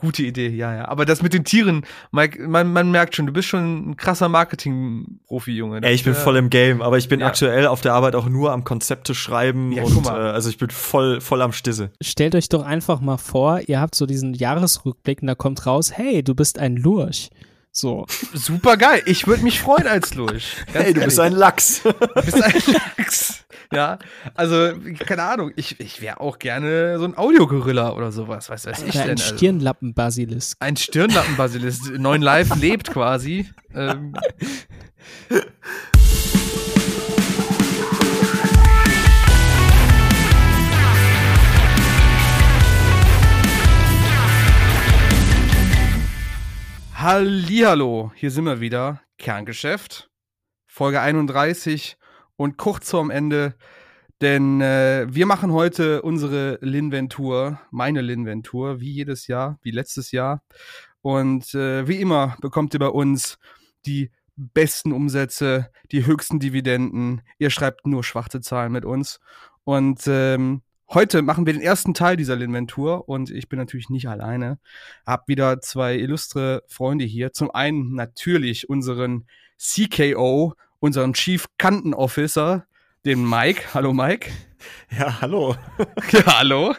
Gute Idee, ja, ja. Aber das mit den Tieren, Mike, man, man merkt schon, du bist schon ein krasser Marketing-Profi, Junge. Ey, ich bin ja. voll im Game, aber ich bin ja. aktuell auf der Arbeit auch nur am Konzepte schreiben ja, und äh, also ich bin voll, voll am Stisse. Stellt euch doch einfach mal vor, ihr habt so diesen Jahresrückblick und da kommt raus, hey, du bist ein Lurch. So. Super geil. Ich würde mich freuen als Lurch. Hey, du ehrlich. bist ein Lachs. Du bist ein Lachs. Ja, also, keine Ahnung. Ich, ich wäre auch gerne so ein Audiogorilla oder sowas. Was weiß ich oder denn? Ein also. Stirnlappenbasilisk. Ein Stirnlappenbasilisk. Neun Live lebt quasi. Ähm. Hallihallo, hier sind wir wieder. Kerngeschäft, Folge 31 und kurz vorm Ende, denn äh, wir machen heute unsere Linventur, meine Linventur, wie jedes Jahr, wie letztes Jahr. Und äh, wie immer bekommt ihr bei uns die besten Umsätze, die höchsten Dividenden. Ihr schreibt nur schwarze Zahlen mit uns. Und ähm, Heute machen wir den ersten Teil dieser Linventur und ich bin natürlich nicht alleine. Hab wieder zwei illustre Freunde hier. Zum einen natürlich unseren CKO, unseren Chief Kanten Officer, den Mike. Hallo Mike. Ja, hallo. ja, hallo.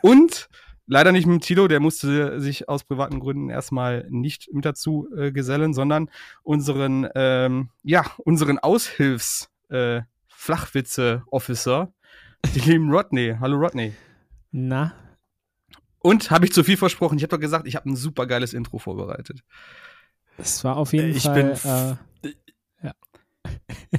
Und leider nicht mit Tilo, der musste sich aus privaten Gründen erstmal nicht mit dazu äh, gesellen, sondern unseren, ähm, ja, unseren Aushilfs äh, Flachwitze-Officer, die lieben Rodney. Hallo Rodney. Na? Und habe ich zu viel versprochen? Ich habe doch gesagt, ich habe ein super geiles Intro vorbereitet. Es war auf jeden ich Fall. Bin äh, ja.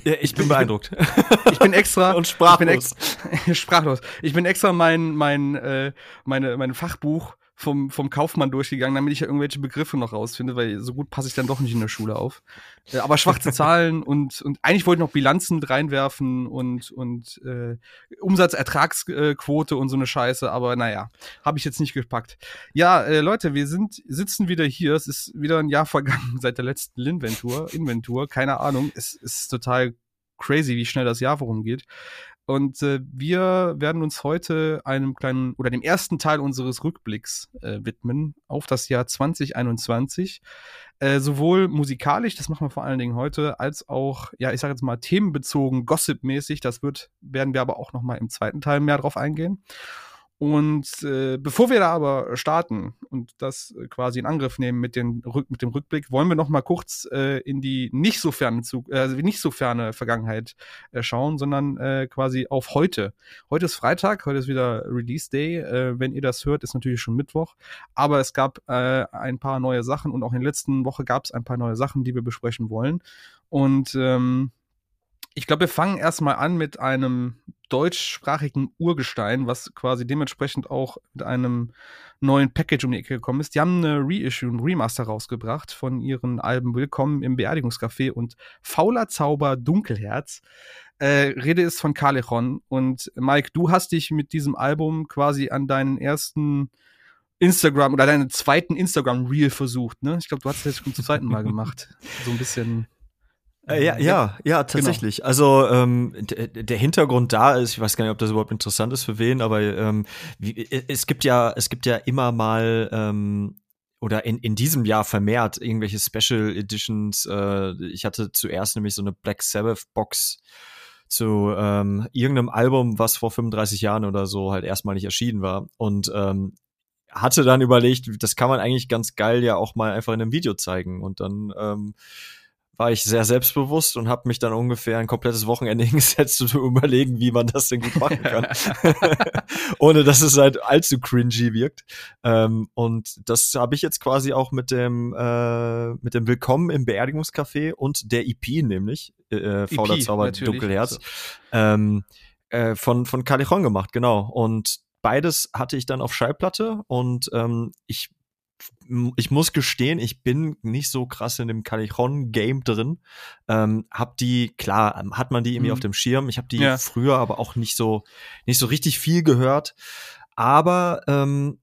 ja. ich bin beeindruckt. Ich bin extra und sprachlos. Ich bin ex, sprachlos. Ich bin extra mein mein äh, meine mein Fachbuch vom, vom Kaufmann durchgegangen, damit ich ja irgendwelche Begriffe noch rausfinde, weil so gut passe ich dann doch nicht in der Schule auf. Äh, aber schwarze Zahlen und, und eigentlich wollte ich noch Bilanzen mit reinwerfen und, und äh, Umsatzertragsquote und so eine Scheiße, aber naja, habe ich jetzt nicht gepackt. Ja, äh, Leute, wir sind, sitzen wieder hier. Es ist wieder ein Jahr vergangen seit der letzten Linventur, Inventur, keine Ahnung. Es ist total crazy, wie schnell das Jahr vorumgeht. Und äh, wir werden uns heute einem kleinen oder dem ersten Teil unseres Rückblicks äh, widmen auf das Jahr 2021. Äh, sowohl musikalisch, das machen wir vor allen Dingen heute, als auch, ja, ich sage jetzt mal themenbezogen, gossipmäßig. Das wird, werden wir aber auch noch mal im zweiten Teil mehr drauf eingehen. Und äh, bevor wir da aber starten und das äh, quasi in Angriff nehmen mit, den mit dem Rückblick, wollen wir noch mal kurz äh, in die nicht so ferne äh, also nicht so ferne Vergangenheit äh, schauen, sondern äh, quasi auf heute. Heute ist Freitag, heute ist wieder Release Day. Äh, wenn ihr das hört, ist natürlich schon Mittwoch. Aber es gab äh, ein paar neue Sachen und auch in der letzten Woche gab es ein paar neue Sachen, die wir besprechen wollen. Und ähm, ich glaube, wir fangen erstmal an mit einem deutschsprachigen Urgestein, was quasi dementsprechend auch mit einem neuen Package um die Ecke gekommen ist. Die haben eine Reissue, ein Remaster rausgebracht von ihren Alben Willkommen im Beerdigungscafé und Fauler Zauber Dunkelherz. Äh, Rede ist von Calechon. Und Mike, du hast dich mit diesem Album quasi an deinen ersten Instagram oder deinen zweiten Instagram-Reel versucht, ne? Ich glaube, du hast das jetzt schon zum zweiten Mal gemacht. So ein bisschen. Äh, ja, ja, ja, tatsächlich. Genau. Also ähm, der Hintergrund da ist, ich weiß gar nicht, ob das überhaupt interessant ist für wen, aber ähm, wie, es gibt ja, es gibt ja immer mal ähm, oder in, in diesem Jahr vermehrt irgendwelche Special Editions. Äh, ich hatte zuerst nämlich so eine Black Sabbath Box zu ähm, irgendeinem Album, was vor 35 Jahren oder so halt erstmal nicht erschienen war. Und ähm, hatte dann überlegt, das kann man eigentlich ganz geil ja auch mal einfach in einem Video zeigen. Und dann ähm, war ich sehr selbstbewusst und habe mich dann ungefähr ein komplettes Wochenende hingesetzt, um zu überlegen, wie man das denn gut machen kann. Ohne dass es halt allzu cringy wirkt. Ähm, und das habe ich jetzt quasi auch mit dem, äh, mit dem Willkommen im Beerdigungscafé und der EP nämlich, äh, Fauler EP, Zauber Dunkelherz, so. ähm, äh, von, von Callejon gemacht, genau. Und beides hatte ich dann auf Schallplatte und ähm, ich ich muss gestehen, ich bin nicht so krass in dem Callejon-Game drin. Ähm, hab die, klar, ähm, hat man die irgendwie mhm. auf dem Schirm. Ich habe die ja. früher aber auch nicht so, nicht so richtig viel gehört. Aber ähm,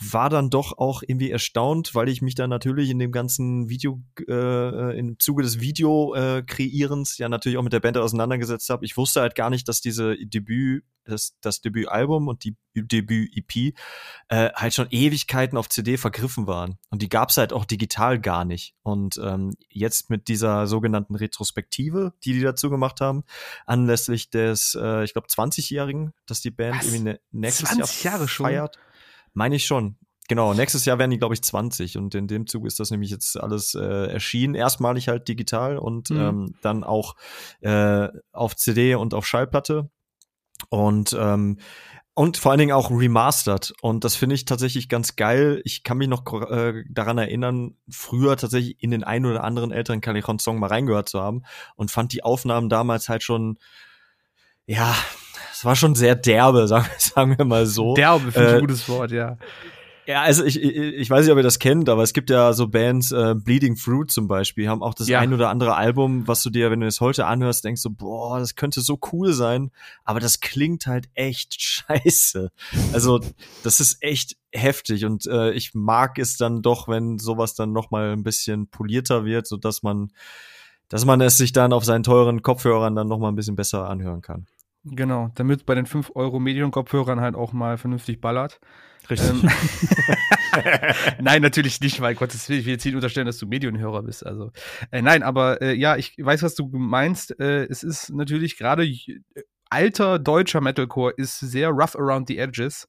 war dann doch auch irgendwie erstaunt, weil ich mich dann natürlich in dem ganzen Video, äh, im Zuge des Video-Kreierens äh, ja natürlich auch mit der Band auseinandergesetzt habe. Ich wusste halt gar nicht, dass diese Debüt, das, das Debütalbum und die Debüt-EP äh, halt schon Ewigkeiten auf CD vergriffen waren. Und die gab's halt auch digital gar nicht. Und ähm, jetzt mit dieser sogenannten Retrospektive, die die dazu gemacht haben, anlässlich des, äh, ich glaube, 20-Jährigen, dass die Band Was? irgendwie ne, nächstes 20 Jahr Jahre schon? Meine ich schon. Genau, nächstes Jahr werden die, glaube ich, 20 und in dem Zug ist das nämlich jetzt alles äh, erschienen. Erstmalig halt digital und Mhm. ähm, dann auch äh, auf CD und auf Schallplatte. Und ähm, und vor allen Dingen auch remastered. Und das finde ich tatsächlich ganz geil. Ich kann mich noch äh, daran erinnern, früher tatsächlich in den einen oder anderen älteren Callejon-Song mal reingehört zu haben und fand die Aufnahmen damals halt schon, ja, es war schon sehr derbe, sagen, sagen wir mal so. Derbe, finde ich Äh, ein gutes Wort, ja. Ja, also ich, ich, ich weiß nicht, ob ihr das kennt, aber es gibt ja so Bands, äh, Bleeding Fruit zum Beispiel, haben auch das Ja. ein oder andere Album, was du dir, wenn du es heute anhörst, denkst so, boah, das könnte so cool sein, aber das klingt halt echt scheiße. Also das ist echt heftig und äh, ich mag es dann doch, wenn sowas dann noch mal ein bisschen polierter wird, so dass man, dass man es sich dann auf seinen teuren Kopfhörern dann noch mal ein bisschen besser anhören kann. Genau, damit bei den 5 Euro Medium-Kopfhörern halt auch mal vernünftig ballert. Richtig. Ähm, nein, natürlich nicht, weil Gottes Willen, ich will jetzt nicht unterstellen, dass du Medienhörer bist. Also, äh, nein, aber äh, ja, ich weiß, was du meinst. Äh, es ist natürlich gerade j- alter deutscher Metalcore ist sehr rough around the edges.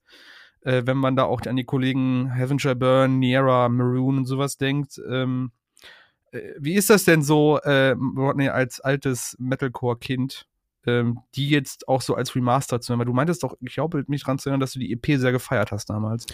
Äh, wenn man da auch an die Kollegen Heaven Shall Burn, Niera, Maroon und sowas denkt. Ähm, äh, wie ist das denn so, äh, Rodney, als altes Metalcore-Kind? Ähm, die jetzt auch so als Remaster zu nehmen. Weil du meintest doch, ich glaube, mich dran zu erinnern, dass du die EP sehr gefeiert hast damals.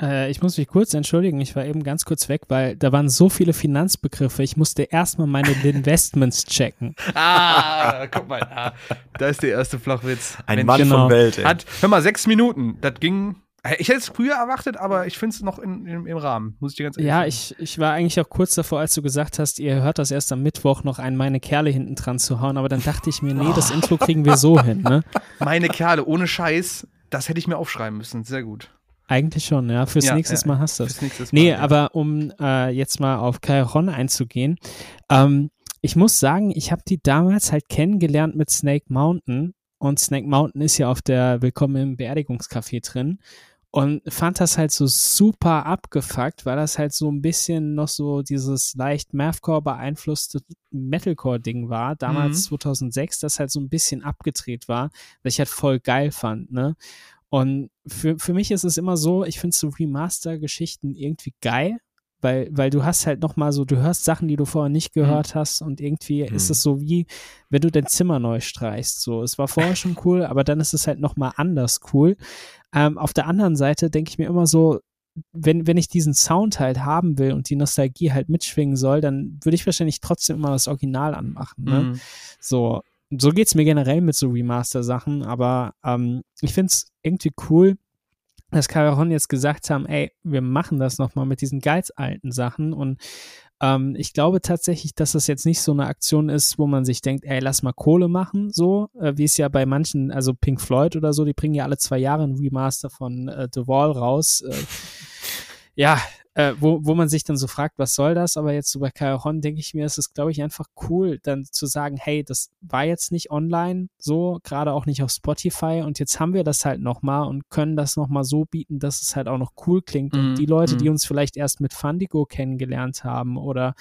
Äh, ich muss mich kurz entschuldigen, ich war eben ganz kurz weg, weil da waren so viele Finanzbegriffe. Ich musste erstmal meine Investments checken. Ah, guck mal, ah, da ist der erste Flachwitz. Ein Mensch, Mann genau. von Welt, ey. Hat, hör mal, sechs Minuten. Das ging. Ich hätte es früher erwartet, aber ich finde es noch in, im, im Rahmen, muss ich dir ganz ehrlich Ja, sagen. ich, ich war eigentlich auch kurz davor, als du gesagt hast, ihr hört das erst am Mittwoch noch einen meine Kerle hinten dran zu hauen, aber dann dachte ich mir, nee, das Intro kriegen wir so hin, ne? Meine Kerle, ohne Scheiß, das hätte ich mir aufschreiben müssen. Sehr gut. Eigentlich schon, ja. Fürs Ja, nächstes ja, Mal hast du nächste Nee, ja. aber um äh, jetzt mal auf Cajon einzugehen, ähm, ich muss sagen, ich habe die damals halt kennengelernt mit Snake Mountain und Snake Mountain ist ja auf der Willkommen im Beerdigungscafé drin und fand das halt so super abgefuckt, weil das halt so ein bisschen noch so dieses leicht Mathcore beeinflusste Metalcore-Ding war, damals 2006, das halt so ein bisschen abgedreht war, was ich halt voll geil fand, ne? Und für, für mich ist es immer so, ich finde so Remaster-Geschichten irgendwie geil, weil, weil du hast halt nochmal so, du hörst Sachen, die du vorher nicht gehört hast und irgendwie Mhm. ist es so wie, wenn du dein Zimmer neu streichst. So, es war vorher schon cool, aber dann ist es halt nochmal anders cool. Ähm, auf der anderen Seite denke ich mir immer so, wenn, wenn ich diesen Sound halt haben will und die Nostalgie halt mitschwingen soll, dann würde ich wahrscheinlich trotzdem immer das Original anmachen. Ne? Mhm. So, so geht's mir generell mit so Remaster-Sachen, aber ähm, ich find's irgendwie cool, dass Caron jetzt gesagt haben, ey, wir machen das nochmal mit diesen ganz alten Sachen und ähm, ich glaube tatsächlich, dass das jetzt nicht so eine Aktion ist, wo man sich denkt, ey, lass mal Kohle machen, so, äh, wie es ja bei manchen, also Pink Floyd oder so, die bringen ja alle zwei Jahre ein Remaster von äh, The Wall raus. Äh, ja, äh, wo, wo man sich dann so fragt, was soll das? Aber jetzt so bei Cajon denke ich mir, es ist, glaube ich, einfach cool, dann zu sagen, hey, das war jetzt nicht online so, gerade auch nicht auf Spotify und jetzt haben wir das halt nochmal und können das nochmal so bieten, dass es halt auch noch cool klingt. Mhm, Und die Leute, die mhm. uns vielleicht erst mit Fundigo kennengelernt haben oder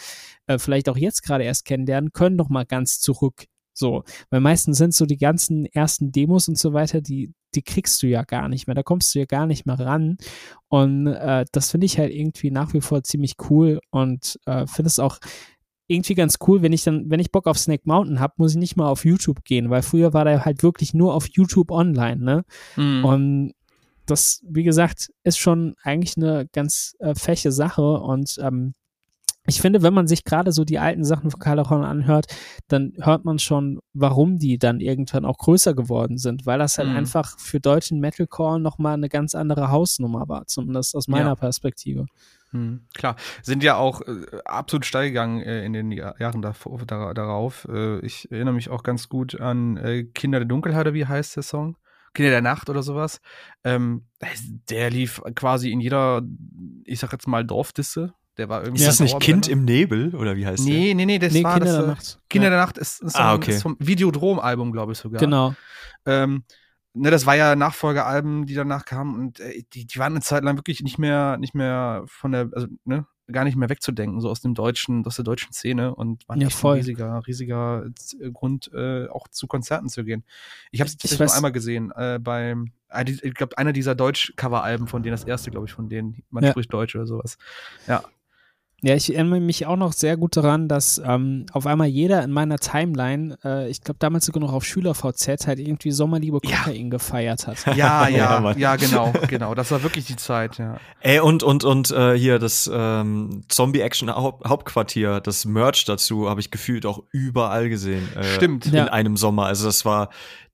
äh, vielleicht auch jetzt gerade erst kennenlernen, können noch mal ganz zurück. So, weil meistens sind so die ganzen ersten Demos und so weiter, die, die kriegst du ja gar nicht mehr, da kommst du ja gar nicht mehr ran. Und äh, das finde ich halt irgendwie nach wie vor ziemlich cool und äh, finde es auch irgendwie ganz cool, wenn ich dann, wenn ich Bock auf Snake Mountain habe, muss ich nicht mal auf YouTube gehen, weil früher war der halt wirklich nur auf YouTube online, ne? Mhm. Und das, wie gesagt, ist schon eigentlich eine ganz äh, freche Sache und ähm, ich finde, wenn man sich gerade so die alten Sachen von Calderon anhört, dann hört man schon, warum die dann irgendwann auch größer geworden sind, weil das halt Mhm. einfach für deutschen Metalcore nochmal eine ganz andere Hausnummer war, zumindest aus meiner Ja. Perspektive. Hm, klar, sind ja auch äh, absolut steil gegangen äh, in den Jahr, Jahren davor, dar, darauf. Äh, ich erinnere mich auch ganz gut an äh, Kinder der Dunkelheit, wie heißt der Song? Kinder der Nacht oder sowas. Ähm, der lief quasi in jeder, ich sag jetzt mal, Dorfdisse. Der war irgendwie. Ist das nicht Kind im Nebel oder wie heißt nee, der? Nee, nee, das nee, war Kinder das, der Nacht. Kinder ja. der Nacht ist, ist, Ah, ein, okay. ist vom Videodrom-Album, glaube ich sogar. Genau. Ähm, ne, das war ja Nachfolgealben, die danach kamen und äh, die, die waren eine Zeit lang wirklich nicht mehr, nicht mehr von der, also ne, gar nicht mehr wegzudenken, so aus dem deutschen, aus der deutschen Szene und waren Ja, echt voll. ein riesiger, riesiger äh, Grund, äh, auch zu Konzerten zu gehen. Ich habe es nur einmal gesehen, äh, beim, äh, ich glaube, einer dieser Deutsch-Cover-Alben von denen, das erste, glaube ich, von denen, man Ja. spricht Deutsch oder sowas. Ja, Ja, ich erinnere mich auch noch sehr gut daran, dass ähm, auf einmal jeder in meiner Timeline, äh, ich glaube damals sogar noch auf Schüler-VZ, halt irgendwie Sommerliebe Ja. Kokain gefeiert hat. ja, Ja, ja, ja, genau, genau. Das war wirklich die Zeit, ja. Ey, und, und, und äh, hier das ähm, Zombie-Action-Hauptquartier, das Merch dazu, habe ich gefühlt auch überall gesehen. Äh, Stimmt. In Ja. einem Sommer. Also das war,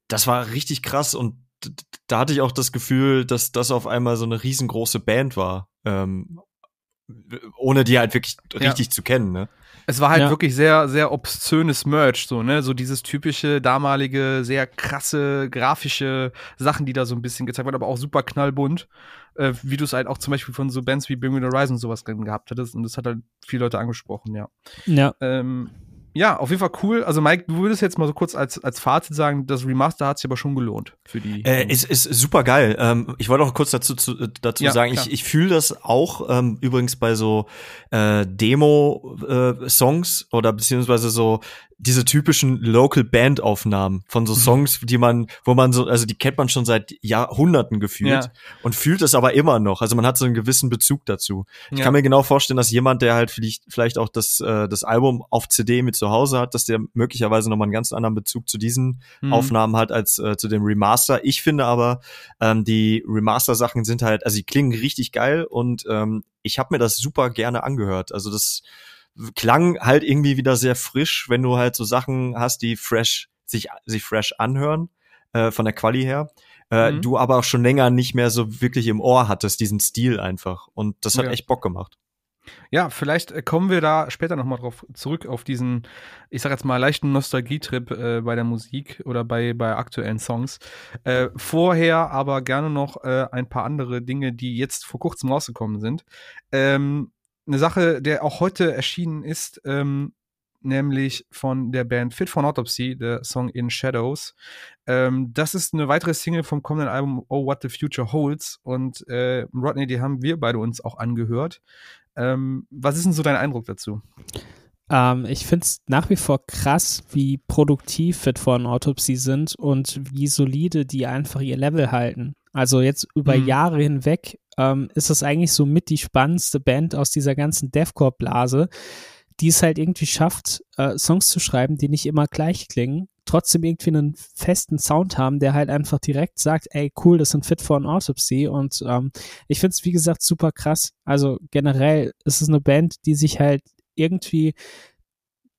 das war richtig krass und da hatte ich auch das Gefühl, dass das auf einmal so eine riesengroße Band war. Ähm, ohne die halt wirklich Ja. richtig zu kennen, ne? Es war halt Ja. wirklich sehr, sehr obszönes Merch, so, ne? So dieses typische, damalige, sehr krasse, grafische Sachen, die da so ein bisschen gezeigt werden, aber auch super knallbunt. Äh, wie du es halt auch zum Beispiel von so Bands wie Bring Me the Horizon und sowas gehabt hattest. Und das hat halt viele Leute angesprochen, ja. Ja. Ähm, ja, auf jeden Fall cool. Also, Mike, du würdest jetzt mal so kurz als, als Fazit sagen, das Remaster hat sich aber schon gelohnt für die. Äh, ist, ist super geil. Ähm, ich wollte auch kurz dazu, zu, äh, dazu Ja, sagen, klar. ich, ich fühle das auch ähm, übrigens bei so äh, Demo-Songs oder beziehungsweise so diese typischen Local Band Aufnahmen von Mhm. so Songs, die man, wo man so, also die kennt man schon seit Jahrhunderten gefühlt Ja. und fühlt es aber immer noch. Also man hat so einen gewissen Bezug dazu. Ich Ja. kann mir genau vorstellen, dass jemand, der halt vielleicht, vielleicht auch das, äh, das Album auf CD mit zu Hause hat, dass der möglicherweise nochmal einen ganz anderen Bezug zu diesen Mhm. Aufnahmen hat als äh, zu dem Remaster. Ich finde aber, ähm, die Remaster-Sachen sind halt, also die klingen richtig geil und ähm, ich habe mir das super gerne angehört. Also das klang halt irgendwie wieder sehr frisch, wenn du halt so Sachen hast, die fresh, sich, sich fresh anhören, äh, von der Quali her. Äh, Mhm. Du aber auch schon länger nicht mehr so wirklich im Ohr hattest, diesen Stil einfach. Und das hat Ja. echt Bock gemacht. Ja, vielleicht äh, kommen wir da später nochmal drauf zurück, auf diesen, ich sag jetzt mal, leichten Nostalgietrip äh, bei der Musik oder bei, bei aktuellen Songs. Äh, vorher aber gerne noch äh, ein paar andere Dinge, die jetzt vor kurzem rausgekommen sind. Ähm, eine Sache, der auch heute erschienen ist, ähm, nämlich von der Band Fit for an Autopsy, der Song In Shadows. Ähm, das ist eine weitere Single vom kommenden Album Oh What the Future Holds und äh, Rodney, die haben wir beide uns auch angehört. Ähm, was ist denn so dein Eindruck dazu? Ähm, ich finde es nach wie vor krass, wie produktiv Fit for an Autopsy sind und wie solide die einfach ihr Level halten. Also jetzt über Mhm. Jahre hinweg ähm, ist das eigentlich so mit die spannendste Band aus dieser ganzen Deathcore-Blase, die es halt irgendwie schafft, äh, Songs zu schreiben, die nicht immer gleich klingen, trotzdem irgendwie einen festen Sound haben, der halt einfach direkt sagt, ey, cool, das sind Fit for an Autopsy und ähm, ich finde es, wie gesagt, super krass. Also generell ist es eine Band, die sich halt irgendwie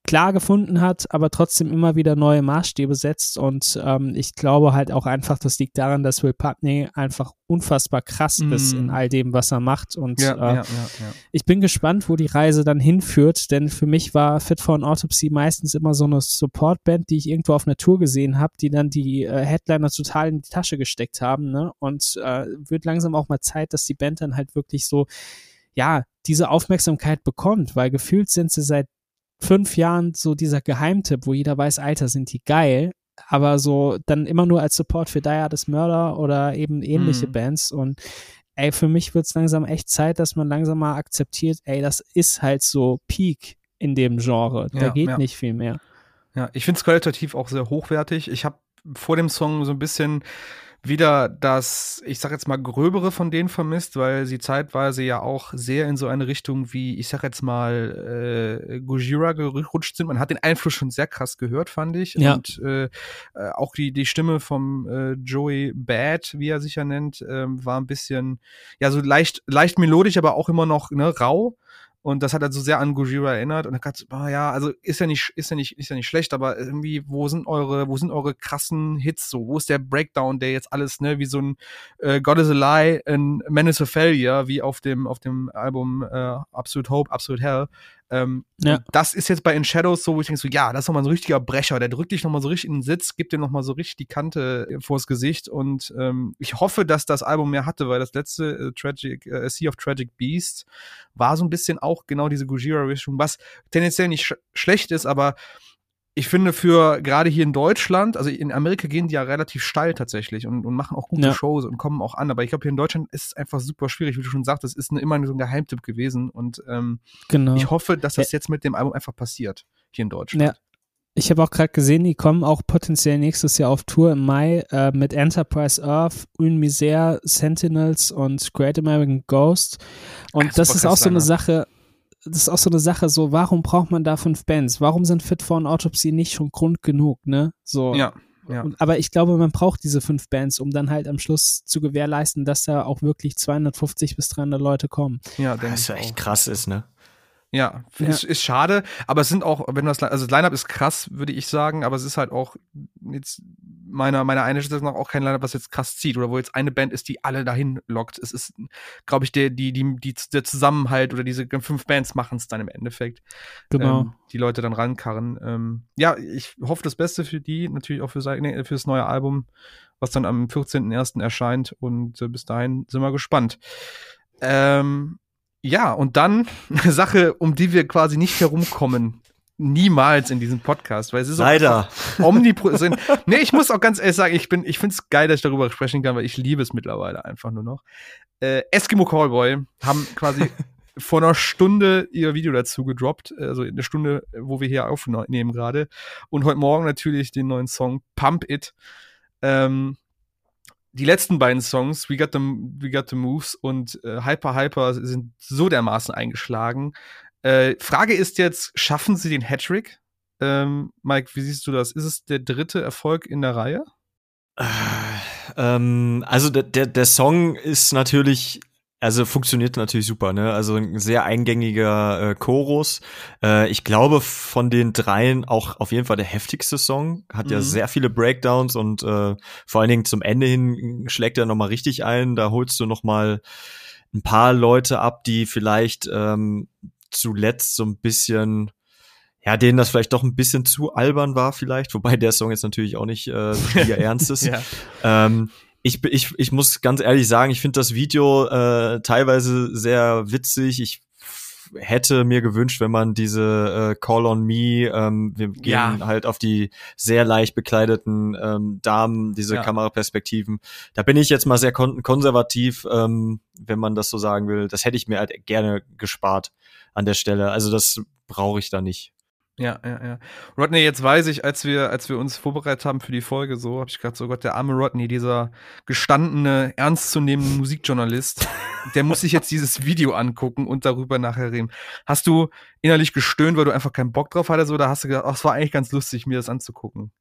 klar gefunden hat, aber trotzdem immer wieder neue Maßstäbe setzt und ähm, ich glaube halt auch einfach, das liegt daran, dass Will Putney einfach unfassbar krass Mm. ist in all dem, was er macht und Ja, äh, ja, ja, ja. ich bin gespannt, wo die Reise dann hinführt, denn für mich war Fit for an Autopsy meistens immer so eine Supportband, die ich irgendwo auf einer Tour gesehen habe, die dann die äh, Headliner total in die Tasche gesteckt haben, ne? Und äh, wird langsam auch mal Zeit, dass die Band dann halt wirklich so, ja, diese Aufmerksamkeit bekommt, weil gefühlt sind sie seit fünf Jahren so dieser Geheimtipp, wo jeder weiß, Alter, sind die geil, aber so dann immer nur als Support für Die Hard Murder oder eben ähnliche Mhm. Bands und ey, für mich wird's langsam echt Zeit, dass man langsam mal akzeptiert, ey, das ist halt so Peak in dem Genre. Da Ja, geht ja. nicht viel mehr. Ja, ich finde es qualitativ auch sehr hochwertig. Ich habe vor dem Song so ein bisschen wieder das, ich sag jetzt mal, gröbere von denen vermisst, weil sie zeitweise ja auch sehr in so eine Richtung wie, ich sag jetzt mal, äh, Gojira gerutscht sind. Man hat den Einfluss schon sehr krass gehört, fand ich. Ja. Und äh, äh, auch die, die Stimme vom äh, Joey Bad, wie er sich ja nennt, ähm, war ein bisschen, ja, so leicht, leicht melodisch, aber auch immer noch ne, rau. Und das hat also sehr an Gojira erinnert. Und dann kannst du, ah ja, also ist ja nicht, ist ja nicht, ist ja nicht schlecht, aber irgendwie, wo sind eure, wo sind eure krassen Hits so? Wo ist der Breakdown, der jetzt alles, ne, wie so ein äh, God is a Lie, ein Man is a Failure, wie auf dem, auf dem Album äh, Absolute Hope, Absolute Hell. Ähm, ja. Das ist jetzt bei In Shadows so, wo ich denke so, ja, das ist nochmal so ein richtiger Brecher. Der drückt dich nochmal so richtig in den Sitz, gibt dir nochmal so richtig die Kante äh, vors Gesicht. Und ähm, ich hoffe, dass das Album mehr hatte, weil das letzte äh, Tragic, äh, Sea of Tragic Beast war so ein bisschen auch genau diese Gujira-Richtung, was tendenziell nicht sch schlecht ist, aber ich finde für gerade hier in Deutschland, also in Amerika gehen die ja relativ steil tatsächlich und, und machen auch gute ja. Shows und kommen auch an. Aber ich glaube, hier in Deutschland ist es einfach super schwierig, wie du schon sagst, das ist eine, immer so ein Geheimtipp gewesen. Und ähm, genau. ich hoffe, dass das jetzt mit dem Album einfach passiert, hier in Deutschland. Ja. Ich habe auch gerade gesehen, die kommen auch potenziell nächstes Jahr auf Tour im Mai äh, mit Enterprise Earth, Une Misère, Sentinels und Great American Ghost. Und ja, das ist auch so eine Sache, das ist auch so eine Sache, so, warum braucht man da fünf Bands? Warum sind Fit for an Autopsy nicht schon Grund genug, ne? So. Ja. Ja. Und, aber ich glaube, man braucht diese fünf Bands, um dann halt am Schluss zu gewährleisten, dass da auch wirklich 250 bis 300 Leute kommen. Ja, das ja echt krass ist, ne? Ja, ja. Ist, ist schade, aber es sind auch, wenn du das, also das Line-Up ist krass, würde ich sagen, aber es ist halt auch jetzt meiner, meiner Einschätzung nach auch kein Line-Up, was jetzt krass zieht oder wo jetzt eine Band ist, die alle dahin lockt. Es ist, glaube ich, der, die, die, die, der Zusammenhalt oder diese fünf Bands machen es dann im Endeffekt. Genau. Ähm, die Leute dann rankarren. Ähm, ja, ich hoffe das Beste für die, natürlich auch für, nee, für das neue Album, was dann am 14.01. erscheint und äh, bis dahin sind wir gespannt. Ähm, ja, und dann eine Sache, um die wir quasi nicht herumkommen. Niemals in diesem Podcast, weil es ist Leider. omnipräsent. nee, ich muss auch ganz ehrlich sagen, ich bin, ich finde es geil, dass ich darüber sprechen kann, weil ich liebe es mittlerweile einfach nur noch. Äh, Eskimo Callboy haben quasi vor einer Stunde ihr Video dazu gedroppt, also eine Stunde, wo wir hier aufnehmen gerade. Und heute Morgen natürlich den neuen Song Pump It. Ähm, die letzten beiden Songs, We Got the, We Got the Moves und äh, Hyper Hyper, sind so dermaßen eingeschlagen. Äh, Frage ist jetzt, schaffen sie den Hattrick? Ähm, Mike, wie siehst du das? Ist es der dritte Erfolg in der Reihe? Äh, ähm, also der, der, der Song ist natürlich also funktioniert natürlich super, ne? Also ein sehr eingängiger äh, Chorus. Äh, ich glaube von den dreien auch auf jeden Fall der heftigste Song. Hat mhm. ja sehr viele Breakdowns und äh, vor allen Dingen zum Ende hin schlägt er nochmal richtig ein. Da holst du nochmal ein paar Leute ab, die vielleicht ähm, zuletzt so ein bisschen ja, denen das vielleicht doch ein bisschen zu albern war, vielleicht, wobei der Song jetzt natürlich auch nicht äh, ihr ernst ist. ja. ähm, ich, ich, ich muss ganz ehrlich sagen, ich finde das Video äh, teilweise sehr witzig. Ich hätte mir gewünscht, wenn man diese äh, Call on Me, ähm, wir gehen ja. halt auf die sehr leicht bekleideten ähm, Damen, diese ja. Kameraperspektiven. Da bin ich jetzt mal sehr kon konservativ, ähm, wenn man das so sagen will. Das hätte ich mir halt gerne gespart an der Stelle. Also das brauche ich da nicht. Ja, ja, ja. Rodney, jetzt weiß ich, als wir, als wir uns vorbereitet haben für die Folge, so habe ich gedacht, so Gott, der arme Rodney, dieser gestandene, ernstzunehmende Musikjournalist, der muss sich jetzt dieses Video angucken und darüber nachher reden. Hast du innerlich gestöhnt, weil du einfach keinen Bock drauf hattest, oder hast du gedacht, ach, es war eigentlich ganz lustig, mir das anzugucken?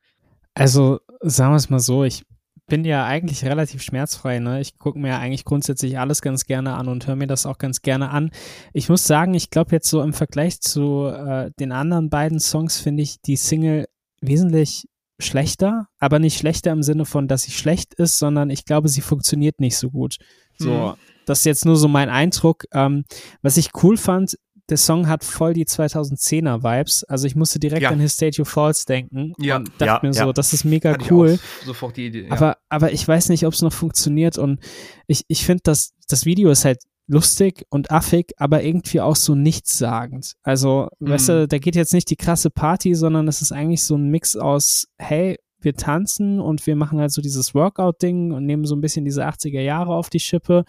Also, sagen wir es mal so, ich bin ja eigentlich relativ schmerzfrei. Ne? Ich gucke mir ja eigentlich grundsätzlich alles ganz gerne an und höre mir das auch ganz gerne an. Ich muss sagen, ich glaube jetzt so im Vergleich zu äh, den anderen beiden Songs finde ich die Single wesentlich schlechter, aber nicht schlechter im Sinne von, dass sie schlecht ist, sondern ich glaube, sie funktioniert nicht so gut. So, mhm. das ist jetzt nur so mein Eindruck. Ähm, was ich cool fand, der Song hat voll die 2010er Vibes. Also ich musste direkt ja. an His State You Falls denken ja. und dachte ja, mir so, das ist mega Hatte cool. sofort die Idee. Aber, aber ich weiß nicht, ob es noch funktioniert und ich, ich finde, dass das Video ist halt lustig und affig, aber irgendwie auch so nichtssagend. Also, mhm. weißt du, da geht jetzt nicht die krasse Party, sondern es ist eigentlich so ein Mix aus, hey, wir tanzen und wir machen halt so dieses Workout-Ding und nehmen so ein bisschen diese 80er Jahre auf die Schippe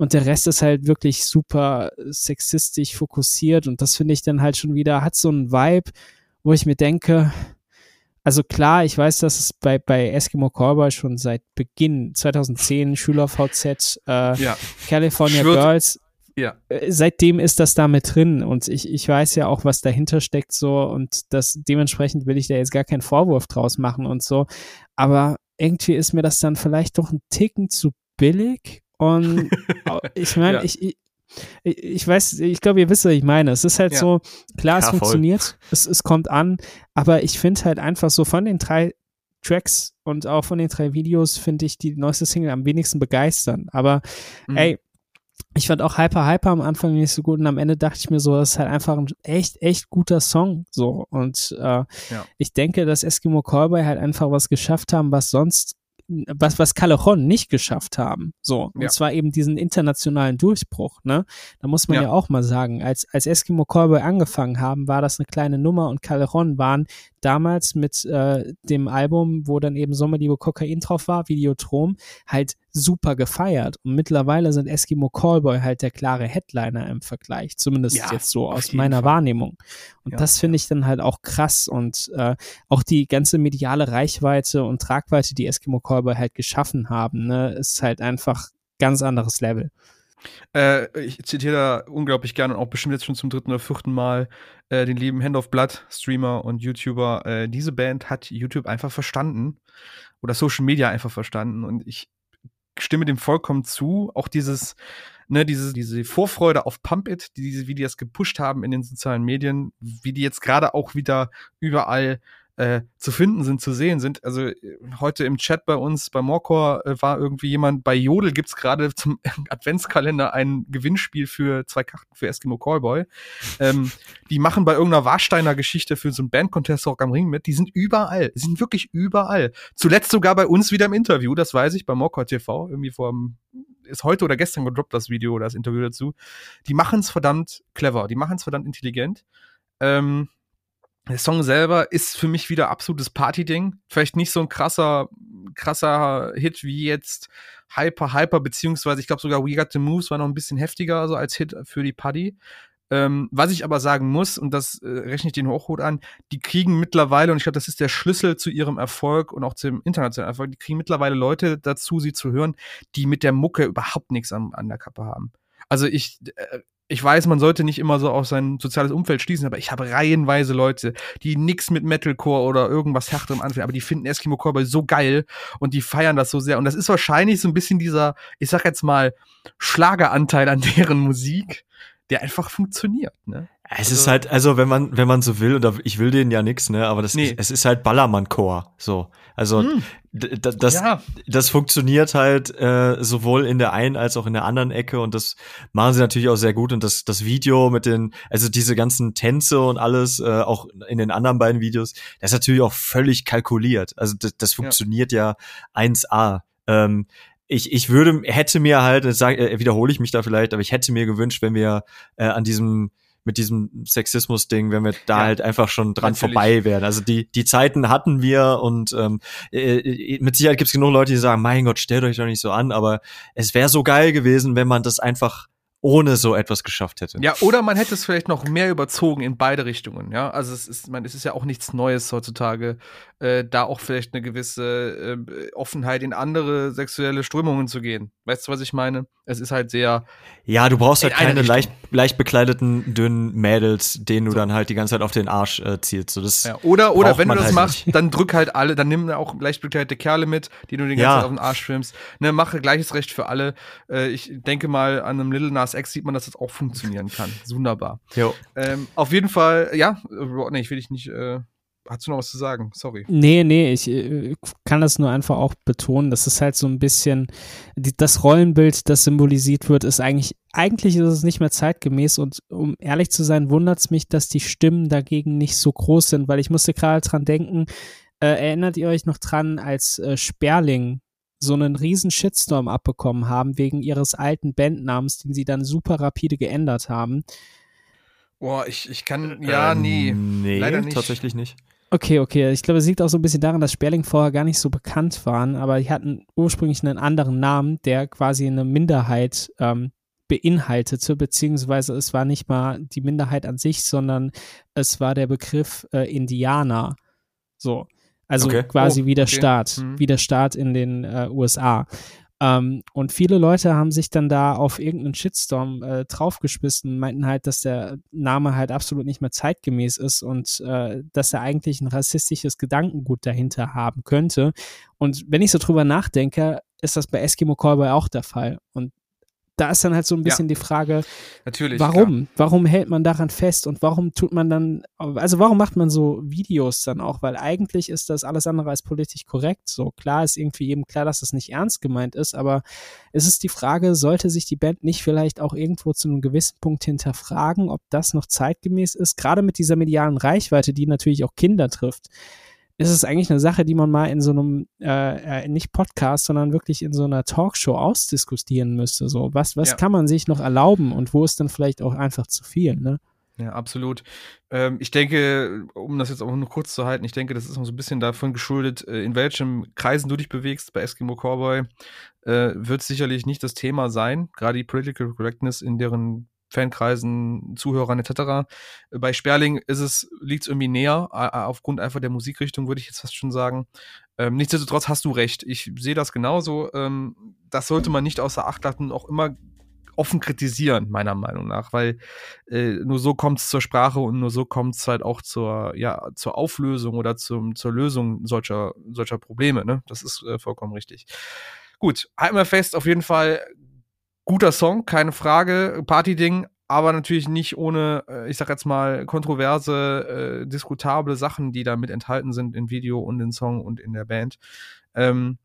und der Rest ist halt wirklich super sexistisch fokussiert und das finde ich dann halt schon wieder, hat so einen Vibe, wo ich mir denke, also klar, ich weiß, dass es bei, bei Eskimo Callboy schon seit Beginn 2010 Schüler VZ, äh, ja. California Schwört. Girls, ja. Äh, seitdem ist das da mit drin und ich, ich weiß ja auch, was dahinter steckt so und das dementsprechend will ich da jetzt gar keinen Vorwurf draus machen und so, aber irgendwie ist mir das dann vielleicht doch ein Ticken zu billig und ich meine, ja. ich, ich, ich weiß, ich glaube, ihr wisst, was ich meine. Es ist halt ja. so, klar, es ja, funktioniert, es, es kommt an, aber ich finde halt einfach so von den drei Tracks und auch von den drei Videos finde ich die neueste Single am wenigsten begeistern. Aber mhm. ey, ich fand auch Hyper Hyper am Anfang nicht so gut und am Ende dachte ich mir so, das ist halt einfach ein echt, echt guter Song. So. Und äh, ja. ich denke, dass Eskimo Callboy halt einfach was geschafft haben, was sonst was, was Callejon nicht geschafft haben. So. Und ja. zwar eben diesen internationalen Durchbruch, ne? Da muss man ja, ja auch mal sagen, als, als Eskimo Callboy angefangen haben, war das eine kleine Nummer und Callejon waren damals mit äh, dem Album, wo dann eben Sommerliebe Kokain drauf war, Videotrom, halt super gefeiert. Und mittlerweile sind Eskimo Callboy halt der klare Headliner im Vergleich, zumindest ja, jetzt so aus meiner Fall. Wahrnehmung. Und ja, das finde ich dann halt auch krass und äh, auch die ganze mediale Reichweite und Tragweite, die Eskimo Callboy halt geschaffen haben, ne, ist halt einfach ganz anderes Level. Äh, ich zitiere da unglaublich gerne und auch bestimmt jetzt schon zum dritten oder vierten Mal äh, den lieben Hand of Blood, Streamer und YouTuber. Äh, diese Band hat YouTube einfach verstanden oder Social Media einfach verstanden und ich stimme dem vollkommen zu. Auch dieses, ne, diese, diese Vorfreude auf Pump It, die, wie die das gepusht haben in den sozialen Medien, wie die jetzt gerade auch wieder überall äh, zu finden sind, zu sehen sind. Also äh, heute im Chat bei uns, bei Morcor, äh, war irgendwie jemand, bei Jodel gibt's gerade zum Adventskalender ein Gewinnspiel für zwei Karten für Eskimo Callboy. Ähm, die machen bei irgendeiner Warsteiner Geschichte für so ein Bandcontest Rock am Ring mit. Die sind überall, die sind wirklich überall. Zuletzt sogar bei uns wieder im Interview, das weiß ich, bei Morcor TV, irgendwie vor ist heute oder gestern gedroppt, das Video oder das Interview dazu. Die machen's verdammt clever, die machen's verdammt intelligent. Ähm, der Song selber ist für mich wieder absolutes Party-Ding. Vielleicht nicht so ein krasser, krasser Hit wie jetzt Hyper, Hyper, beziehungsweise ich glaube sogar We Got the Moves war noch ein bisschen heftiger so als Hit für die Party. Ähm, was ich aber sagen muss, und das äh, rechne ich den Hochhut an, die kriegen mittlerweile, und ich glaube, das ist der Schlüssel zu ihrem Erfolg und auch zum internationalen Erfolg, die kriegen mittlerweile Leute dazu, sie zu hören, die mit der Mucke überhaupt nichts an, an der Kappe haben. Also ich, äh, ich weiß, man sollte nicht immer so auf sein soziales Umfeld schließen, aber ich habe reihenweise Leute, die nix mit Metalcore oder irgendwas härterem anfangen, aber die finden Eskimo Cowboy so geil und die feiern das so sehr. Und das ist wahrscheinlich so ein bisschen dieser, ich sag jetzt mal, Schlageranteil an deren Musik, der einfach funktioniert, ne? Es also, ist halt, also wenn man, wenn man so will, oder ich will denen ja nix, ne, aber das nee. ist, es ist halt Ballermann-Chor, so. Also hm. das, ja. das funktioniert halt äh, sowohl in der einen als auch in der anderen Ecke und das machen sie natürlich auch sehr gut und das, das Video mit den, also diese ganzen Tänze und alles, äh, auch in den anderen beiden Videos, das ist natürlich auch völlig kalkuliert. Also das, das funktioniert ja, ja 1A. Ähm, ich, ich würde, hätte mir halt, sag, äh, wiederhole ich mich da vielleicht, aber ich hätte mir gewünscht, wenn wir äh, an diesem mit diesem Sexismus-Ding, wenn wir da ja, halt einfach schon dran natürlich. vorbei wären. Also die, die Zeiten hatten wir und ähm, äh, äh mit Sicherheit gibt es genug Leute, die sagen, mein Gott, stellt euch doch nicht so an, aber es wäre so geil gewesen, wenn man das einfach ohne so etwas geschafft hätte. Ja, oder man hätte es vielleicht noch mehr überzogen in beide Richtungen, ja. Also es ist, man, es ist ja auch nichts Neues heutzutage, äh, da auch vielleicht eine gewisse äh, Offenheit in andere sexuelle Strömungen zu gehen. Weißt du, was ich meine? Es ist halt sehr. Ja, du brauchst halt keine leicht, leicht bekleideten, dünnen Mädels, denen du so. dann halt die ganze Zeit auf den Arsch äh, zielst. So, das ja, oder, oder wenn du das halt machst, nicht. dann drück halt alle, dann nimm auch leicht bekleidete Kerle mit, die du den ganzen ja. Zeit auf den Arsch filmst. Ne, mache gleiches Recht für alle. Äh, ich denke mal, an einem Little Nas X sieht man, dass das auch funktionieren kann. Wunderbar. Ähm, auf jeden Fall, ja, nee, ich will dich nicht. Äh, Hast du noch was zu sagen? Sorry. Nee, nee, ich äh, kann das nur einfach auch betonen. Das ist halt so ein bisschen, die, das Rollenbild, das symbolisiert wird, ist eigentlich, eigentlich ist es nicht mehr zeitgemäß und um ehrlich zu sein, wundert es mich, dass die Stimmen dagegen nicht so groß sind, weil ich musste gerade dran denken, äh, erinnert ihr euch noch dran, als äh, Sperling so einen riesen Shitstorm abbekommen haben wegen ihres alten Bandnamens, den sie dann super rapide geändert haben. Boah, ich, ich kann, ja, nee. Nee, leider nicht. tatsächlich nicht. Okay, okay. Ich glaube, es liegt auch so ein bisschen daran, dass Sperling vorher gar nicht so bekannt waren, aber die hatten ursprünglich einen anderen Namen, der quasi eine Minderheit ähm, beinhaltete, beziehungsweise es war nicht mal die Minderheit an sich, sondern es war der Begriff äh, Indianer. So. Also okay. quasi oh, wie der okay. Staat, mhm. wie der Staat in den äh, USA. Ähm, und viele Leute haben sich dann da auf irgendeinen Shitstorm äh, draufgeschmissen und meinten halt, dass der Name halt absolut nicht mehr zeitgemäß ist und äh, dass er eigentlich ein rassistisches Gedankengut dahinter haben könnte. Und wenn ich so drüber nachdenke, ist das bei Eskimo Callboy auch der Fall. Und da ist dann halt so ein bisschen ja, die Frage, natürlich, warum? Klar. Warum hält man daran fest und warum tut man dann, also warum macht man so Videos dann auch? Weil eigentlich ist das alles andere als politisch korrekt. So klar ist irgendwie eben klar, dass das nicht ernst gemeint ist, aber es ist die Frage, sollte sich die Band nicht vielleicht auch irgendwo zu einem gewissen Punkt hinterfragen, ob das noch zeitgemäß ist, gerade mit dieser medialen Reichweite, die natürlich auch Kinder trifft ist es eigentlich eine Sache, die man mal in so einem, äh, äh, nicht Podcast, sondern wirklich in so einer Talkshow ausdiskutieren müsste. So, was, was ja. kann man sich noch erlauben und wo ist dann vielleicht auch einfach zu viel, ne? Ja, absolut. Ähm, ich denke, um das jetzt auch nur kurz zu halten, ich denke, das ist noch so ein bisschen davon geschuldet, äh, in welchem Kreisen du dich bewegst bei Eskimo Cowboy, äh, wird sicherlich nicht das Thema sein, gerade die Political Correctness in deren Fankreisen, Zuhörern etc. Bei Sperling ist es, liegt es irgendwie näher, aufgrund einfach der Musikrichtung, würde ich jetzt fast schon sagen. Ähm, nichtsdestotrotz hast du recht. Ich sehe das genauso. Ähm, das sollte man nicht außer Acht lassen, auch immer offen kritisieren, meiner Meinung nach, weil äh, nur so kommt es zur Sprache und nur so kommt es halt auch zur, ja, zur Auflösung oder zum, zur Lösung solcher, solcher Probleme. Ne? Das ist äh, vollkommen richtig. Gut, halten wir fest, auf jeden Fall guter Song, keine Frage, Party-Ding, aber natürlich nicht ohne, äh, ich sag jetzt mal, kontroverse, äh, diskutable Sachen, die da mit enthalten sind im Video und im Song und in der Band. Ähm,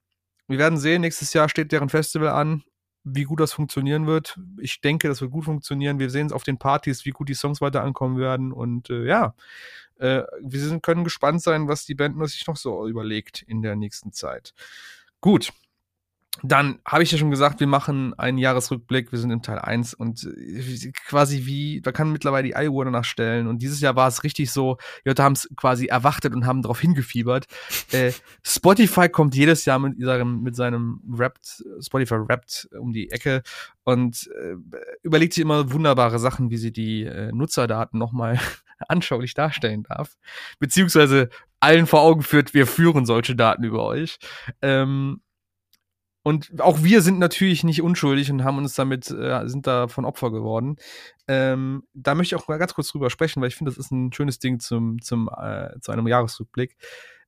wir werden sehen, nächstes Jahr steht deren Festival an, wie gut das funktionieren wird. Ich denke, das wird gut funktionieren. Wir sehen es auf den Partys, wie gut die Songs weiter ankommen werden und äh, ja, äh, wir sind, können gespannt sein, was die Band sich noch so überlegt in der nächsten Zeit. Gut, dann habe ich ja schon gesagt, wir machen einen Jahresrückblick, wir sind im Teil 1 und äh, quasi wie, da kann mittlerweile die Eieruhr danach stellen und dieses Jahr war es richtig so, die Leute haben es quasi erwartet und haben darauf hingefiebert. Äh, Spotify kommt jedes Jahr mit seinem, mit seinem Rapped, Spotify Rapped um die Ecke und äh, überlegt sich immer wunderbare Sachen, wie sie die äh, Nutzerdaten nochmal anschaulich darstellen darf, beziehungsweise allen vor Augen führt, wir führen solche Daten über euch. Ähm, und auch wir sind natürlich nicht unschuldig und haben uns damit, äh, sind da von Opfer geworden. Ähm, da möchte ich auch ganz kurz drüber sprechen, weil ich finde, das ist ein schönes Ding zum, zum, äh, zu einem Jahresrückblick.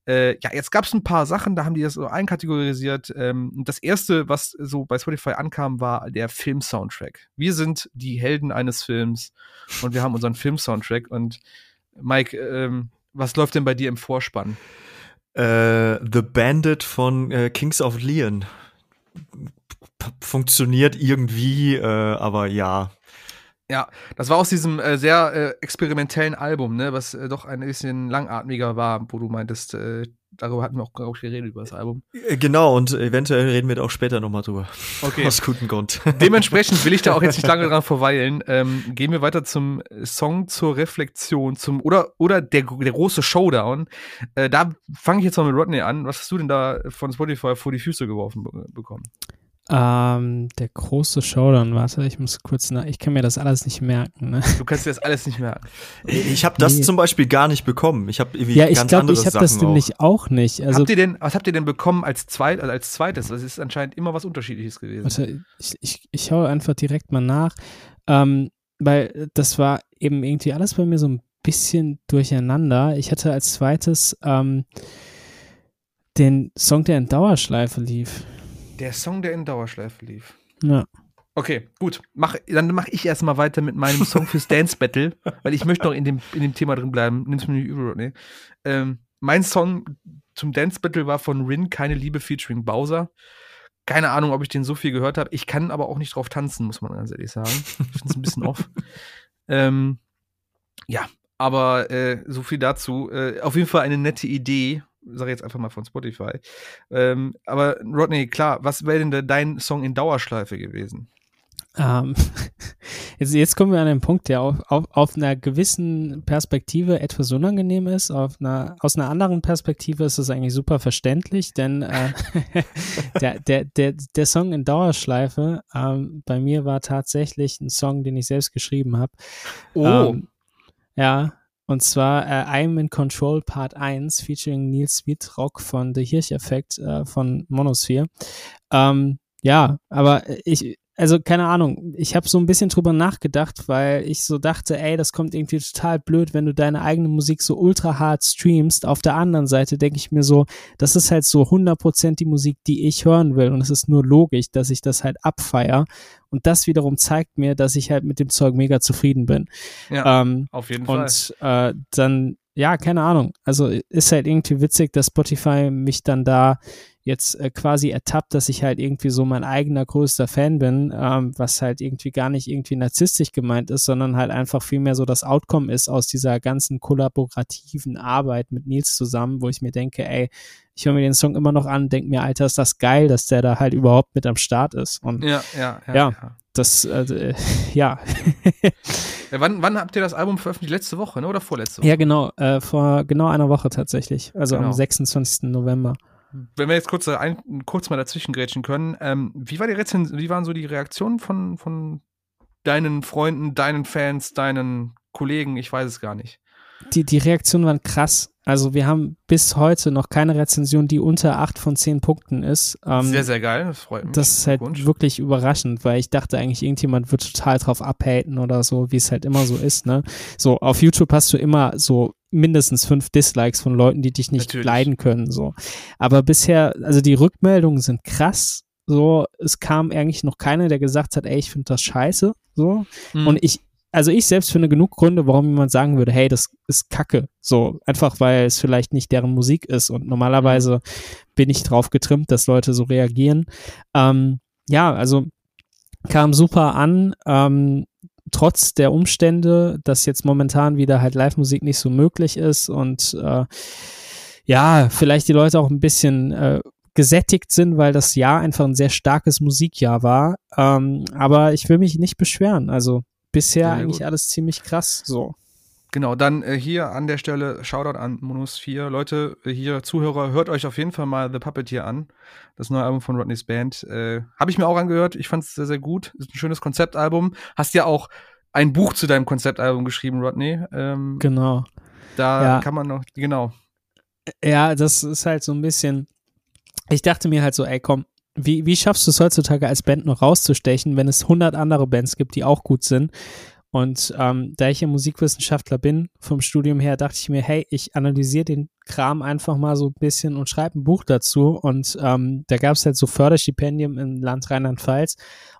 Äh, ja, jetzt gab es ein paar Sachen, da haben die das so einkategorisiert. Ähm, das erste, was so bei Spotify ankam, war der Film-Soundtrack. Wir sind die Helden eines Films und wir haben unseren Film-Soundtrack. Und Mike, ähm, was läuft denn bei dir im Vorspann? Äh, The Bandit von äh, Kings of Leon funktioniert irgendwie, äh, aber ja. Ja, das war aus diesem äh, sehr äh, experimentellen Album, ne, was äh, doch ein bisschen langatmiger war, wo du meintest, äh, darüber hatten wir auch, auch geredet über das Album. Äh, genau, und eventuell reden wir da auch später nochmal drüber. Okay. Aus gutem Grund. Dementsprechend will ich da auch jetzt nicht lange dran verweilen. Ähm, gehen wir weiter zum Song zur Reflexion, zum oder oder der, der große Showdown. Äh, da fange ich jetzt mal mit Rodney an. Was hast du denn da von Spotify vor die Füße geworfen bekommen? Ähm, der große Showdown, warte, ich muss kurz nach, ich kann mir das alles nicht merken. Ne? Du kannst dir das alles nicht merken. Ich habe das nee. zum Beispiel gar nicht bekommen. Ich habe irgendwie ja, ich glaube, ich habe das nämlich auch nicht. Also, habt ihr denn, was habt ihr denn bekommen als, zweit, also als zweites? Das ist anscheinend immer was Unterschiedliches gewesen. Warte, ich, ich, ich schaue einfach direkt mal nach, ähm, weil das war eben irgendwie alles bei mir so ein bisschen durcheinander. Ich hatte als zweites ähm, den Song, der in Dauerschleife lief. Der Song, der in Dauerschleife lief. Ja. Okay, gut. Mach, dann mache ich erstmal weiter mit meinem Song fürs Dance Battle, weil ich möchte noch in dem, in dem Thema drin bleiben. Nimm's mir nicht übel, nee. Ähm, mein Song zum Dance Battle war von Rin, Keine Liebe featuring Bowser. Keine Ahnung, ob ich den so viel gehört habe. Ich kann aber auch nicht drauf tanzen, muss man ganz ehrlich sagen. Ich finde es ein bisschen off. Ähm, ja, aber äh, so viel dazu. Äh, auf jeden Fall eine nette Idee, sage jetzt einfach mal von Spotify. Ähm, aber Rodney, klar, was wäre denn dein Song in Dauerschleife gewesen? Ähm, jetzt, jetzt kommen wir an den Punkt, der auf, auf, auf einer gewissen Perspektive etwas unangenehm ist. Auf einer, aus einer anderen Perspektive ist es eigentlich super verständlich, denn äh, der, der, der, der Song in Dauerschleife ähm, bei mir war tatsächlich ein Song, den ich selbst geschrieben habe. Oh. Ähm, ja, und zwar äh, I'm in Control Part 1 featuring Neil Sweetrock von The Hirsch Effect äh, von Monosphere. Ähm, ja, aber ich, also keine Ahnung, ich habe so ein bisschen drüber nachgedacht, weil ich so dachte, ey, das kommt irgendwie total blöd, wenn du deine eigene Musik so ultra hart streamst. Auf der anderen Seite denke ich mir so, das ist halt so 100% die Musik, die ich hören will und es ist nur logisch, dass ich das halt abfeier und das wiederum zeigt mir, dass ich halt mit dem Zeug mega zufrieden bin. Ja, ähm, auf jeden Fall. Und äh, dann, ja, keine Ahnung. Also ist halt irgendwie witzig, dass Spotify mich dann da jetzt äh, quasi ertappt, dass ich halt irgendwie so mein eigener größter Fan bin, ähm, was halt irgendwie gar nicht irgendwie narzisstisch gemeint ist, sondern halt einfach vielmehr so das Outcome ist aus dieser ganzen kollaborativen Arbeit mit Nils zusammen, wo ich mir denke, ey, ich höre mir den Song immer noch an, denke mir, Alter, ist das geil, dass der da halt überhaupt mit am Start ist. Und ja, ja, ja. ja, ja. Das, äh, ja. ja wann, wann habt ihr das Album veröffentlicht? Letzte Woche, ne? oder vorletzte Woche? Ja, genau. Äh, vor genau einer Woche tatsächlich. Also genau. am 26. November. Wenn wir jetzt kurz, ein, kurz mal dazwischen grätschen können, ähm, wie, war die Rezen wie waren so die Reaktionen von, von deinen Freunden, deinen Fans, deinen Kollegen? Ich weiß es gar nicht. Die, die Reaktionen waren krass. Also wir haben bis heute noch keine Rezension, die unter acht von zehn Punkten ist. Ähm, sehr, sehr geil, das freut mich. Das ist halt wirklich überraschend, weil ich dachte eigentlich, irgendjemand wird total drauf abhaten oder so, wie es halt immer so ist, ne? So, auf YouTube hast du immer so mindestens fünf Dislikes von Leuten, die dich nicht Natürlich. leiden können, so. Aber bisher, also die Rückmeldungen sind krass, so, es kam eigentlich noch keiner, der gesagt hat, ey, ich finde das scheiße, so. Mhm. Und ich, also ich selbst finde genug Gründe, warum jemand sagen würde, hey, das ist Kacke. So, einfach weil es vielleicht nicht deren Musik ist und normalerweise bin ich drauf getrimmt, dass Leute so reagieren. Ähm, ja, also kam super an, ähm, trotz der Umstände, dass jetzt momentan wieder halt Live-Musik nicht so möglich ist und äh, ja, vielleicht die Leute auch ein bisschen äh, gesättigt sind, weil das Jahr einfach ein sehr starkes Musikjahr war. Ähm, aber ich will mich nicht beschweren. Also bisher eigentlich gut. alles ziemlich krass so. Genau, dann äh, hier an der Stelle Shoutout an Monus 4. Leute, äh, hier Zuhörer, hört euch auf jeden Fall mal The Puppeteer an. Das neue Album von Rodney's Band. Äh, Habe ich mir auch angehört. Ich fand es sehr, sehr gut. Ist ein schönes Konzeptalbum. Hast ja auch ein Buch zu deinem Konzeptalbum geschrieben, Rodney. Ähm, genau. Da ja. kann man noch, genau. Ja, das ist halt so ein bisschen. Ich dachte mir halt so, ey, komm, wie, wie schaffst du es heutzutage als Band noch rauszustechen, wenn es 100 andere Bands gibt, die auch gut sind? Und ähm, da ich ja Musikwissenschaftler bin, vom Studium her, dachte ich mir, hey, ich analysiere den Kram einfach mal so ein bisschen und schreibe ein Buch dazu. Und ähm, da gab es halt so Förderstipendien im Land Rheinland-Pfalz.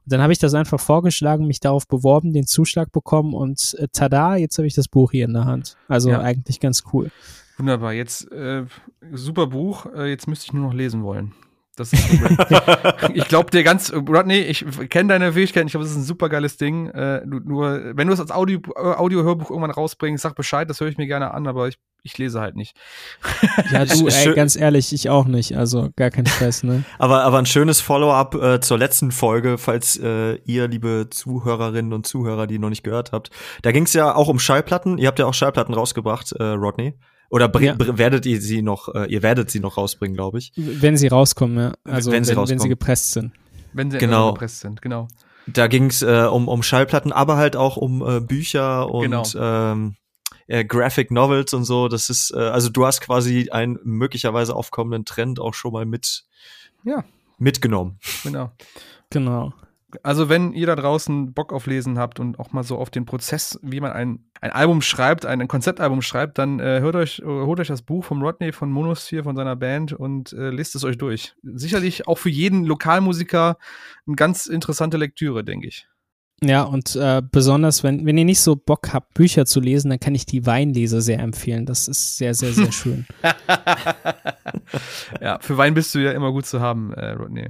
Und dann habe ich das einfach vorgeschlagen, mich darauf beworben, den Zuschlag bekommen und äh, tada, jetzt habe ich das Buch hier in der Hand. Also ja. eigentlich ganz cool. Wunderbar, jetzt äh, super Buch, äh, jetzt müsste ich nur noch lesen wollen. Das ist ich glaube dir ganz, Rodney, ich kenne deine Fähigkeiten, ich glaube, das ist ein super geiles Ding. Äh, nur, wenn du es als Audio, Audio-Hörbuch irgendwann rausbringst, sag Bescheid, das höre ich mir gerne an, aber ich, ich lese halt nicht. ja, du, ey, ganz ehrlich, ich auch nicht, also gar kein Stress, ne? aber, aber ein schönes Follow-up äh, zur letzten Folge, falls äh, ihr, liebe Zuhörerinnen und Zuhörer, die noch nicht gehört habt. Da ging es ja auch um Schallplatten. Ihr habt ja auch Schallplatten rausgebracht, äh, Rodney. Oder ja. werdet ihr sie noch, äh, ihr werdet sie noch rausbringen, glaube ich. Wenn sie rauskommen, ja. Also wenn, sie, wenn, rauskommen. wenn sie gepresst sind. Wenn sie genau. gepresst sind, genau. Da ging es äh, um, um Schallplatten, aber halt auch um äh, Bücher und genau. ähm, äh, Graphic Novels und so. Das ist, äh, also du hast quasi einen möglicherweise aufkommenden Trend auch schon mal mit ja. mitgenommen. Genau. Genau. Also wenn ihr da draußen Bock auf Lesen habt und auch mal so auf den Prozess, wie man ein, ein Album schreibt, ein, Konzeptalbum schreibt, dann äh, hört euch, holt euch das Buch vom Rodney von Monosphere, von seiner Band und äh, lest es euch durch. Sicherlich auch für jeden Lokalmusiker eine ganz interessante Lektüre, denke ich. Ja, und äh, besonders, wenn, wenn ihr nicht so Bock habt, Bücher zu lesen, dann kann ich die Weinlese sehr empfehlen. Das ist sehr, sehr, sehr schön. ja, für Wein bist du ja immer gut zu haben, äh, Rodney.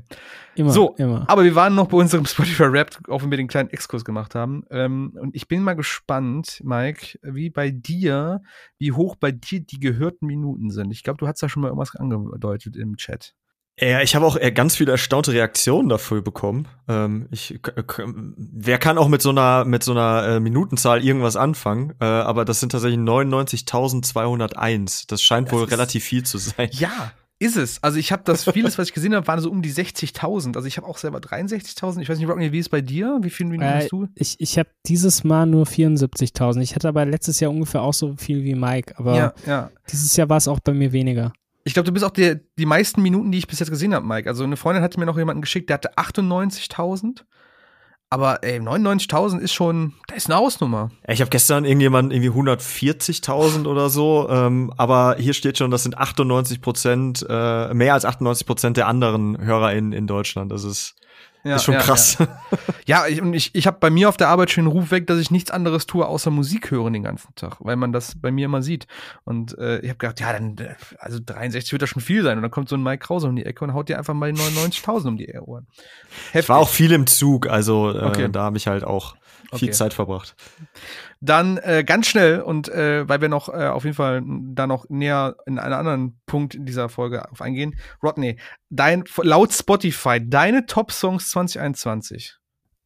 Immer, so, immer. aber wir waren noch bei unserem Spotify Rap, auch wenn wir den kleinen Exkurs gemacht haben. Ähm, und ich bin mal gespannt, Mike, wie bei dir, wie hoch bei dir die gehörten Minuten sind. Ich glaube, du hast da schon mal irgendwas angedeutet im Chat. Ja, ich habe auch äh, ganz viele erstaunte Reaktionen dafür bekommen. Ähm, ich, wer kann auch mit so einer mit so einer äh, Minutenzahl irgendwas anfangen? Äh, aber das sind tatsächlich 99.201. Das scheint das wohl relativ viel zu sein. Ja, ist es. Also ich habe das vieles, was ich gesehen habe, waren so um die 60.000. Also ich habe auch selber 63.000. Ich weiß nicht, Rodney, wie ist bei dir? Wie viele Minuten äh, hast du? Ich, ich habe dieses Mal nur 74.000. Ich hatte aber letztes Jahr ungefähr auch so viel wie Mike. Aber ja, ja. dieses Jahr war es auch bei mir weniger. Ich glaube, du bist auch der, die meisten Minuten, die ich bis jetzt gesehen habe, Mike. Also eine Freundin hatte mir noch jemanden geschickt, der hatte 98.000. Aber ey, 99.000 ist schon, da ist eine Hausnummer. Ich habe gestern irgendjemand irgendwie 140.000 oder so, ähm, aber hier steht schon, das sind 98 Prozent, äh, mehr als 98 Prozent der anderen HörerInnen in Deutschland. Das ist ja, ist schon ja, krass. Ja, ja ich, ich, ich habe bei mir auf der Arbeit schon den Ruf weg, dass ich nichts anderes tue, außer Musik hören den ganzen Tag, weil man das bei mir immer sieht. Und äh, ich habe gedacht, ja, dann, also 63 wird das schon viel sein. Und dann kommt so ein Mike Krause um die Ecke und haut dir einfach mal 99.000 um die Ohren. Heftig. Ich war auch viel im Zug, also äh, okay. da habe ich halt auch viel okay. Zeit verbracht. Dann äh, ganz schnell und äh, weil wir noch äh, auf jeden Fall da noch näher in einen anderen Punkt in dieser Folge auf eingehen. Rodney, dein laut Spotify deine Top Songs 2021.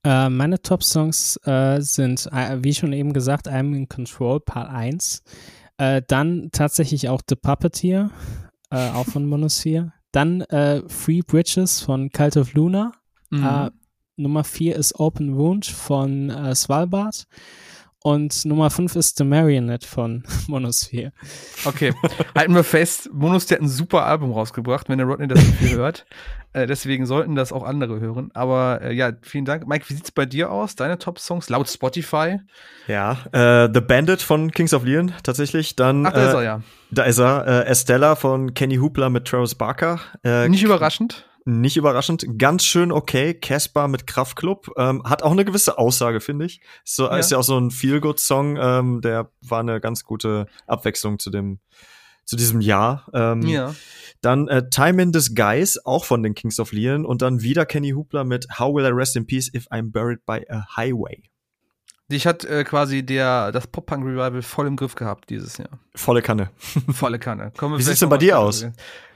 Äh, meine Top Songs äh, sind äh, wie schon eben gesagt I'm in Control Part 1. Äh, dann tatsächlich auch The Puppeteer, auch von Monosphere. Dann Free Bridges von Cult of Luna. Mhm. Nummer 4 ist Open Wound von Svalbard. Und Nummer 5 ist The Marionette von Monosphere. Okay, halten wir fest, Monosphere hat ein super Album rausgebracht, wenn der Rodney das nicht viel hört. Äh, deswegen sollten das auch andere hören. Aber äh, ja, vielen Dank. Mike, wie sieht's bei dir aus? Deine Top-Songs laut Spotify? Ja, äh, The Bandit von Kings of Leon tatsächlich. Dann, Ach, da ist er, ja. Da ist er. Äh, Estella von Kenny Hoopla mit Travis Barker. Äh, nicht überraschend. Nicht überraschend, ganz schön okay. Casper mit Kraftklub ähm, hat auch eine gewisse Aussage, finde ich. So ja. ist ja auch so ein Feel-Good-Song. Ähm, der war eine ganz gute Abwechslung zu dem zu diesem Jahr. Ähm, ja. Dann äh, Time in Disguise, auch von den Kings of Leon. Und dann wieder Kenny Hoopla mit How Will I Rest in Peace If I'm Buried by a Highway. Dich hat äh, quasi der, das Pop-Punk-Revival voll im Griff gehabt dieses Jahr. Volle Kanne. Volle Kanne. Wie sieht's denn bei dir aus?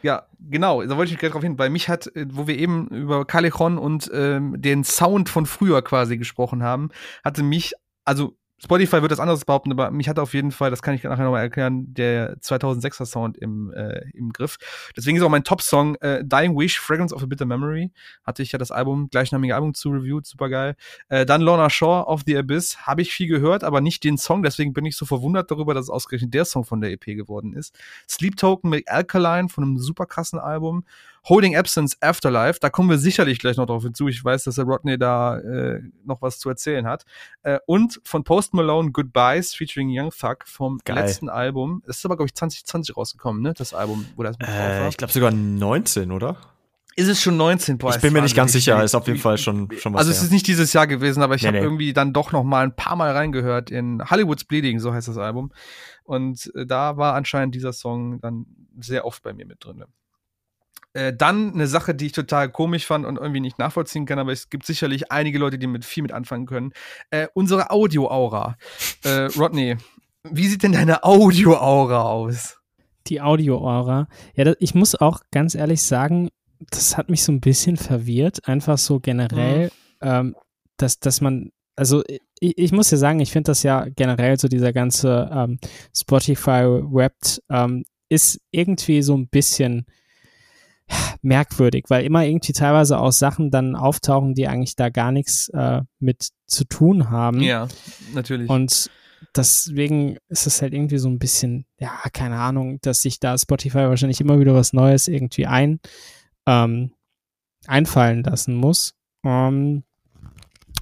Ja, genau, da wollte ich gerade drauf hin. Bei mich hat, äh, wo wir eben über Callejon und ähm, den Sound von früher quasi gesprochen haben, hatte mich, also Spotify wird das anderes behaupten, aber mich hat auf jeden Fall, das kann ich nachher nochmal erklären, der 2006er Sound im, äh, im Griff. Deswegen ist auch mein Top-Song äh, Dying Wish, Fragrance of a Bitter Memory. Hatte ich ja das Album, gleichnamige Album zu reviewed, super geil. Äh, dann Lorna Shore of the Abyss, habe ich viel gehört, aber nicht den Song, deswegen bin ich so verwundert darüber, dass es ausgerechnet der Song von der EP geworden ist. Sleep Token mit Alkaline von einem super krassen Album. Holding Absence Afterlife, da kommen wir sicherlich gleich noch drauf hinzu. Ich weiß, dass der Rodney da äh, noch was zu erzählen hat. Äh, und von Post Malone Goodbyes featuring Young Thug vom Geil. letzten Album. Das ist aber, glaube ich, 2020 rausgekommen, ne? Das Album, wo das mit drauf war. Ich glaube sogar 19, oder? Ist es schon 19? Boah, ich bin mir nicht ganz sicher, ist auf jeden Fall schon, schon was. Also es ist nicht dieses Jahr gewesen, aber ich nee, habe nee. irgendwie dann doch noch mal ein paar Mal reingehört in Hollywood's Bleeding, so heißt das Album. Und äh, da war anscheinend dieser Song dann sehr oft bei mir mit drin. Äh, dann eine Sache, die ich total komisch fand und irgendwie nicht nachvollziehen kann, aber es gibt sicherlich einige Leute, die mit viel mit anfangen können. Äh, unsere Audio-Aura. Äh, Rodney, wie sieht denn deine Audio-Aura aus? Die Audio-Aura. Ja, das, ich muss auch ganz ehrlich sagen, das hat mich so ein bisschen verwirrt. Einfach so generell, mhm. ähm, dass, dass man also ich, ich, muss ja sagen, ich finde das ja generell so dieser ganze ähm, Spotify-Wrapped ähm, ist irgendwie so ein bisschen merkwürdig, weil immer irgendwie teilweise auch Sachen dann auftauchen, die eigentlich da gar nichts äh, mit zu tun haben. Ja, natürlich. Und deswegen ist es halt irgendwie so ein bisschen, ja, keine Ahnung, dass sich da Spotify wahrscheinlich immer wieder was Neues irgendwie ein, ähm, einfallen lassen muss. Ähm,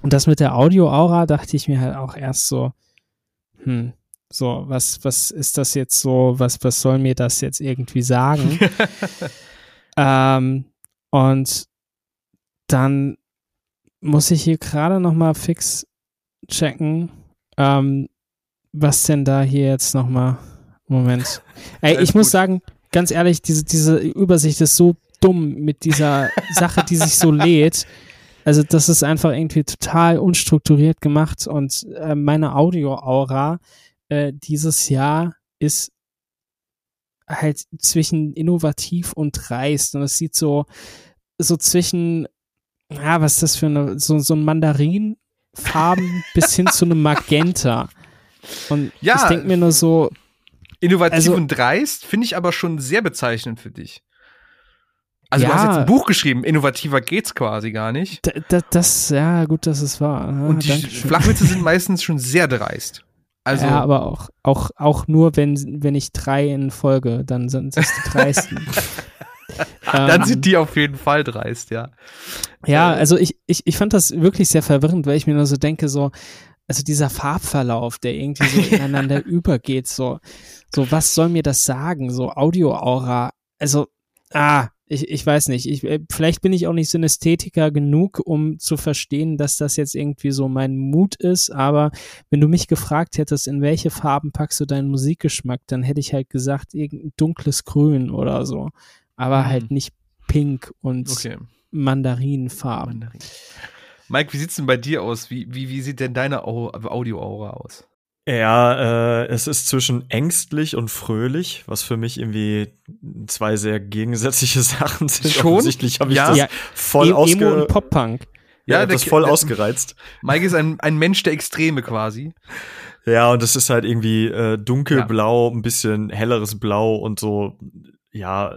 und das mit der Audio-Aura dachte ich mir halt auch erst so, hm, so, was, was ist das jetzt so, was, was soll mir das jetzt irgendwie sagen? Ähm, und dann muss ich hier gerade noch mal fix checken, ähm, was denn da hier jetzt noch mal Moment. Ey, ich muss sagen, ganz ehrlich, diese, diese Übersicht ist so dumm mit dieser Sache, die sich so lädt. Also das ist einfach irgendwie total unstrukturiert gemacht und äh, meine Audio-Aura äh, dieses Jahr ist halt zwischen innovativ und dreist. Und es sieht so, so zwischen, ja, was ist das für eine, so, so ein Mandarinfarben bis hin zu einem Magenta. Und ja, ich denke mir nur so. Innovativ also, und dreist finde ich aber schon sehr bezeichnend für dich. Also ja, du hast jetzt ein Buch geschrieben, innovativer geht's quasi gar nicht. das, ja, gut, dass es war. Ja, und die Flachwitze sind meistens schon sehr dreist. Also, ja, aber auch, auch, auch nur, wenn, wenn ich drei in Folge, dann sind es die dreisten. Dann ähm, sind die auf jeden Fall dreist, ja. Ja, also ich, ich, ich fand das wirklich sehr verwirrend, weil ich mir nur so denke, so, also dieser Farbverlauf, der irgendwie so ineinander übergeht, so, so, was soll mir das sagen? So Audio-Aura, also, ah, ich, ich weiß nicht, ich, äh, vielleicht bin ich auch nicht Synästhetiker genug, um zu verstehen, dass das jetzt irgendwie so mein Mut ist, aber wenn du mich gefragt hättest, in welche Farben packst du deinen Musikgeschmack, dann hätte ich halt gesagt, irgendein dunkles Grün oder so, aber mhm. halt nicht pink und okay. Mandarinfarben. Mandarin. Mike, wie sieht's denn bei dir aus? Wie, wie, wie sieht denn deine Audio-Aura aus? Ja, äh, es ist zwischen ängstlich und fröhlich, was für mich irgendwie zwei sehr gegensätzliche Sachen sind. Schon? Offensichtlich habe ich ja. das ja. voll e ausge Emo und Pop-Punk. Ja, ja das voll der, ausgereizt. Mike ist ein, ein Mensch der Extreme quasi. Ja, und das ist halt irgendwie äh, dunkelblau, ja. ein bisschen helleres Blau und so, ja,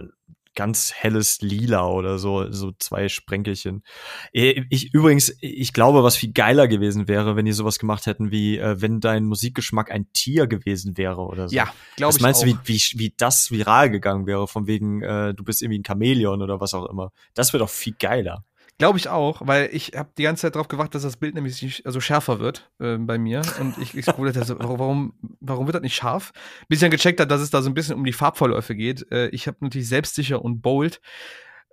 ganz helles Lila oder so, so zwei Sprenkelchen. Äh, ich übrigens, ich glaube, was viel geiler gewesen wäre, wenn die sowas gemacht hätten, wie äh, wenn dein Musikgeschmack ein Tier gewesen wäre oder so. Ja, glaube ich. Was meinst du, wie, wie, wie das viral gegangen wäre, von wegen, äh, du bist irgendwie ein Chamäleon oder was auch immer? Das wäre doch viel geiler. Glaube ich auch, weil ich habe die ganze Zeit darauf gewartet, dass das Bild nämlich also schärfer wird äh, bei mir. Und ich, ich wunderte, also, warum, warum wird das nicht scharf? Bis ich dann gecheckt hat, dass es da so ein bisschen um die Farbverläufe geht. Äh, ich habe natürlich selbstsicher und bold.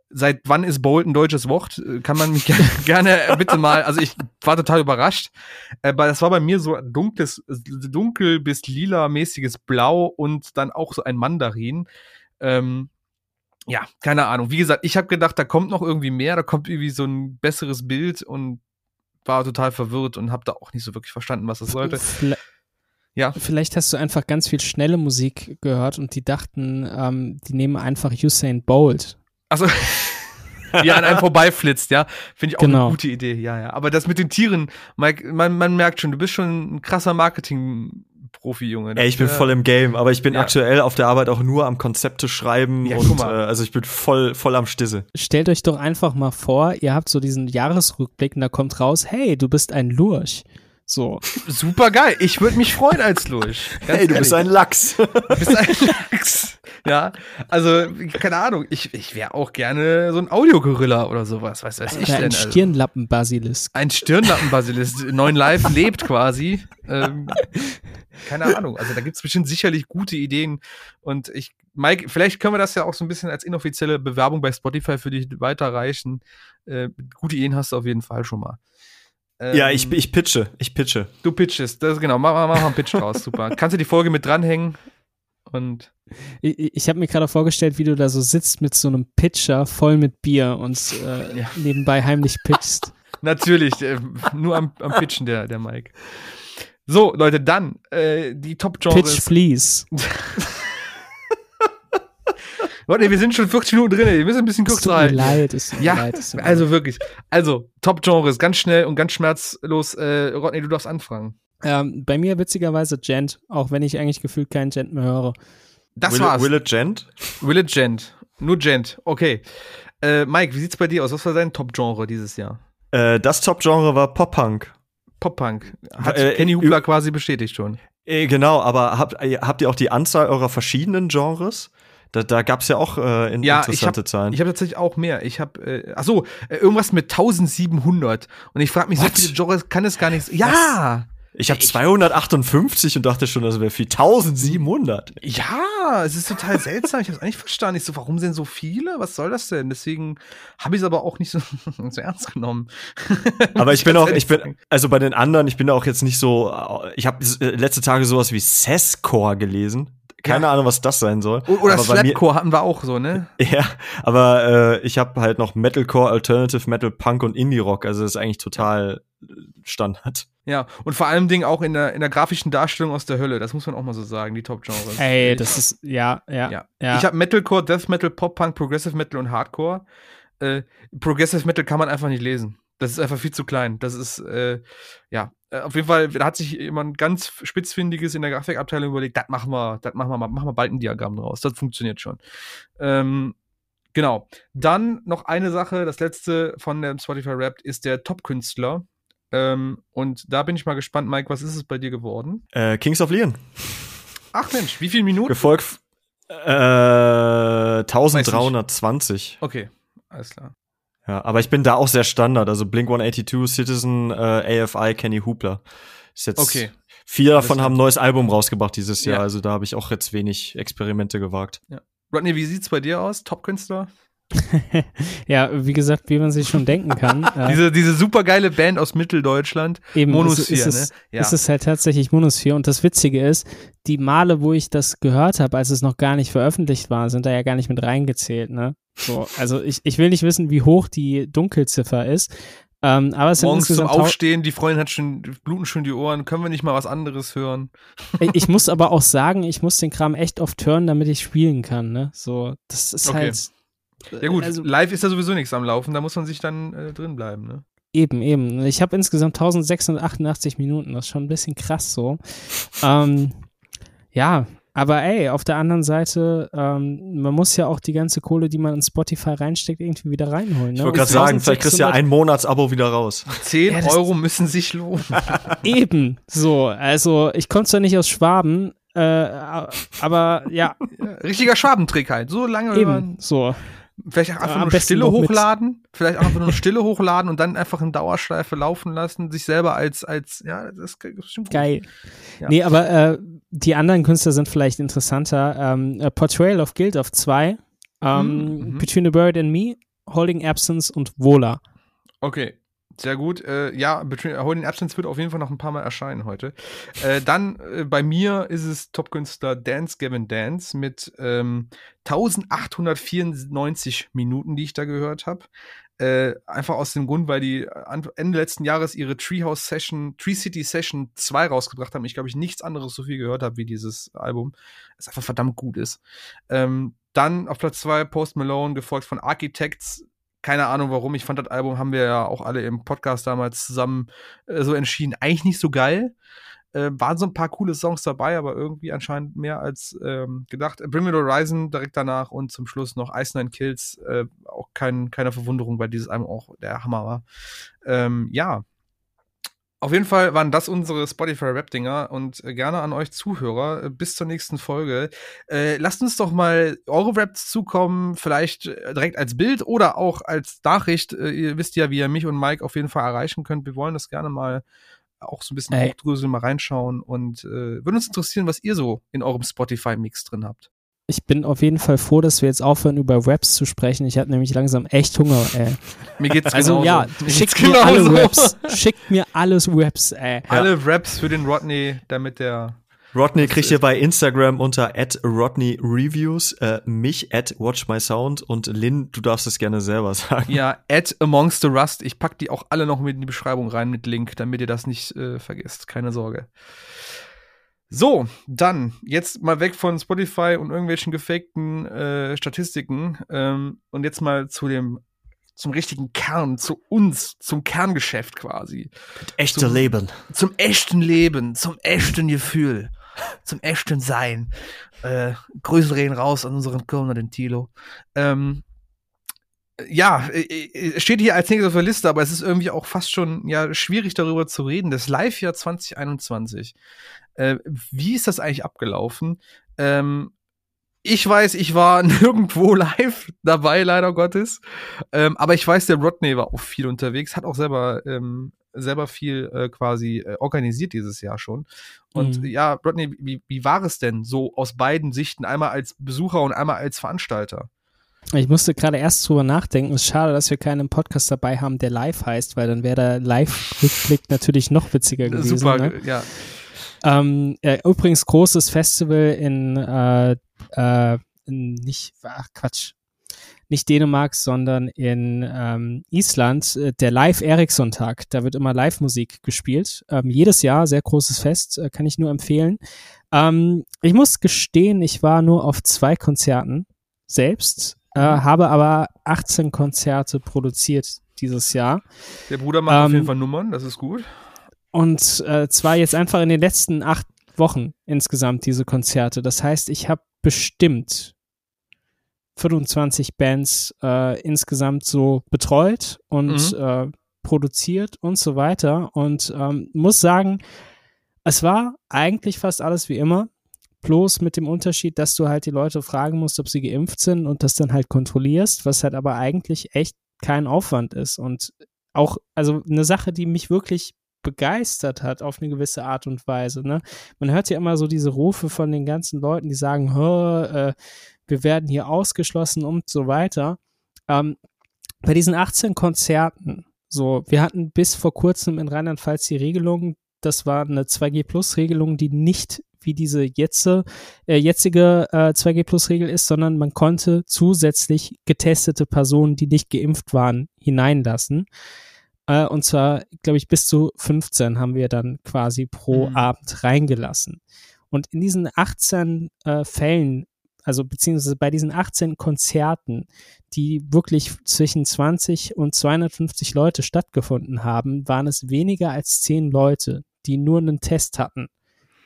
Seit wann ist bold ein deutsches Wort? Äh, kann man mich gerne, bitte mal, also ich war total überrascht. Aber das war bei mir so dunkles, dunkel bis lila mäßiges Blau und dann auch so ein Mandarin. Ähm, ja, keine Ahnung. Wie gesagt, ich habe gedacht, da kommt noch irgendwie mehr, da kommt irgendwie so ein besseres Bild und war total verwirrt und habe da auch nicht so wirklich verstanden, was das sollte. Vielleicht, ja. Vielleicht hast du einfach ganz viel schnelle Musik gehört und die dachten, ähm, die nehmen einfach Usain Bolt. Also die an einem vorbeiflitzt, ja. Finde ich auch genau. eine gute Idee, ja, ja. Aber das mit den Tieren, Mike, man, man merkt schon, du bist schon ein krasser Marketing- Profi, Junge. Ey, ich bin voll im Game, aber ich bin ja. aktuell auf der Arbeit auch nur am Konzepte schreiben ja, und äh, also ich bin voll, voll am Stisse. Stellt euch doch einfach mal vor, ihr habt so diesen Jahresrückblick und da kommt raus, hey, du bist ein Lurch. So. Super geil. Ich würde mich freuen als Lurch. hey, du ehrlich. bist ein Lachs. Du bist ein Lachs. Ja, also, keine Ahnung. Ich, ich wäre auch gerne so ein Audiogorilla oder sowas. Was weiß ich oder denn? Ein also. Stirnlappenbasilisk. Ein Stirnlappenbasilisk. Neun Live lebt quasi. Ähm, keine Ahnung. Also, da gibt es bestimmt sicherlich gute Ideen. Und ich, Mike, vielleicht können wir das ja auch so ein bisschen als inoffizielle Bewerbung bei Spotify für dich weiterreichen. Äh, gute Ideen hast du auf jeden Fall schon mal. Ähm, ja, ich, ich pitche, ich pitche. Du pitchest, das ist genau. Mach, mach, mach mal einen Pitch draus, super. Kannst du die Folge mit dranhängen und. Ich, ich habe mir gerade vorgestellt, wie du da so sitzt mit so einem Pitcher voll mit Bier und äh, ja. nebenbei heimlich pitchst. Natürlich, äh, nur am, am Pitchen der, der Mike. So, Leute, dann äh, die Top-Genres. Pitch, please. Warte, wir sind schon 40 Minuten drin, wir müssen ein bisschen kürzer halten. Leid, es tut ja, leid, es also wirklich. Also, Top-Genres, ganz schnell und ganz schmerzlos. Äh, Rodney, du darfst anfangen. Ähm, bei mir witzigerweise Gent, auch wenn ich eigentlich gefühlt keinen Gent mehr höre. Das Will, war's. Will it Gent? Will it Gent. Nur Gent, okay. Äh, Mike, wie sieht's bei dir aus? Was war dein Top-Genre dieses Jahr? Äh, das Top-Genre war Pop-Punk. Pop-Punk. Hat äh, Kenny Hubler quasi bestätigt schon. Äh, genau, aber habt, habt ihr auch die Anzahl eurer verschiedenen Genres? Da, da gab es ja auch äh, in, ja, interessante ich hab, Zahlen. Ich habe tatsächlich auch mehr. Ich habe, äh, ach so, äh, irgendwas mit 1700. Und ich frage mich, What? so viele Genres kann es gar nicht. Ja! Ich habe 258 und dachte schon, das wäre viel. 1700. Ja, es ist total seltsam. Ich habe es nicht verstanden. Ich so, warum sind so viele? Was soll das denn? Deswegen habe ich es aber auch nicht so, so ernst genommen. Aber ich bin auch, ich bin, also bei den anderen, ich bin auch jetzt nicht so, ich habe letzte Tage sowas wie Sescore gelesen. Keine ja. Ahnung, was das sein soll. Oder Slapcore hatten wir auch so, ne? Ja, aber äh, ich habe halt noch Metalcore, Alternative Metal, Punk und Indie Rock. Also das ist eigentlich total äh, Standard. Ja, und vor allem Dingen auch in der, in der grafischen Darstellung aus der Hölle. Das muss man auch mal so sagen, die Top-Genres. Ey, das ist, ja, ja. ja. ja. Ich habe Metalcore, Death Metal, Pop Punk, Progressive Metal und Hardcore. Äh, Progressive Metal kann man einfach nicht lesen. Das ist einfach viel zu klein. Das ist, äh, ja, auf jeden Fall, da hat sich jemand ganz Spitzfindiges in der Grafikabteilung überlegt, das machen wir, das machen wir mal, machen wir bald ein Diagramm draus. Das funktioniert schon. Ähm, genau. Dann noch eine Sache, das letzte von dem Spotify Rap ist der Top-Künstler. Ähm, und da bin ich mal gespannt, Mike, was ist es bei dir geworden? Äh, Kings of Leon. Ach Mensch, wie viele Minuten? Gefolgt Äh, 1320. Okay, alles klar. Ja, aber ich bin da auch sehr Standard. Also Blink 182, Citizen, äh, AFI, Kenny Hoopla. Ist jetzt Okay. Vier davon haben ein neues Album rausgebracht dieses Jahr. Ja. Also da habe ich auch jetzt wenig Experimente gewagt. Rodney, wie sieht's bei dir aus? Top-Künstler? ja, wie gesagt, wie man sich schon denken kann. äh, Diese, diese supergeile Band aus Mitteldeutschland. eben Monosphere, ist, ist, es, ne? Ja. ist es halt tatsächlich Monosphere. Und das Witzige ist, die Male, wo ich das gehört habe, als es noch gar nicht veröffentlicht war, sind da ja gar nicht mit reingezählt. Ne? So, also ich, ich will nicht wissen, wie hoch die Dunkelziffer ist. Ähm, aber es Morgens zum Aufstehen, die Freundin hat schon, bluten schon die Ohren. Können wir nicht mal was anderes hören? Ich muss aber auch sagen, ich muss den Kram echt oft hören, damit ich spielen kann. Ne? So, das ist Okay. halt. Ja gut, Also, live ist ja sowieso nichts am Laufen, da muss man sich dann äh, drin bleiben, ne? Eben, eben. Ich habe insgesamt 1688 Minuten. Das ist schon ein bisschen krass so. ähm, ja, aber ey, auf der anderen Seite, ähm, man muss ja auch die ganze Kohle, die man in Spotify reinsteckt, irgendwie wieder reinholen. Ne? Ich wollte gerade sagen, vielleicht kriegst du ja 1600 ein Monatsabo wieder raus. 10 Ja, Euro müssen sich lohnen. Eben, so. Also, ich komme zwar nicht aus Schwaben, äh, aber ja, Richtiger Schwabentrick halt. So lange eben, hören. so. Vielleicht auch einfach Am nur Stille noch mit- hochladen. Vielleicht auch einfach nur Stille hochladen und dann einfach in Dauerschleife laufen lassen. Sich selber als, als, ja, das ist bestimmt gut. Geil. Ja. Nee, aber äh, die anderen Künstler sind vielleicht interessanter. Ähm, äh, Portrayal of Guild of 2, ähm, Mhm. Between the Bird and Me, Holding Absence und Vola. Okay. Sehr gut. Äh, ja, Between- Holding Absence wird auf jeden Fall noch ein paar Mal erscheinen heute. Äh, dann äh, bei mir ist es Topkünstler Dance Gavin Dance mit ähm, 1894 Minuten, die ich da gehört habe. Äh, einfach aus dem Grund, weil die an- Ende letzten Jahres ihre Treehouse Session, Tree City Session 2 rausgebracht haben. Ich glaube, ich nichts anderes so viel gehört habe wie dieses Album. Es einfach verdammt gut ist. Ähm, dann auf Platz 2 Post Malone, gefolgt von Architects. Keine Ahnung warum. Ich fand das Album, haben wir ja auch alle im Podcast damals zusammen äh, so entschieden. Eigentlich nicht so geil. Äh, waren so ein paar coole Songs dabei, aber irgendwie anscheinend mehr als ähm, gedacht. Bring Me the Horizon direkt danach und zum Schluss noch Ice Nine Kills. Äh, auch kein, keine Verwunderung, weil dieses Album auch der Hammer war. Ähm, ja. Auf jeden Fall waren das unsere Spotify-Rap-Dinger und äh, gerne an euch Zuhörer. Äh, bis zur nächsten Folge. Äh, lasst uns doch mal eure Raps zukommen, vielleicht äh, direkt als Bild oder auch als Nachricht. Äh, ihr wisst ja, wie ihr mich und Mike auf jeden Fall erreichen könnt. Wir wollen das gerne mal auch so ein bisschen Ey. aufdröseln, mal reinschauen und äh, würde uns interessieren, was ihr so in eurem Spotify-Mix drin habt. Ich bin auf jeden Fall froh, dass wir jetzt aufhören, über Raps zu sprechen. Ich hatte nämlich langsam echt Hunger, ey. Mir geht's Also genauso. ja, Mir schickt mir alle genauso. Raps. Schickt mir alles Raps, ey. Alle Raps für den Rodney, damit der Rodney kriegt ihr bei Instagram unter @rodneyreviews, äh, mich at watchmysound und Lynn, du darfst es gerne selber sagen. Ja, at Amongst the Rust. Ich pack die auch alle noch mit in die Beschreibung rein mit Link, damit ihr das nicht äh, vergesst. Keine Sorge. So, dann jetzt mal weg von Spotify und irgendwelchen gefakten äh, Statistiken ähm, und jetzt mal zu dem zum richtigen Kern, zu uns, zum Kerngeschäft quasi, Echte So- Leben. zum echten Leben, zum echten Gefühl, zum echten Sein. Äh, Grüße reden raus an unseren Kölner, den Tilo. Ähm, ja, äh, äh, steht hier als nächstes auf der Liste, aber es ist irgendwie auch fast schon ja schwierig darüber zu reden. Das Live-Jahr 2021. Äh, wie ist das eigentlich abgelaufen? Ähm, ich weiß, ich war nirgendwo live dabei, leider Gottes. Ähm, aber ich weiß, der Rodney war auch viel unterwegs, hat auch selber, ähm, selber viel äh, quasi äh, organisiert dieses Jahr schon. Und Mhm. ja, Rodney, wie, wie war es denn so aus beiden Sichten, einmal als Besucher und einmal als Veranstalter? Ich musste gerade erst drüber nachdenken. Es ist schade, dass wir keinen Podcast dabei haben, der live heißt, weil dann wäre der Live-Rückblick natürlich noch witziger gewesen. Super, Ne? ja. Ähm, äh, übrigens großes Festival in, äh, äh, in nicht, ach Quatsch, nicht Dänemark, sondern in ähm, Island, äh, der Live Ericsson-Tag. Da wird immer Live-Musik gespielt. Ähm, jedes Jahr, sehr großes Fest, äh, kann ich nur empfehlen. Ähm, ich muss gestehen, ich war nur auf zwei Konzerten selbst, äh, habe aber 18 Konzerte produziert dieses Jahr. Der Bruder macht auf Ähm, jeden Fall Nummern, das ist gut. Und äh, zwar jetzt einfach in den letzten acht Wochen insgesamt diese Konzerte. Das heißt, ich habe bestimmt 25 Bands äh, insgesamt so betreut und Mhm. äh, produziert und so weiter. Und ähm, muss sagen, es war eigentlich fast alles wie immer. bloß mit dem Unterschied, dass du halt die Leute fragen musst, ob sie geimpft sind und das dann halt kontrollierst, was halt aber eigentlich echt kein Aufwand ist und auch, also eine Sache, die mich wirklich begeistert hat auf eine gewisse Art und Weise. Ne? Man hört ja immer so diese Rufe von den ganzen Leuten, die sagen, äh, wir werden hier ausgeschlossen und so weiter. Ähm, bei diesen 18 Konzerten, so, wir hatten bis vor kurzem in Rheinland-Pfalz die Regelung, das war eine 2G-Plus-Regelung, die nicht wie diese jetzt, äh, jetzige äh, 2G-Plus-Regel ist, sondern man konnte zusätzlich getestete Personen, die nicht geimpft waren, hineinlassen. Äh, und zwar, glaube ich, bis zu 15 haben wir dann quasi pro mhm. Abend reingelassen. Und in diesen 18 äh, Fällen, also beziehungsweise bei diesen 18 Konzerten, die wirklich zwischen 20 und 250 Leute stattgefunden haben, waren es weniger als 10 Leute, die nur einen Test hatten.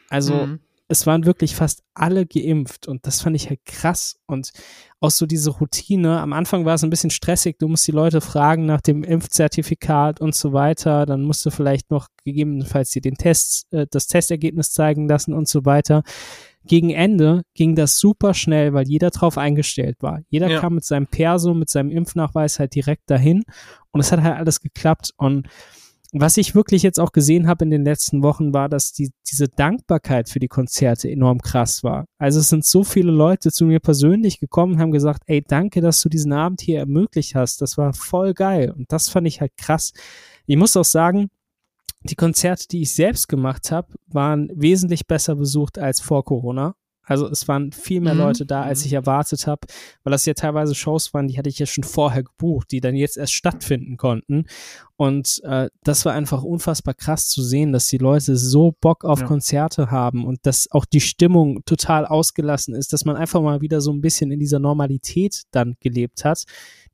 Also mhm es waren wirklich fast alle geimpft und das fand ich halt krass und auch so diese Routine. Am Anfang war es ein bisschen stressig, du musst die Leute fragen nach dem Impfzertifikat und so weiter, dann musst du vielleicht noch gegebenenfalls dir den Test, äh, das Testergebnis zeigen lassen und so weiter. Gegen Ende ging das super schnell, weil jeder drauf eingestellt war. Jeder ja. kam mit seinem Perso, mit seinem Impfnachweis halt direkt dahin und es hat halt alles geklappt und was ich wirklich jetzt auch gesehen habe in den letzten Wochen, war, dass die, diese Dankbarkeit für die Konzerte enorm krass war. Also es sind so viele Leute zu mir persönlich gekommen und haben gesagt, ey, danke, dass du diesen Abend hier ermöglicht hast. Das war voll geil. Und das fand ich halt krass. Ich muss auch sagen, die Konzerte, die ich selbst gemacht habe, waren wesentlich besser besucht als vor Corona. Also es waren viel mehr mhm. Leute da, als mhm. ich erwartet habe, weil das ja teilweise Shows waren, die hatte ich ja schon vorher gebucht, die dann jetzt erst stattfinden konnten. Und äh, das war einfach unfassbar krass zu sehen, dass die Leute so Bock auf ja. Konzerte haben und dass auch die Stimmung total ausgelassen ist, dass man einfach mal wieder so ein bisschen in dieser Normalität dann gelebt hat,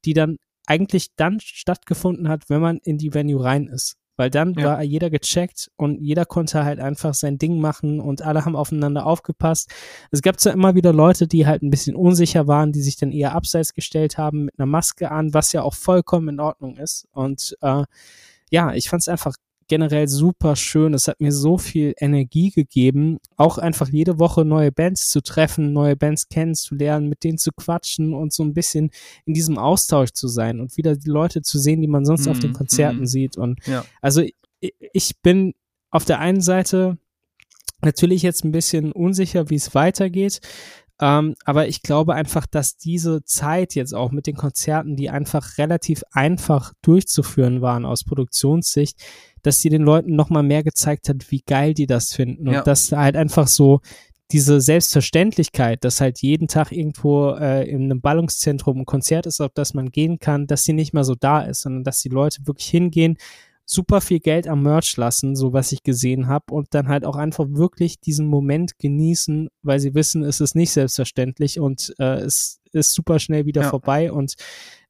die dann eigentlich dann stattgefunden hat, wenn man in die Venue rein ist. Weil dann ja. war jeder gecheckt und jeder konnte halt einfach sein Ding machen und alle haben aufeinander aufgepasst. Es gab zwar immer wieder Leute, die halt ein bisschen unsicher waren, die sich dann eher abseits gestellt haben mit einer Maske an, was ja auch vollkommen in Ordnung ist. Und äh, ja, ich fand es einfach generell super schön. Es hat mir so viel Energie gegeben, auch einfach jede Woche neue Bands zu treffen, neue Bands kennenzulernen, mit denen zu quatschen und so ein bisschen in diesem Austausch zu sein und wieder die Leute zu sehen, die man sonst mm, auf den mhm, Konzerten mm. sieht. Und ja. also ich bin auf der einen Seite natürlich jetzt ein bisschen unsicher, wie es weitergeht. Ähm, aber ich glaube einfach, dass diese Zeit jetzt auch mit den Konzerten, die einfach relativ einfach durchzuführen waren aus Produktionssicht, dass sie den Leuten nochmal mehr gezeigt hat, wie geil die das finden. Ja. Und dass halt einfach so diese Selbstverständlichkeit, dass halt jeden Tag irgendwo äh, in einem Ballungszentrum ein Konzert ist, auf das man gehen kann, dass sie nicht mehr so da ist, sondern dass die Leute wirklich hingehen, super viel Geld am Merch lassen, so was ich gesehen habe, und dann halt auch einfach wirklich diesen Moment genießen, weil sie wissen, es ist nicht selbstverständlich und äh, es ist super schnell wieder ja. vorbei. Und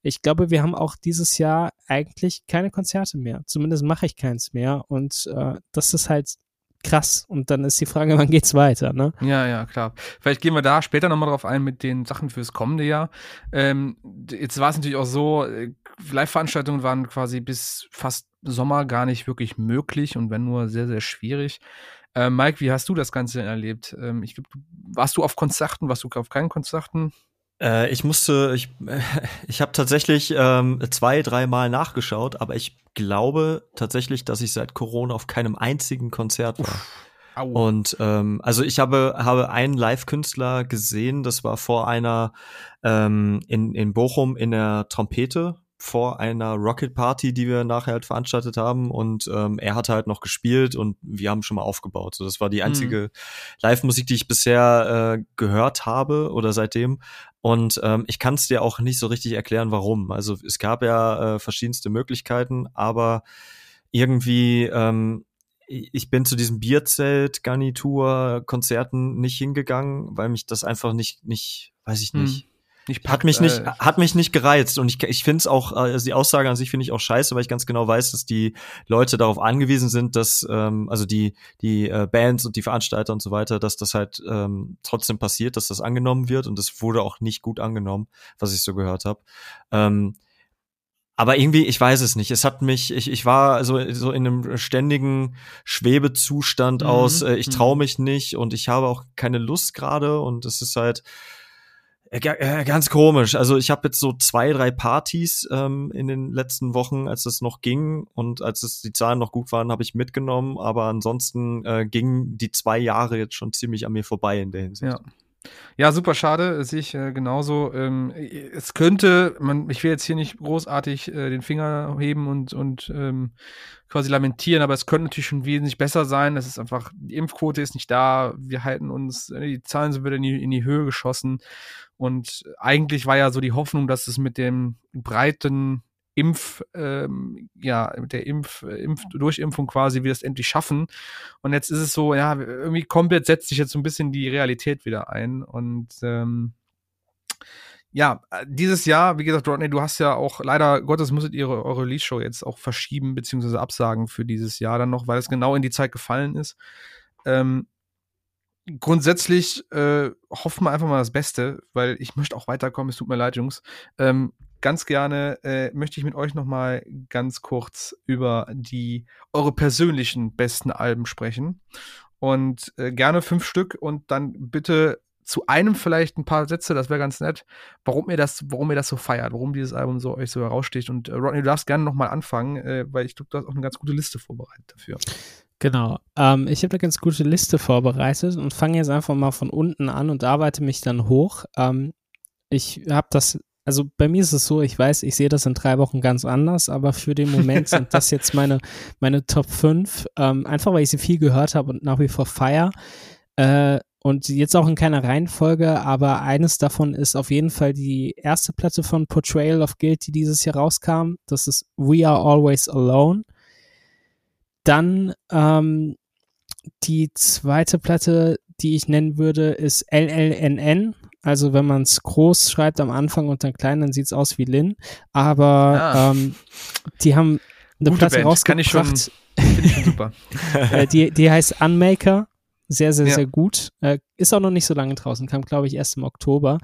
ich glaube, wir haben auch dieses Jahr eigentlich keine Konzerte mehr. Zumindest mache ich keins mehr. Und äh, das ist halt krass. Und dann ist die Frage, wann geht's weiter, ne? Ja, ja, klar. Vielleicht gehen wir da später nochmal drauf ein mit den Sachen fürs kommende Jahr. Ähm, jetzt war es natürlich auch so, äh, Live-Veranstaltungen waren quasi bis fast Sommer gar nicht wirklich möglich und wenn nur sehr, sehr schwierig. Äh, Mike, wie hast du das Ganze erlebt? Ähm, ich warst du auf Konzerten, warst du auf keinen Konzerten? Äh, ich musste, ich, ich habe tatsächlich ähm, zwei, dreimal nachgeschaut, aber ich glaube tatsächlich, dass ich seit Corona auf keinem einzigen Konzert war. Uff. Au. Und ähm, also ich habe habe einen Live-Künstler gesehen, das war vor einer ähm, in in Bochum in der Trompete vor einer Rocket Party, die wir nachher halt veranstaltet haben und ähm, er hat halt noch gespielt und wir haben schon mal aufgebaut. So, das war die mhm. einzige mhm. Live-Musik, die ich bisher äh, gehört habe oder seitdem. Und ähm, ich kann es dir auch nicht so richtig erklären, warum. Also es gab ja äh, verschiedenste Möglichkeiten, aber irgendwie ähm, ich bin zu diesem Bierzelt-Garnitur-Konzerten nicht hingegangen, weil mich das einfach nicht, nicht, weiß ich nicht. Hm. Nicht hat mich nicht, äh, hat mich nicht gereizt und ich, ich finde es auch, also die Aussage an sich finde ich auch scheiße, weil ich ganz genau weiß, dass die Leute darauf angewiesen sind, dass, ähm, also die, die äh, Bands und die Veranstalter und so weiter, dass das halt ähm, trotzdem passiert, dass das angenommen wird und das wurde auch nicht gut angenommen, was ich so gehört habe. Ähm, aber irgendwie, ich weiß es nicht. Es hat mich, ich, ich war so, so in einem ständigen Schwebezustand mhm. aus, äh, ich traue mhm. mich nicht und ich habe auch keine Lust gerade und es ist halt äh, äh ganz komisch. Also ich habe jetzt so zwei, drei Partys ähm, in den letzten Wochen, als es noch ging und als es die Zahlen noch gut waren, habe ich mitgenommen. Aber ansonsten äh, gingen die zwei Jahre jetzt schon ziemlich an mir vorbei in der Hinsicht. Ja. Ja, super schade, sehe ich äh, genauso. Ähm, es könnte, man, ich will jetzt hier nicht großartig äh, den Finger heben und, und ähm, quasi lamentieren, aber es könnte natürlich schon wesentlich besser sein. Es ist einfach, die Impfquote ist nicht da, wir halten uns, äh, die Zahlen sind wieder in die, in die Höhe geschossen. Und eigentlich war ja so die Hoffnung, dass es mit dem breiten Impf, ähm, ja, mit der Impf, Impf, Durchimpfung quasi wir das endlich schaffen. Und jetzt ist es so, ja, irgendwie komplett setzt sich jetzt so ein bisschen die Realität wieder ein. Und ähm, ja, dieses Jahr, wie gesagt, Rodney, du hast ja auch, leider Gottes musstet ihr eure Release-Show jetzt auch verschieben, beziehungsweise absagen für dieses Jahr dann noch, weil es genau in die Zeit gefallen ist. Ähm, grundsätzlich äh, hoffen wir einfach mal das Beste, weil ich möchte auch weiterkommen. Es tut mir leid, Jungs. Ähm, ganz gerne äh, möchte ich mit euch noch mal ganz kurz über die eure persönlichen besten Alben sprechen und äh, gerne fünf Stück und dann bitte zu einem vielleicht ein paar Sätze, das wäre ganz nett, warum ihr das, warum ihr das so feiert, warum dieses Album so euch so heraussticht. Und äh, Rodney, du darfst gerne noch mal anfangen, äh, weil ich glaube, du hast auch eine ganz gute Liste vorbereitet dafür. Genau. Ähm, ich habe eine ganz gute Liste vorbereitet und fange jetzt einfach mal von unten an und arbeite mich dann hoch. Ähm, ich habe das also bei mir ist es so, ich weiß, ich sehe das in drei Wochen ganz anders, aber für den Moment sind das jetzt meine, meine Top 5, ähm, einfach weil ich sie viel gehört habe und nach wie vor feier. Äh, und jetzt auch in keiner Reihenfolge, aber eines davon ist auf jeden Fall die erste Platte von Portrayal of Guild, die dieses Jahr rauskam. Das ist We Are Always Alone. Dann ähm, die zweite Platte, die ich nennen würde, ist LLNN also wenn man es groß schreibt am Anfang und dann klein, dann sieht es aus wie Lin. Aber ah. ähm, die haben eine Gute Platte Band. rausgebracht. Kann ich schon, ich schon super. äh, die, die heißt Unmaker. Sehr, sehr, ja. sehr gut. Äh, ist auch noch nicht so lange draußen. Kam, glaube ich, erst im Oktober.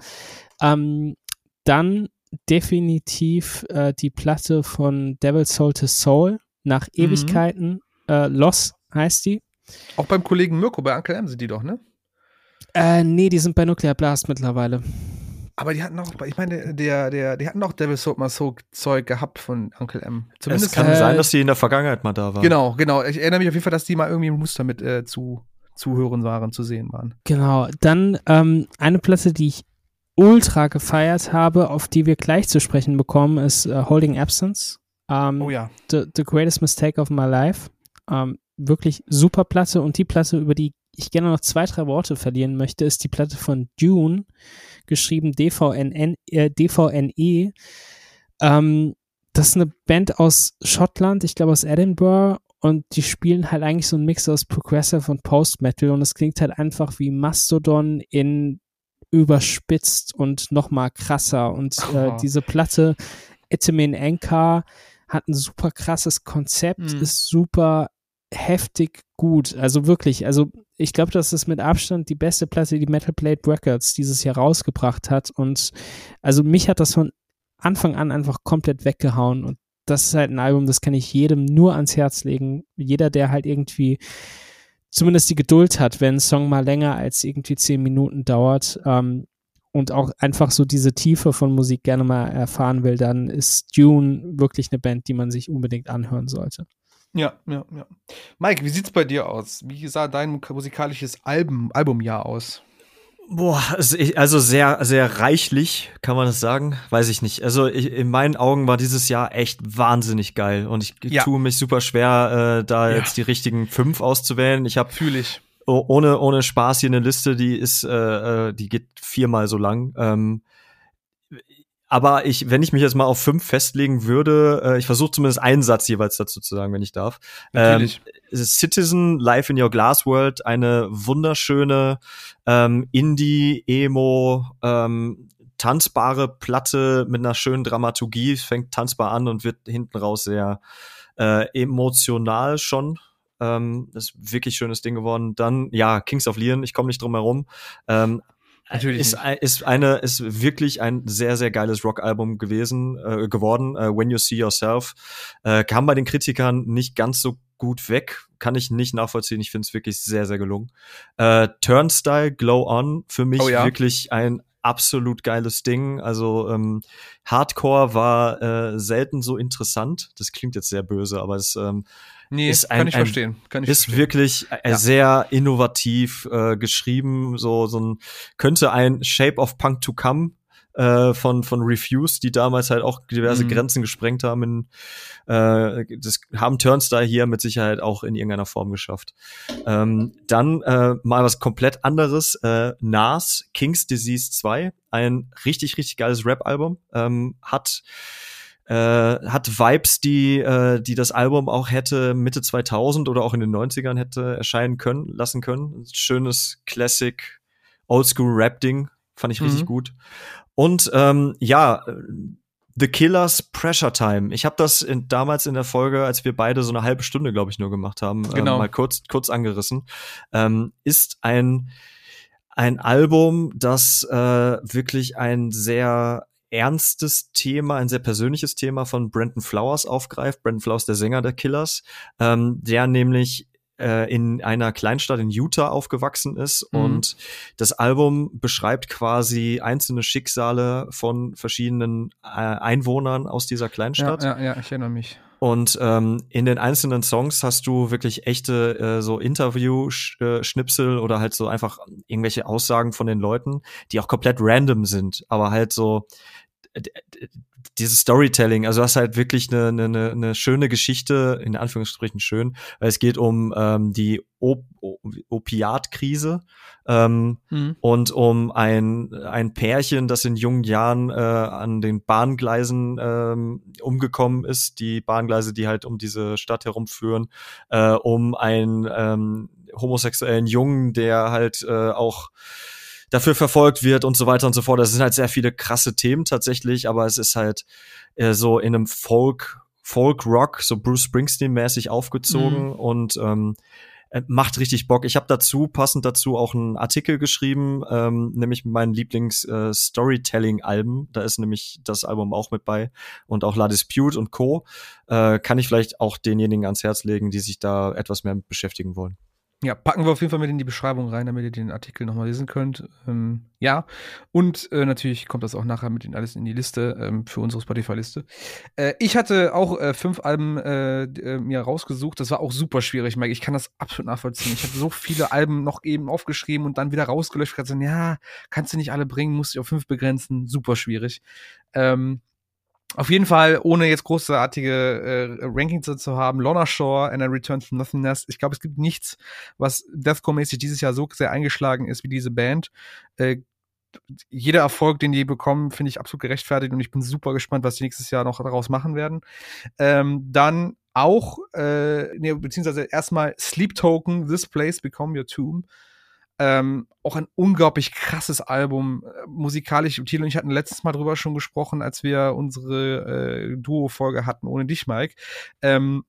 Ähm, dann definitiv äh, die Platte von Devil Soul to Soul nach mhm. Ewigkeiten. Äh, Loss heißt die. Auch beim Kollegen Mirko bei Uncle M sind die doch, ne? Äh, nee, die sind bei Nuclear Blast mittlerweile. Aber die hatten auch, ich meine, der, der, die hatten auch Devil Soap mal so Zeug gehabt von Uncle M. Zumindest es kann äh, sein, dass die in der Vergangenheit mal da waren. Genau, genau. Ich erinnere mich auf jeden Fall, dass die mal irgendwie im Muster mit äh, zu, zu hören waren, zu sehen waren. Genau. Dann ähm, eine Platte, die ich ultra gefeiert habe, auf die wir gleich zu sprechen bekommen, ist uh, Holding Absence. Um, oh ja. The, the Greatest Mistake of My Life. Um, ähm, wirklich super Platte und die Platte, über die ich gerne noch zwei, drei Worte verlieren möchte, ist die Platte von Dune, geschrieben DVNN, äh, DVNE. Ähm, das ist eine Band aus Schottland, ich glaube aus Edinburgh, und die spielen halt eigentlich so einen Mix aus Progressive und Post-Metal und es klingt halt einfach wie Mastodon in überspitzt und nochmal krasser. Und äh, diese Platte, Etamin Anchor, hat ein super krasses Konzept, mhm. ist super heftig gut. Also wirklich, also ich glaube, das ist mit Abstand die beste Platte, die Metal Blade Records dieses Jahr rausgebracht hat. Und also mich hat das von Anfang an einfach komplett weggehauen. Und das ist halt ein Album, das kann ich jedem nur ans Herz legen. Jeder, der halt irgendwie zumindest die Geduld hat, wenn ein Song mal länger als irgendwie zehn Minuten dauert ähm, und auch einfach so diese Tiefe von Musik gerne mal erfahren will, dann ist Dune wirklich eine Band, die man sich unbedingt anhören sollte. Ja, ja, ja. Mike, wie sieht's bei dir aus? Wie sah dein musikalisches Album, Albumjahr aus? Boah, also sehr, sehr reichlich, kann man das sagen? Weiß ich nicht. Also ich, in meinen Augen war dieses Jahr echt wahnsinnig geil und ich ja. tue mich super schwer, äh, da ja. jetzt die richtigen fünf auszuwählen. Ich habe fühle ich ohne ohne Spaß hier eine Liste, die ist, äh, äh, die geht viermal so lang. Ähm, aber ich, wenn ich mich jetzt mal auf fünf festlegen würde, äh, ich versuche zumindest einen Satz jeweils dazu zu sagen, wenn ich darf. Natürlich. Ähm, Citizen Life in Your Glass World, eine wunderschöne ähm, Indie-Emo, ähm, tanzbare Platte mit einer schönen Dramaturgie. Es fängt tanzbar an und wird hinten raus sehr äh, emotional schon. Ähm, ist wirklich schönes Ding geworden. Dann, ja, Kings of Leon, ich komme nicht drum herum. Ähm, Natürlich ist, ist eine ist wirklich ein sehr sehr geiles Rockalbum gewesen äh, geworden. Uh, When You See Yourself äh, kam bei den Kritikern nicht ganz so gut weg, kann ich nicht nachvollziehen. Ich finde es wirklich sehr sehr gelungen. Äh, Turnstyle Glow On für mich oh, ja. wirklich ein absolut geiles Ding. Also ähm, Hardcore war äh, selten so interessant. Das klingt jetzt sehr böse, aber es ähm, nee, ist ein, kann ich verstehen. Kann ich ist verstehen. wirklich äh, ja. sehr innovativ äh, geschrieben. So so ein könnte ein Shape of Punk to Come äh, von, von Refuse, die damals halt auch diverse mhm. Grenzen gesprengt haben. In, äh, das haben Turnstyle hier mit Sicherheit auch in irgendeiner Form geschafft. Ähm, dann äh, mal was komplett anderes. Äh, Nas, King's Disease 2, ein richtig, richtig geiles Rap-Album. Ähm, hat äh, hat Vibes, die, äh, die das Album auch hätte Mitte 2000 oder auch in den 90ern hätte erscheinen können, lassen können. Schönes Classic Oldschool Rap Ding, fand ich richtig mhm. gut. Und ähm, ja, The Killers Pressure Time. Ich habe das in, damals in der Folge, als wir beide so eine halbe Stunde, glaube ich, nur gemacht haben, ähm, genau. ähm, mal kurz, kurz angerissen. Ähm, ist ein, ein Album, das äh, wirklich ein sehr ernstes Thema, ein sehr persönliches Thema von Brandon Flowers aufgreift. Brandon Flowers, der Sänger der Killers, ähm, der nämlich äh, in einer Kleinstadt in Utah aufgewachsen ist mhm. und das Album beschreibt quasi einzelne Schicksale von verschiedenen äh, Einwohnern aus dieser Kleinstadt. Ja, ja, ja ich erinnere mich. Und ähm, in den einzelnen Songs hast du wirklich echte äh, so Interview-Schnipsel oder halt so einfach irgendwelche Aussagen von den Leuten, die auch komplett random sind, aber halt so dieses Storytelling, also das ist halt wirklich eine, eine, eine schöne Geschichte, in Anführungsstrichen schön, weil es geht um ähm, die Op Opiatkrise ähm, mhm. und um ein, ein Pärchen, das in jungen Jahren äh, an den Bahngleisen ähm, umgekommen ist, die Bahngleise, die halt um diese Stadt herumführen, äh, um einen ähm, homosexuellen Jungen, der halt äh, auch dafür verfolgt wird und so weiter und so fort. Das sind halt sehr viele krasse Themen tatsächlich, aber es ist halt äh, so in einem Folk, Folk Rock, so Bruce Springsteen-mäßig aufgezogen mhm. und ähm, äh, macht richtig Bock. Ich habe dazu, passend dazu, auch einen Artikel geschrieben, ähm, nämlich mit meinen Lieblings-Storytelling-Alben. Äh, da ist nämlich das Album auch mit bei und auch La Dispute und Co. Äh, kann ich vielleicht auch denjenigen ans Herz legen, die sich da etwas mehr beschäftigen wollen. Ja, packen wir auf jeden Fall mit in die Beschreibung rein, damit ihr den Artikel nochmal lesen könnt. Ähm, ja, und äh, natürlich kommt das auch nachher mit in alles in die Liste ähm, für unsere Spotify-Liste. Äh, ich hatte auch äh, fünf Alben äh, äh, mir rausgesucht. Das war auch super schwierig, Mike. Ich kann das absolut nachvollziehen. Ich habe so viele Alben noch eben aufgeschrieben und dann wieder rausgelöscht. Ich gesagt, ja, kannst du nicht alle bringen, musst dich auf fünf begrenzen. Super schwierig. Ähm, auf jeden Fall, ohne jetzt großartige äh, Rankings zu haben, Lorna Shore and a Return from Nothingness. Ich glaube, es gibt nichts, was Deathcore-mäßig dieses Jahr so sehr eingeschlagen ist wie diese Band. Äh, jeder Erfolg, den die bekommen, finde ich absolut gerechtfertigt und ich bin super gespannt, was die nächstes Jahr noch daraus machen werden. Ähm, dann auch, äh, nee, beziehungsweise erstmal Sleep Token, This Place Become Your Tomb. Ähm, auch ein unglaublich krasses Album, äh, musikalisch. Thilo und ich hatten letztes Mal drüber schon gesprochen, als wir unsere äh, Duo-Folge hatten ohne dich, Mike. Ähm,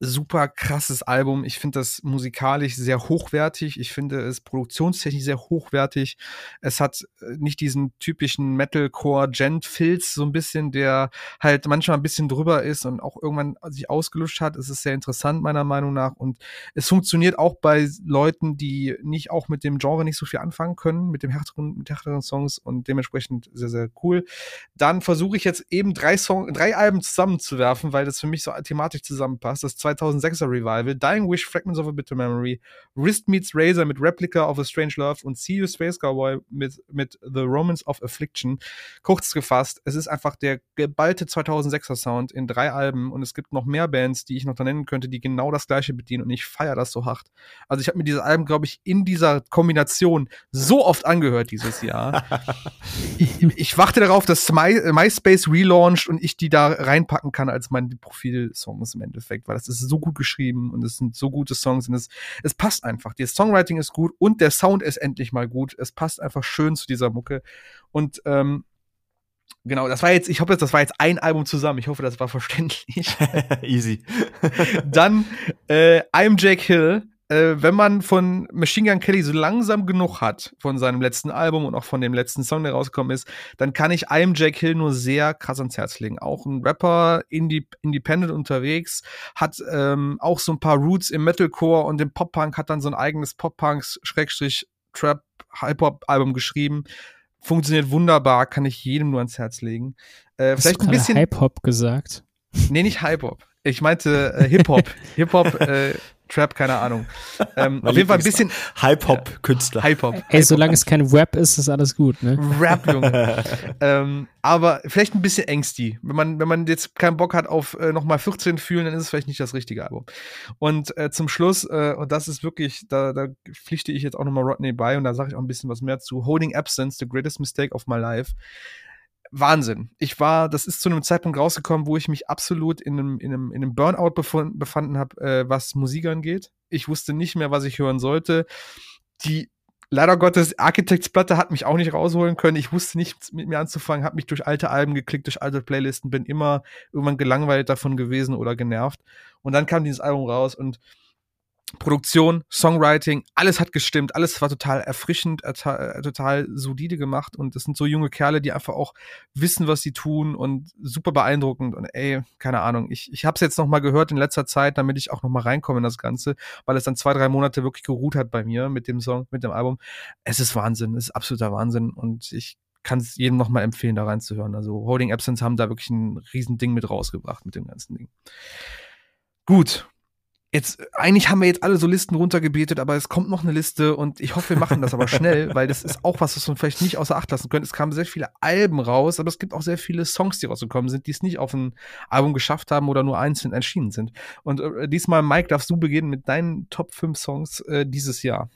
super krasses Album. Ich finde das musikalisch sehr hochwertig. Ich finde es produktionstechnisch sehr hochwertig. Es hat äh, nicht diesen typischen Metalcore-Gent-Filz, so ein bisschen, der halt manchmal ein bisschen drüber ist und auch irgendwann sich ausgelutscht hat. Es ist sehr interessant, meiner Meinung nach. Und es funktioniert auch bei Leuten, die nicht auch mit dem Genre nicht so viel anfangen können, mit dem härteren, mit härteren Songs und dementsprechend sehr, sehr cool. Dann versuche ich jetzt eben drei Song, drei Alben zusammenzuwerfen, weil das für mich so thematisch zusammenpasst. Das 2006er Revival, Dying Wish, Fragments of a Bitter Memory, Wrist Meets Razor mit Replica of a Strange Love und See You Space Cowboy mit, mit The Romance of Affliction. Kurz gefasst, es ist einfach der geballte 2006er Sound in drei Alben und es gibt noch mehr Bands, die ich noch da nennen könnte, die genau das gleiche bedienen und ich feiere das so hart. Also ich habe mir diese Alben, glaube ich, in dieser Kombination so oft angehört dieses Jahr. ich, ich, warte darauf, dass My, MySpace relauncht und ich die da reinpacken kann als meine Profilsongs im Endeffekt, weil das ist so gut geschrieben und es sind so gute Songs und es, es passt einfach. Das Songwriting ist gut und der Sound ist endlich mal gut. Es passt einfach schön zu dieser Mucke. Und ähm, Genau, das war jetzt, ich hoffe, das war jetzt ein Album zusammen. Ich hoffe, das war verständlich. Easy. Dann äh, I'm Jake Hill, äh, wenn man von Machine Gun Kelly so langsam genug hat, von seinem letzten Album und auch von dem letzten Song, der rausgekommen ist, dann kann ich einem Jack Hill nur sehr krass ans Herz legen. Auch ein Rapper, Indie Independent unterwegs, hat ähm, auch so ein paar Roots im Metalcore und im Pop-Punk, hat dann so ein eigenes Pop-Punk-Trap-Hip-Hop-Album geschrieben. Funktioniert wunderbar, kann ich jedem nur ans Herz legen. Äh, Hast vielleicht du ein bisschen Hip-Hop gesagt. Nee, nicht Hip-Hop. Ich meinte äh, Hip-Hop. Hip-Hop, äh, Trap, keine Ahnung. Ähm, auf jeden Fall ein bisschen. Hip-Hop-Künstler. Hip-Hop. Ey, solange es kein Rap ist, ist alles gut, ne? Rap, Junge. ähm, aber vielleicht ein bisschen ängstig. Wenn man, wenn man jetzt keinen Bock hat auf äh, nochmal 14 fühlen, dann ist es vielleicht nicht das richtige Album. Und äh, zum Schluss, äh, und das ist wirklich, da, da pflichte ich jetzt auch nochmal Rodney bei und da sage ich auch ein bisschen was mehr zu. Holding Absence, The Greatest Mistake of My Life. Wahnsinn. Ich war, das ist zu einem Zeitpunkt rausgekommen, wo ich mich absolut in einem, in einem, in einem Burnout befund, befanden habe, äh, was Musik angeht. Ich wusste nicht mehr, was ich hören sollte. Die leider Gottes Architects-Platte hat mich auch nicht rausholen können. Ich wusste nichts mit mir anzufangen, habe mich durch alte Alben geklickt, durch alte Playlisten, bin immer irgendwann gelangweilt davon gewesen oder genervt. Und dann kam dieses Album raus und Produktion, Songwriting, alles hat gestimmt, alles war total erfrischend, äh, total solide gemacht und es sind so junge Kerle, die einfach auch wissen, was sie tun und super beeindruckend und ey, keine Ahnung, ich, ich habe es jetzt noch mal gehört in letzter Zeit, damit ich auch noch mal reinkomme in das Ganze, weil es dann zwei, drei Monate wirklich geruht hat bei mir mit dem Song, mit dem Album. Es ist Wahnsinn, es ist absoluter Wahnsinn und ich kann es jedem noch mal empfehlen, da reinzuhören. Also Holding Absence haben da wirklich ein riesen Ding mit rausgebracht mit dem ganzen Ding. Gut, Jetzt, eigentlich haben wir jetzt alle so Listen runtergebetet, aber es kommt noch eine Liste und ich hoffe, wir machen das aber schnell, weil das ist auch was, was wir vielleicht nicht außer Acht lassen können. Es kamen sehr viele Alben raus, aber es gibt auch sehr viele Songs, die rausgekommen sind, die es nicht auf ein Album geschafft haben oder nur einzeln erschienen sind. Und äh, diesmal, Mike, darfst du beginnen mit deinen Top 5 Songs äh, dieses Jahr.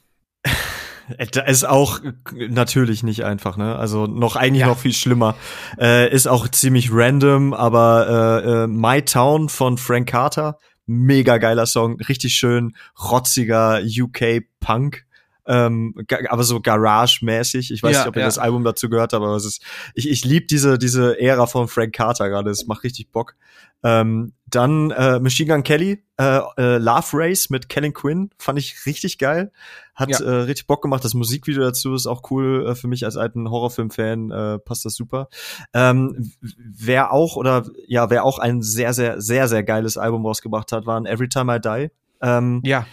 Da ist auch natürlich nicht einfach, ne? Also noch eigentlich ja. noch viel schlimmer. Äh, ist auch ziemlich random, aber äh, äh, My Town von Frank Carter mega geiler Song, richtig schön rotziger UK Punk. Ähm, aber so Garage-mäßig. Ich weiß ja, nicht, ob ihr ja. das Album dazu gehört habt, aber es ist, ich, ich liebe diese, diese Ära von Frank Carter gerade. Es macht richtig Bock. Ähm, dann äh, Machine Gun Kelly, äh, äh, Love Race mit Kellen Quinn, fand ich richtig geil. Hat ja. äh, richtig Bock gemacht. Das Musikvideo dazu ist auch cool äh, für mich als alten Horrorfilm-Fan, äh, passt das super. Ähm, wer auch, oder ja, wer auch ein sehr, sehr, sehr, sehr geiles Album rausgebracht hat, waren Every Time I Die. Ähm, ja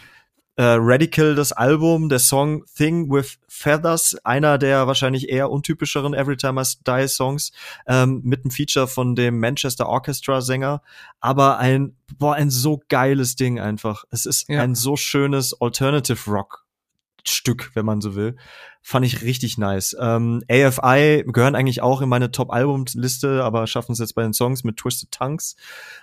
äh, Radical das Album, der Song Thing with Feathers, einer der wahrscheinlich eher untypischeren Everytime I Die Songs, ähm, mit einem Feature von dem Manchester Orchestra Sänger, aber ein, boah, ein so geiles Ding einfach. Es ist ja. ein so schönes Alternative Rock Stück, wenn man so will. Fand ich richtig nice. Ähm, AFI gehören eigentlich auch in meine Top-Album-Liste, aber schaffen es jetzt bei den Songs mit Twisted Tongues.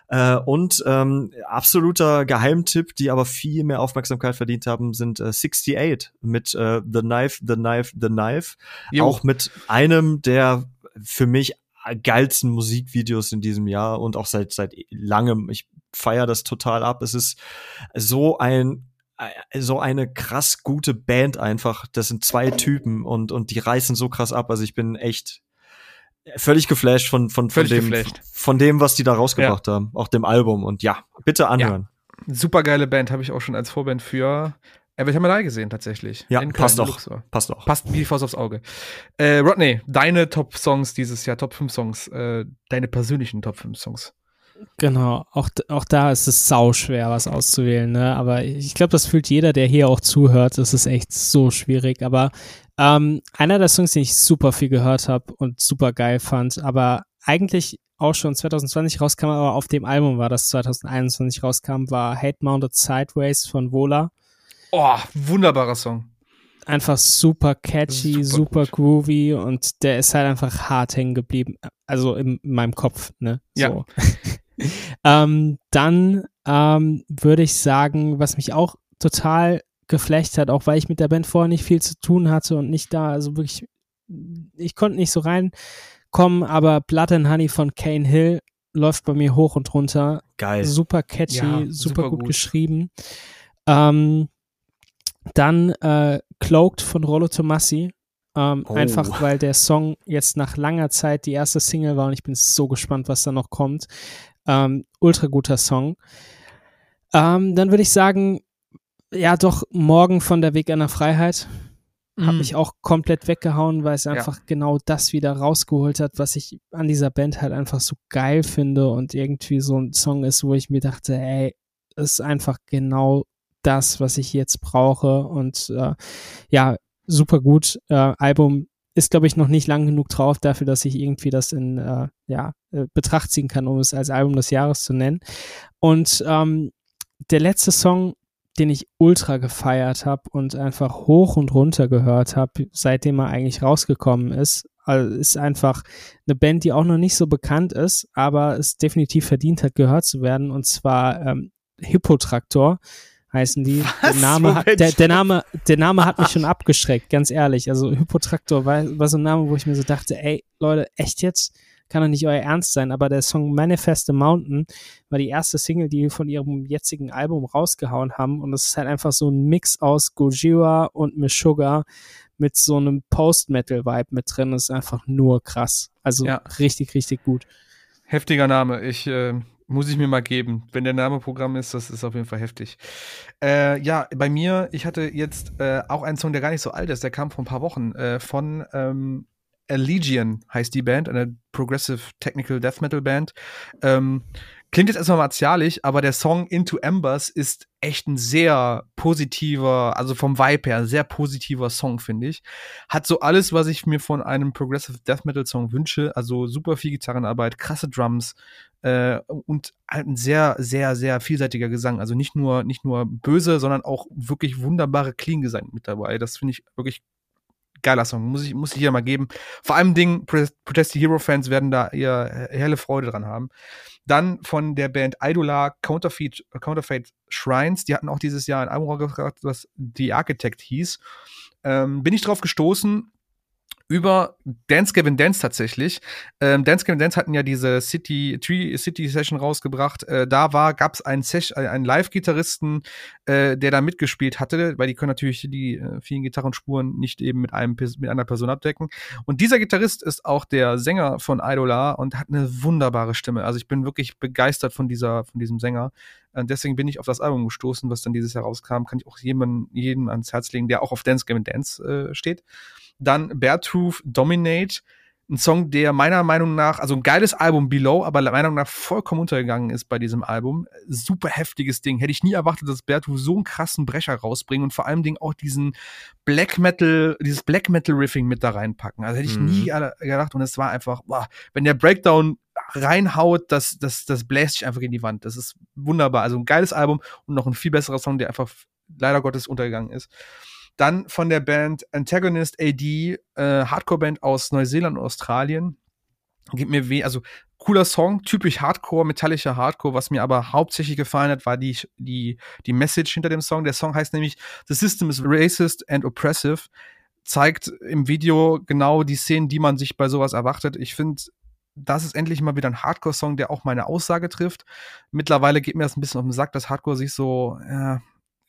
Äh, und ähm, absoluter Geheimtipp, die aber viel mehr Aufmerksamkeit verdient haben, sind äh, 68 mit äh, The Knife, The Knife, The Knife. Jo. Auch mit einem der für mich geilsten Musikvideos in diesem Jahr und auch seit seit langem. Ich feiere das total ab. Es ist so ein so eine krass gute Band einfach. Das sind zwei Typen und, und die reißen so krass ab. Also ich bin echt völlig geflasht von, von, von, dem, geflasht. von dem, was die da rausgebracht ja. haben. Auch dem Album. Und ja, bitte anhören. Ja. Super geile Band, habe ich auch schon als Vorband für Every Time I gesehen, tatsächlich. Ja, passt auch. Passt auch. Passt wie die Faust aufs Auge. Äh, Rodney, deine Top-Songs dieses Jahr, Top 5 Songs, äh, deine persönlichen Top 5 Songs. Genau, auch, auch da ist es sau schwer, was auszuwählen, ne? Aber ich glaube, das fühlt jeder, der hier auch zuhört. Das ist echt so schwierig. Aber ähm, einer der Songs, den ich super viel gehört habe und super geil fand, aber eigentlich auch schon 2020 rauskam, aber auf dem Album war das 2021 rauskam, war Hate Mounted Sideways von Vola. Oh, wunderbarer Song. Einfach super catchy, super, super groovy und der ist halt einfach hart hängen geblieben. Also in, in meinem Kopf, ne? So. Ähm, dann ähm, würde ich sagen, was mich auch total geflecht hat, auch weil ich mit der Band vorher nicht viel zu tun hatte und nicht da, also wirklich, ich konnte nicht so reinkommen, aber Blood and Honey von Kane Hill läuft bei mir hoch und runter. Geil. Super catchy, ja, super, super, gut, gut. geschrieben. Ähm, dann äh, Cloaked von Rollo Tomassi. Ähm, oh. Einfach weil der Song jetzt nach langer Zeit die erste Single war und ich bin so gespannt, was da noch kommt. Ähm, ultra guter Song. Ähm, dann würde ich sagen, ja, doch, morgen von der Weg einer Freiheit. Hat Mm. mich auch komplett weggehauen, weil es einfach genau das wieder rausgeholt hat, was ich an dieser Band halt einfach so geil finde und irgendwie so ein Song ist, wo ich mir dachte, ey, ist einfach genau das, was ich jetzt brauche und äh, ja, super gut. Äh, Album ist, glaube ich, noch nicht lang genug drauf dafür, dass ich irgendwie das in äh, ja, äh, Betracht ziehen kann, um es als Album des Jahres zu nennen. Und ähm, der letzte Song, den ich ultra gefeiert habe und einfach hoch und runter gehört habe, seitdem er eigentlich rausgekommen ist, also ist einfach eine Band, die auch noch nicht so bekannt ist, aber es definitiv verdient hat, gehört zu werden. Und zwar ähm, Hippotraktor heißen die. Der Name, hat, der, der, Name, der Name hat mich schon abgeschreckt, ganz ehrlich. Also Hippotraktor war, war so ein Name, wo ich mir so dachte, ey, Leute, echt jetzt? Kann doch nicht euer Ernst sein. Aber der Song Manifest the Mountain war die erste Single, die von ihrem jetzigen Album rausgehauen haben. Und es ist halt einfach so ein Mix aus Gojira und Meshuggah mit so einem Post-Metal-Vibe mit drin. Das ist einfach nur krass. Also Ja. richtig, richtig gut. Heftiger Name. Ich äh, muss ich mir mal geben. Wenn der Name Programm ist, das ist auf jeden Fall heftig. Äh, ja, bei mir, ich hatte jetzt äh, auch einen Song, der gar nicht so alt ist, der kam vor ein paar Wochen äh, von ähm, Allegion heißt die Band, eine Progressive Technical Death Metal Band. Ähm, klingt jetzt erstmal martialisch, aber der Song Into Embers ist echt ein sehr positiver, also vom Vibe her, sehr positiver Song, finde ich. Hat so alles, was ich mir von einem Progressive Death Metal Song wünsche, also super viel Gitarrenarbeit, krasse Drums, äh, und halt ein sehr, sehr, sehr vielseitiger Gesang. Also nicht nur, nicht nur böse, sondern auch wirklich wunderbare Clean-Gesang mit dabei. Das finde ich wirklich geiler Song. Muss ich, muss ich hier mal geben. Vor allem Pro- Protest the Hero Fans werden da eher helle Freude dran haben. Dann von der Band Idolar Counterfeit, Counterfeit Shrines. Die hatten auch dieses Jahr ein Album rausgebracht, was The Architect hieß. Ähm, bin ich drauf gestoßen über Dance Gavin Dance tatsächlich. Ähm, Dance Gavin Dance hatten ja diese City Tree City Session rausgebracht. Äh, da war gab's einen, Sesh- äh, einen Live-Gitarristen, äh, der da mitgespielt hatte, weil die können natürlich die äh, vielen Gitarrenspuren nicht eben mit einem mit einer Person abdecken. Und dieser Gitarrist ist auch der Sänger von Idolar und hat eine wunderbare Stimme. Also ich bin wirklich begeistert von dieser von diesem Sänger. Und deswegen bin ich auf das Album gestoßen, was dann dieses Jahr rauskam. Kann ich auch jedem, jedem ans Herz legen, der auch auf Dance Gavin Dance äh, steht. Dann Beartooth Dominate, ein Song, der meiner Meinung nach, also ein geiles Album Below, aber meiner Meinung nach vollkommen untergegangen ist bei diesem Album. Super heftiges Ding. Hätte ich nie erwartet, dass Beartooth so einen krassen Brecher rausbringt und vor allem Ding auch diesen Black Metal, dieses Black Metal Riffing mit da reinpacken. Also hätte ich Mhm. nie gedacht und es war einfach, boah, wenn der Breakdown reinhaut, das, das, das bläst sich einfach in die Wand. Das ist wunderbar. Also ein geiles Album und noch ein viel besserer Song, der einfach leider Gottes untergegangen ist. Dann von der Band Antagonist AD, äh, Hardcore-Band aus Neuseeland und Australien. Gibt mir weh, also cooler Song, typisch Hardcore, metallischer Hardcore. Was mir aber hauptsächlich gefallen hat, war die, die, die Message hinter dem Song. Der Song heißt nämlich The System is Racist and Oppressive. Zeigt im Video genau die Szenen, die man sich bei sowas erwartet. Ich finde, das ist endlich mal wieder ein Hardcore-Song, der auch meine Aussage trifft. Mittlerweile geht mir das ein bisschen auf den Sack, dass Hardcore sich so, ja,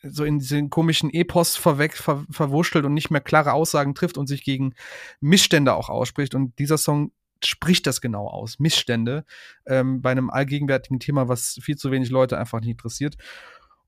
so in diesen komischen Epos verweg, ver, verwurschtelt und nicht mehr klare Aussagen trifft und sich gegen Missstände auch ausspricht. Und dieser Song spricht das genau aus. Missstände ähm, bei einem allgegenwärtigen Thema, was viel zu wenig Leute einfach nicht interessiert.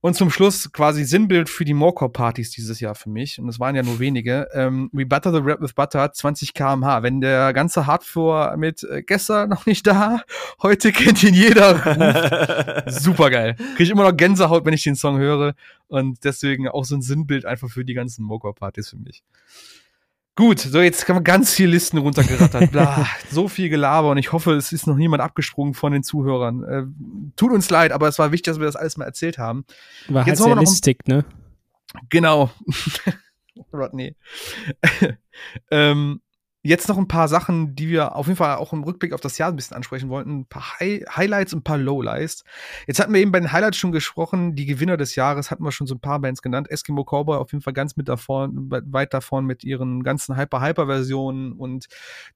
Und zum Schluss quasi Sinnbild für die Morecore-Partys dieses Jahr für mich. Und es waren ja nur wenige. Ähm, We Butter the Rap with Butter, 20 kmh. Wenn der ganze Hardcore mit äh, gestern noch nicht da, heute kennt ihn jeder. Super geil. Kriege ich immer noch Gänsehaut, wenn ich den Song höre. Und deswegen auch so ein Sinnbild einfach für die ganzen Morecore-Partys für mich. Gut, so jetzt kann man ganz viele Listen runtergerattert. Bla, so viel Gelaber und ich hoffe, es ist noch niemand abgesprungen von den Zuhörern. Äh, tut uns leid, aber es war wichtig, dass wir das alles mal erzählt haben. War Jetzt halt sehr listig, ne? Genau. Rodney. ähm, jetzt noch ein paar Sachen, die wir auf jeden Fall auch im Rückblick auf das Jahr ein bisschen ansprechen wollten. Ein paar Hi Highlights und ein paar Lowlights. Jetzt hatten wir eben bei den Highlights schon gesprochen. Die Gewinner des Jahres hatten wir schon so ein paar Bands genannt. Eskimo Cowboy auf jeden Fall ganz mit davon, weit davon mit ihren ganzen Hyper-Hyper-Versionen und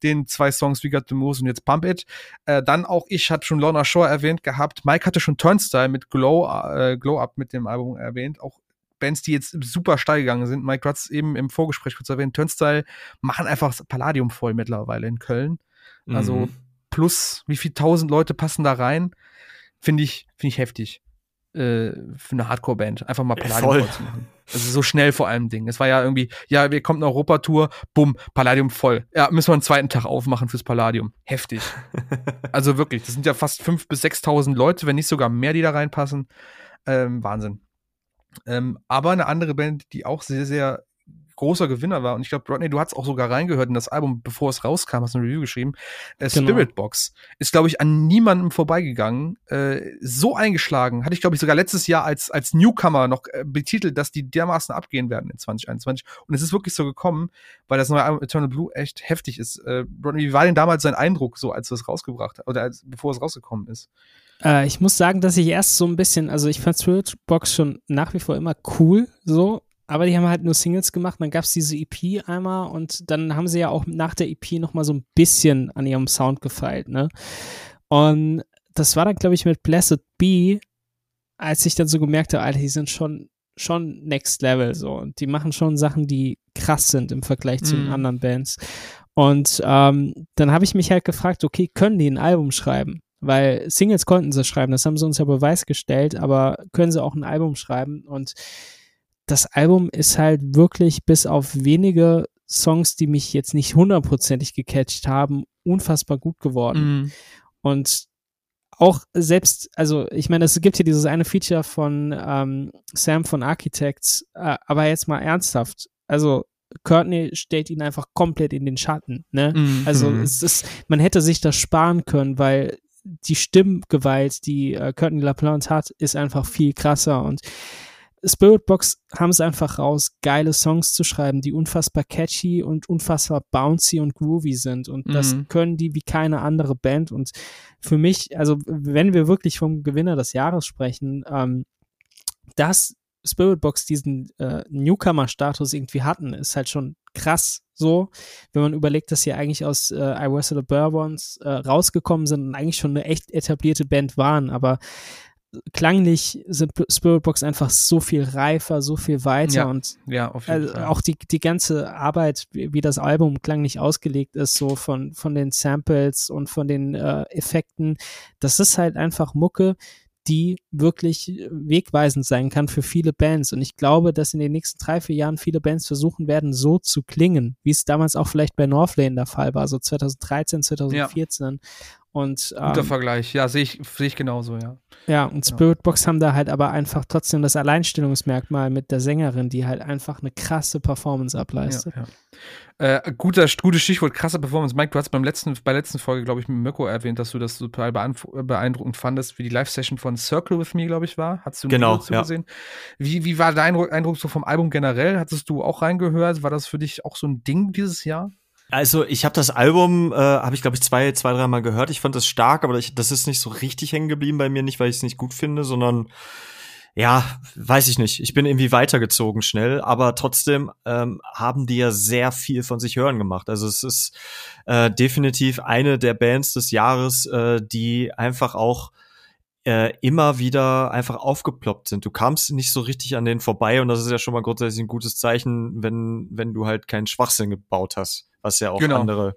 den zwei Songs We Got the Moves und jetzt Pump It. Äh, dann auch ich hatte schon Lorna Shore erwähnt gehabt. Mike hatte schon Turnstyle mit Glow, äh, Glow Up mit dem Album erwähnt. Auch Bands, die jetzt super steil gegangen sind. Mike Rutz eben im Vorgespräch kurz erwähnt. Turnstyle machen einfach das Palladium voll mittlerweile in Köln. Also Mhm. plus, wie viel tausend Leute passen da rein? Finde ich, finde ich heftig. äh, für eine Hardcore-Band, einfach mal Palladium voll. voll zu machen. Also so schnell vor allem Ding. Es war ja irgendwie, ja, wir kommen eine Europatour, bumm, Palladium voll. Ja, müssen wir einen zweiten Tag aufmachen fürs Palladium. Heftig. also wirklich, das sind ja fast 5.000 bis 6.000 Leute, wenn nicht sogar mehr, die da reinpassen. Ähm, Wahnsinn. Ähm, aber eine andere Band, die auch sehr, sehr großer Gewinner war. Und ich glaube, Rodney, du hast auch sogar reingehört in das Album, bevor es rauskam, hast du eine Review geschrieben. Äh, genau. Spirit Box ist, glaube ich, an niemandem vorbeigegangen. Äh, so eingeschlagen. Hatte ich, glaube ich, sogar letztes Jahr als, als Newcomer noch äh, betitelt, dass die dermaßen abgehen werden in 2021. Und es ist wirklich so gekommen, weil das neue Album Eternal Blue echt heftig ist. Äh, Rodney, wie war denn damals sein Eindruck, so als du es rausgebracht hast, oder als, bevor es rausgekommen ist? Äh, ich muss sagen, dass ich erst so ein bisschen, also ich fand Spirit Box schon nach wie vor immer cool, so, aber die haben halt nur Singles gemacht. Dann gab es diese EP einmal und dann haben sie ja auch nach der EP nochmal so ein bisschen an ihrem Sound gefeilt, ne? Und das war dann, glaube ich, mit Blessed Be, als ich dann so gemerkt habe, Alter, die sind schon, schon next level so. Und die machen schon Sachen, die krass sind im Vergleich zu den mhm. anderen Bands. Und ähm, dann habe ich mich halt gefragt, okay, können die ein Album schreiben? Weil Singles konnten sie schreiben, das haben sie uns ja Beweis gestellt, aber können sie auch ein Album schreiben? Und das Album ist halt wirklich bis auf wenige Songs, die mich jetzt nicht hundertprozentig gecatcht haben, unfassbar gut geworden. Mhm. Und auch selbst, also ich meine, es gibt hier dieses eine Feature von ähm, Sam von Architects, äh, aber jetzt mal ernsthaft, also Courtney stellt ihn einfach komplett in den Schatten, ne? Mhm. Also mhm. es ist, man hätte sich das sparen können, weil die Stimmgewalt, die äh, Courtney LaPlante hat, ist einfach viel krasser und Spiritbox haben es einfach raus, geile Songs zu schreiben, die unfassbar catchy und unfassbar bouncy und groovy sind. Und das mhm. können die wie keine andere Band. Und für mich, also wenn wir wirklich vom Gewinner des Jahres sprechen, ähm, dass Spiritbox diesen äh, Newcomer-Status irgendwie hatten, ist halt schon krass so, wenn man überlegt, dass sie eigentlich aus äh, I Was the Bourbons äh, rausgekommen sind und eigentlich schon eine echt etablierte Band waren, aber klanglich sind Spiritbox einfach so viel reifer, so viel weiter ja, und ja, Fall. auch die, die ganze Arbeit, wie, wie, das Album klanglich ausgelegt ist, so von, von den Samples und von den äh, Effekten, das ist halt einfach Mucke, die wirklich wegweisend sein kann für viele Bands. Und ich glaube, dass in den nächsten drei, vier Jahren viele Bands versuchen werden, so zu klingen, wie es damals auch vielleicht bei Northlane der Fall war, so 2013, 2014. Ja. Und, ähm, Guter Vergleich, ja, sehe ich, sehe ich genauso, ja. Ja, und Spiritbox ja. haben da halt aber einfach trotzdem das Alleinstellungsmerkmal mit der Sängerin, die halt einfach eine krasse Performance ableistet. Ja, ja. Äh, guter, gutes Stichwort, krasse Performance. Mike, du hast beim letzten, bei der letzten Folge, glaube ich, mit Mirko erwähnt, dass du das total beeindruckend fandest, wie die Live-Session von Circle With Me, glaube ich, war. Hast du genau, ja. gesehen? Wie, wie war dein Eindruck so vom Album generell? Hattest du auch reingehört? War das für dich auch so ein Ding dieses Jahr? Also ich habe das Album, äh, habe ich glaube ich zwei, zwei, dreimal gehört. Ich fand das stark, aber ich, das ist nicht so richtig hängen geblieben bei mir, nicht weil ich es nicht gut finde, sondern ja, weiß ich nicht. Ich bin irgendwie weitergezogen schnell, aber trotzdem ähm, haben die ja sehr viel von sich hören gemacht. Also es ist äh, definitiv eine der Bands des Jahres, äh, die einfach auch äh, immer wieder einfach aufgeploppt sind. Du kamst nicht so richtig an denen vorbei und das ist ja schon mal grundsätzlich ein gutes Zeichen, wenn, wenn du halt keinen Schwachsinn gebaut hast was ja auch genau. andere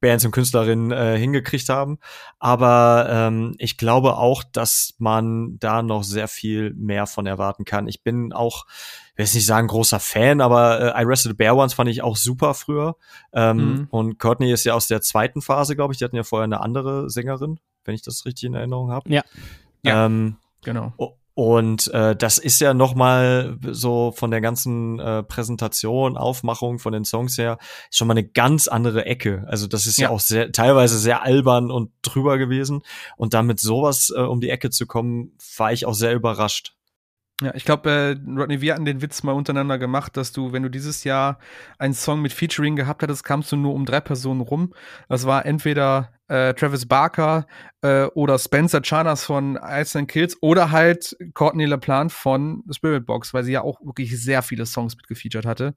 Bands und Künstlerinnen äh, hingekriegt haben. Aber ähm, ich glaube auch, dass man da noch sehr viel mehr von erwarten kann. Ich bin auch, ich will jetzt nicht sagen großer Fan, aber äh, I Rested the Bear Ones fand ich auch super früher. Ähm, mhm. Und Courtney ist ja aus der zweiten Phase, glaube ich. Die hatten ja vorher eine andere Sängerin, wenn ich das richtig in Erinnerung habe. Ja. ja. Ähm, genau. Und äh, das ist ja noch mal so von der ganzen äh, Präsentation, Aufmachung von den Songs her schon mal eine ganz andere Ecke. Also das ist ja, ja auch sehr teilweise sehr albern und drüber gewesen. Und damit sowas äh, um die Ecke zu kommen, war ich auch sehr überrascht. Ja, ich glaube, äh, Rodney, wir hatten den Witz mal untereinander gemacht, dass du, wenn du dieses Jahr einen Song mit Featuring gehabt hattest, kamst du nur um drei Personen rum. Das war entweder äh, Travis Barker äh, oder Spencer Chanas von Ice and Kills oder halt Courtney LaPlante von Spirit Box, weil sie ja auch wirklich sehr viele Songs mitgefeatured hatte.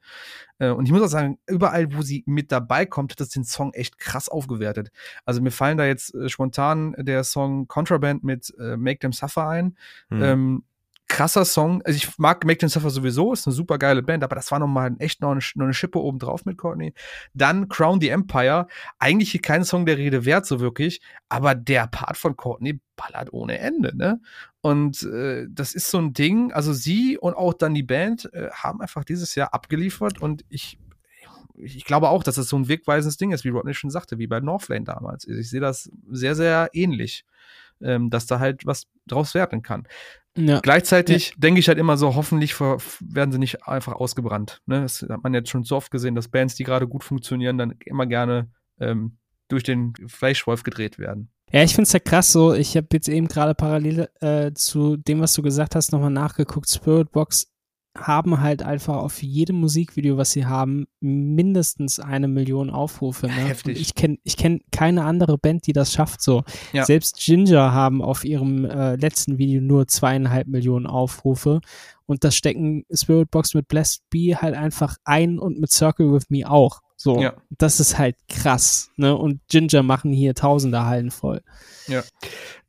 Äh, und ich muss auch sagen, überall, wo sie mit dabei kommt, hat das den Song echt krass aufgewertet. Also mir fallen da jetzt äh, spontan der Song Contraband mit äh, Make Them Suffer ein. Mhm. Ähm, krasser Song. Also ich mag Make Them Suffer sowieso, ist eine super geile Band, aber das war noch mal echt noch eine, noch eine Schippe oben drauf mit Courtney. Dann Crown the Empire, eigentlich hier kein Song der Rede wert so wirklich, aber der Part von Courtney ballert ohne Ende, ne? Und äh, das ist so ein Ding, also sie und auch dann die Band äh, haben einfach dieses Jahr abgeliefert und ich ich glaube auch, dass das so ein wegweisendes Ding ist, wie Rodney schon sagte, wie bei Northlane damals. Ich sehe das sehr, sehr ähnlich, ähm, dass da halt was draus werden kann. Ja. Gleichzeitig ja. denke ich halt immer so, hoffentlich werden sie nicht einfach ausgebrannt. Ne? Das hat man jetzt schon so oft gesehen, dass Bands, die gerade gut funktionieren, dann immer gerne ähm, durch den Fleischwolf gedreht werden. Ja, ich finde es ja krass so. Ich habe jetzt eben gerade parallel äh, zu dem, was du gesagt hast, nochmal nachgeguckt. Spiritbox haben halt einfach auf jedem Musikvideo, was sie haben, mindestens eine Million Aufrufe. Ne? Heftig. Und ich kenne ich kenn keine andere Band, die das schafft so. Ja. Selbst Ginger haben auf ihrem äh, letzten Video nur zweieinhalb Millionen Aufrufe. Und das stecken Spiritbox mit Blessed Bee halt einfach ein und mit Circle With Me auch. So, ja. das ist halt krass. Ne? Und Ginger machen hier Tausende Hallen voll. Ja.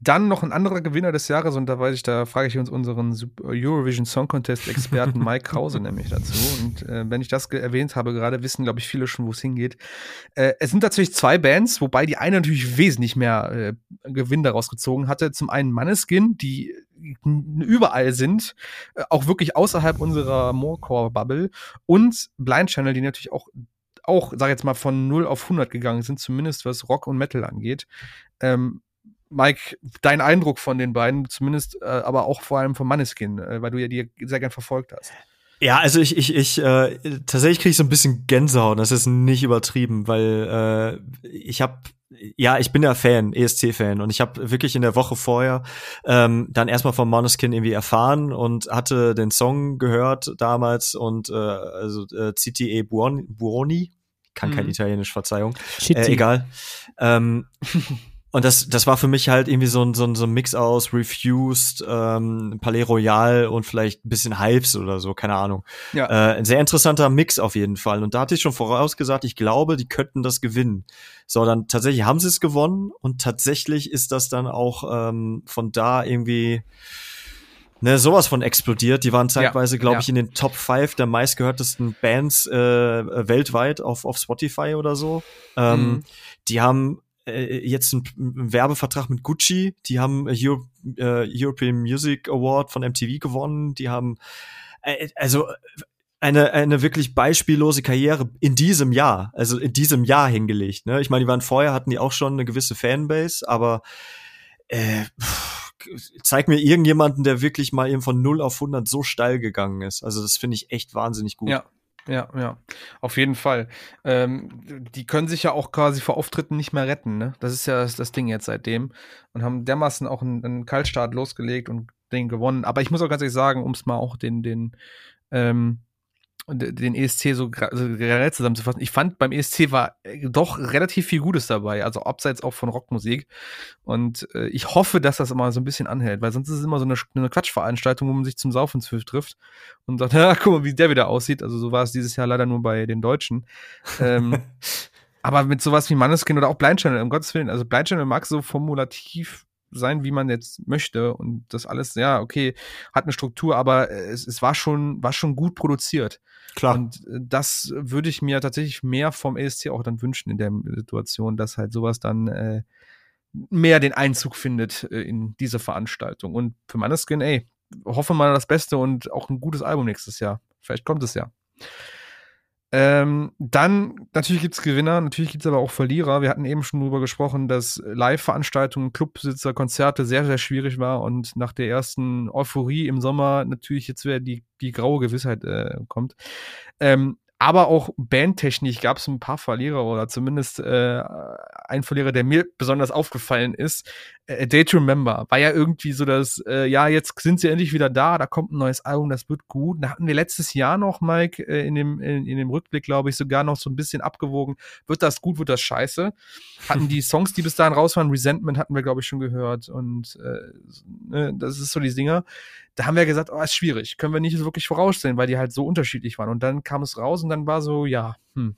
Dann noch ein anderer Gewinner des Jahres, und da weiß ich, da frage ich uns unseren Eurovision Song Contest Experten Mike Krause nämlich dazu. Und äh, wenn ich das erwähnt habe, gerade wissen, glaube ich, viele schon, wo es hingeht. Äh, es sind tatsächlich zwei Bands, wobei die eine natürlich wesentlich mehr äh, Gewinn daraus gezogen hatte. Zum einen Manneskin, die überall sind, äh, auch wirklich außerhalb unserer Morecore-Bubble und Blind Channel, die natürlich auch auch, sag jetzt mal, von 0 auf 100 gegangen sind, zumindest was Rock und Metal angeht. Ähm, Mike, dein Eindruck von den beiden, zumindest, äh, aber auch vor allem von Manneskin, äh, weil du ja die sehr gern verfolgt hast. Ja, also ich, ich, ich, äh, tatsächlich kriege ich so ein bisschen Gänsehaut. Das ist nicht übertrieben, weil äh, ich habe, ja, ich bin ja Fan, ESC-Fan, und ich habe wirklich in der Woche vorher ähm, dann erstmal von Monoskin irgendwie erfahren und hatte den Song gehört damals und äh, also äh, CTE Buoni, kann kein mhm. Italienisch, Verzeihung. Äh, egal. Ähm, und das, das war für mich halt irgendwie so ein, so ein, so ein Mix aus Refused, ähm, Palais Royal und vielleicht ein bisschen Hypes oder so, keine Ahnung. Ja. Äh, ein sehr interessanter Mix auf jeden Fall. Und da hatte ich schon vorausgesagt, ich glaube, die könnten das gewinnen. So, dann tatsächlich haben sie es gewonnen und tatsächlich ist das dann auch ähm, von da irgendwie ne, sowas von explodiert. Die waren zeitweise, ja, glaube ja. ich, in den Top 5 der meistgehörtesten Bands äh, weltweit auf, auf Spotify oder so. Ähm, mhm. Die haben äh, jetzt einen, Werbevertrag mit Gucci. Die haben Euro, äh, European Music Award von MTV gewonnen. Die haben äh, also eine, eine wirklich beispiellose Karriere in diesem Jahr, also in diesem Jahr hingelegt. Ne? Ich meine, die waren vorher, hatten die auch schon eine gewisse Fanbase, aber äh, pff, zeig mir irgendjemanden, der wirklich mal eben von 0 auf 100 so steil gegangen ist. Also das finde ich echt wahnsinnig gut. Ja. Ja, ja, auf jeden Fall. Ähm, die können sich ja auch quasi vor Auftritten nicht mehr retten, ne? Das ist ja das, das Ding jetzt seitdem. Und haben dermaßen auch einen, einen Kaltstart losgelegt und den gewonnen. Aber ich muss auch ganz ehrlich sagen, um es mal auch den, den, ähm, den ESC so generell zusammenzufassen. Ich fand beim ESC war äh, doch relativ viel Gutes dabei, also abseits auch von Rockmusik. Und äh, ich hoffe, dass das immer so ein bisschen anhält, weil sonst ist es immer so eine, eine Quatschveranstaltung, wo man sich zum Saufen trifft und sagt, ja, guck mal, wie der wieder aussieht. Also so war es dieses Jahr leider nur bei den Deutschen. ähm, aber mit sowas wie Manneskin oder auch Blind Channel, um Gottes Willen, also Blind Channel mag so formulativ sein, wie man jetzt möchte und das alles, ja, okay, hat eine Struktur, aber es, es war schon, war schon gut produziert. Klar. Und äh, das würde ich mir tatsächlich mehr vom ESC auch dann wünschen in der Situation, dass halt sowas dann äh, mehr den Einzug findet äh, in diese Veranstaltung. Und für Maneskin, ey, hoffe mal das Beste und auch ein gutes Album nächstes Jahr. Vielleicht kommt es ja. Ähm, dann, natürlich gibt's Gewinner, natürlich gibt's aber auch Verlierer. Wir hatten eben schon drüber gesprochen, dass Live-Veranstaltungen, Clubbesitzer, Konzerte sehr, sehr schwierig war und nach der ersten Euphorie im Sommer natürlich jetzt wieder die, die graue Gewissheit äh, kommt. Ähm, aber auch bandtechnisch gab es ein paar Verlierer oder zumindest äh, ein Verlierer, der mir besonders aufgefallen ist. Äh, Day to Remember war ja irgendwie so, dass, äh, ja, jetzt sind sie endlich wieder da, da kommt ein neues Album, das wird gut. Da hatten wir letztes Jahr noch, Mike, äh, in, dem, in, in dem Rückblick, glaube ich, sogar noch so ein bisschen abgewogen, wird das gut, wird das scheiße. Hatten die Songs, die bis dahin raus waren, Resentment hatten wir, glaube ich, schon gehört und äh, ne, das ist so die Dinger da haben wir gesagt, oh, ist schwierig, können wir nicht wirklich voraussehen, weil die halt so unterschiedlich waren. Und dann kam es raus und dann war so, ja, hm,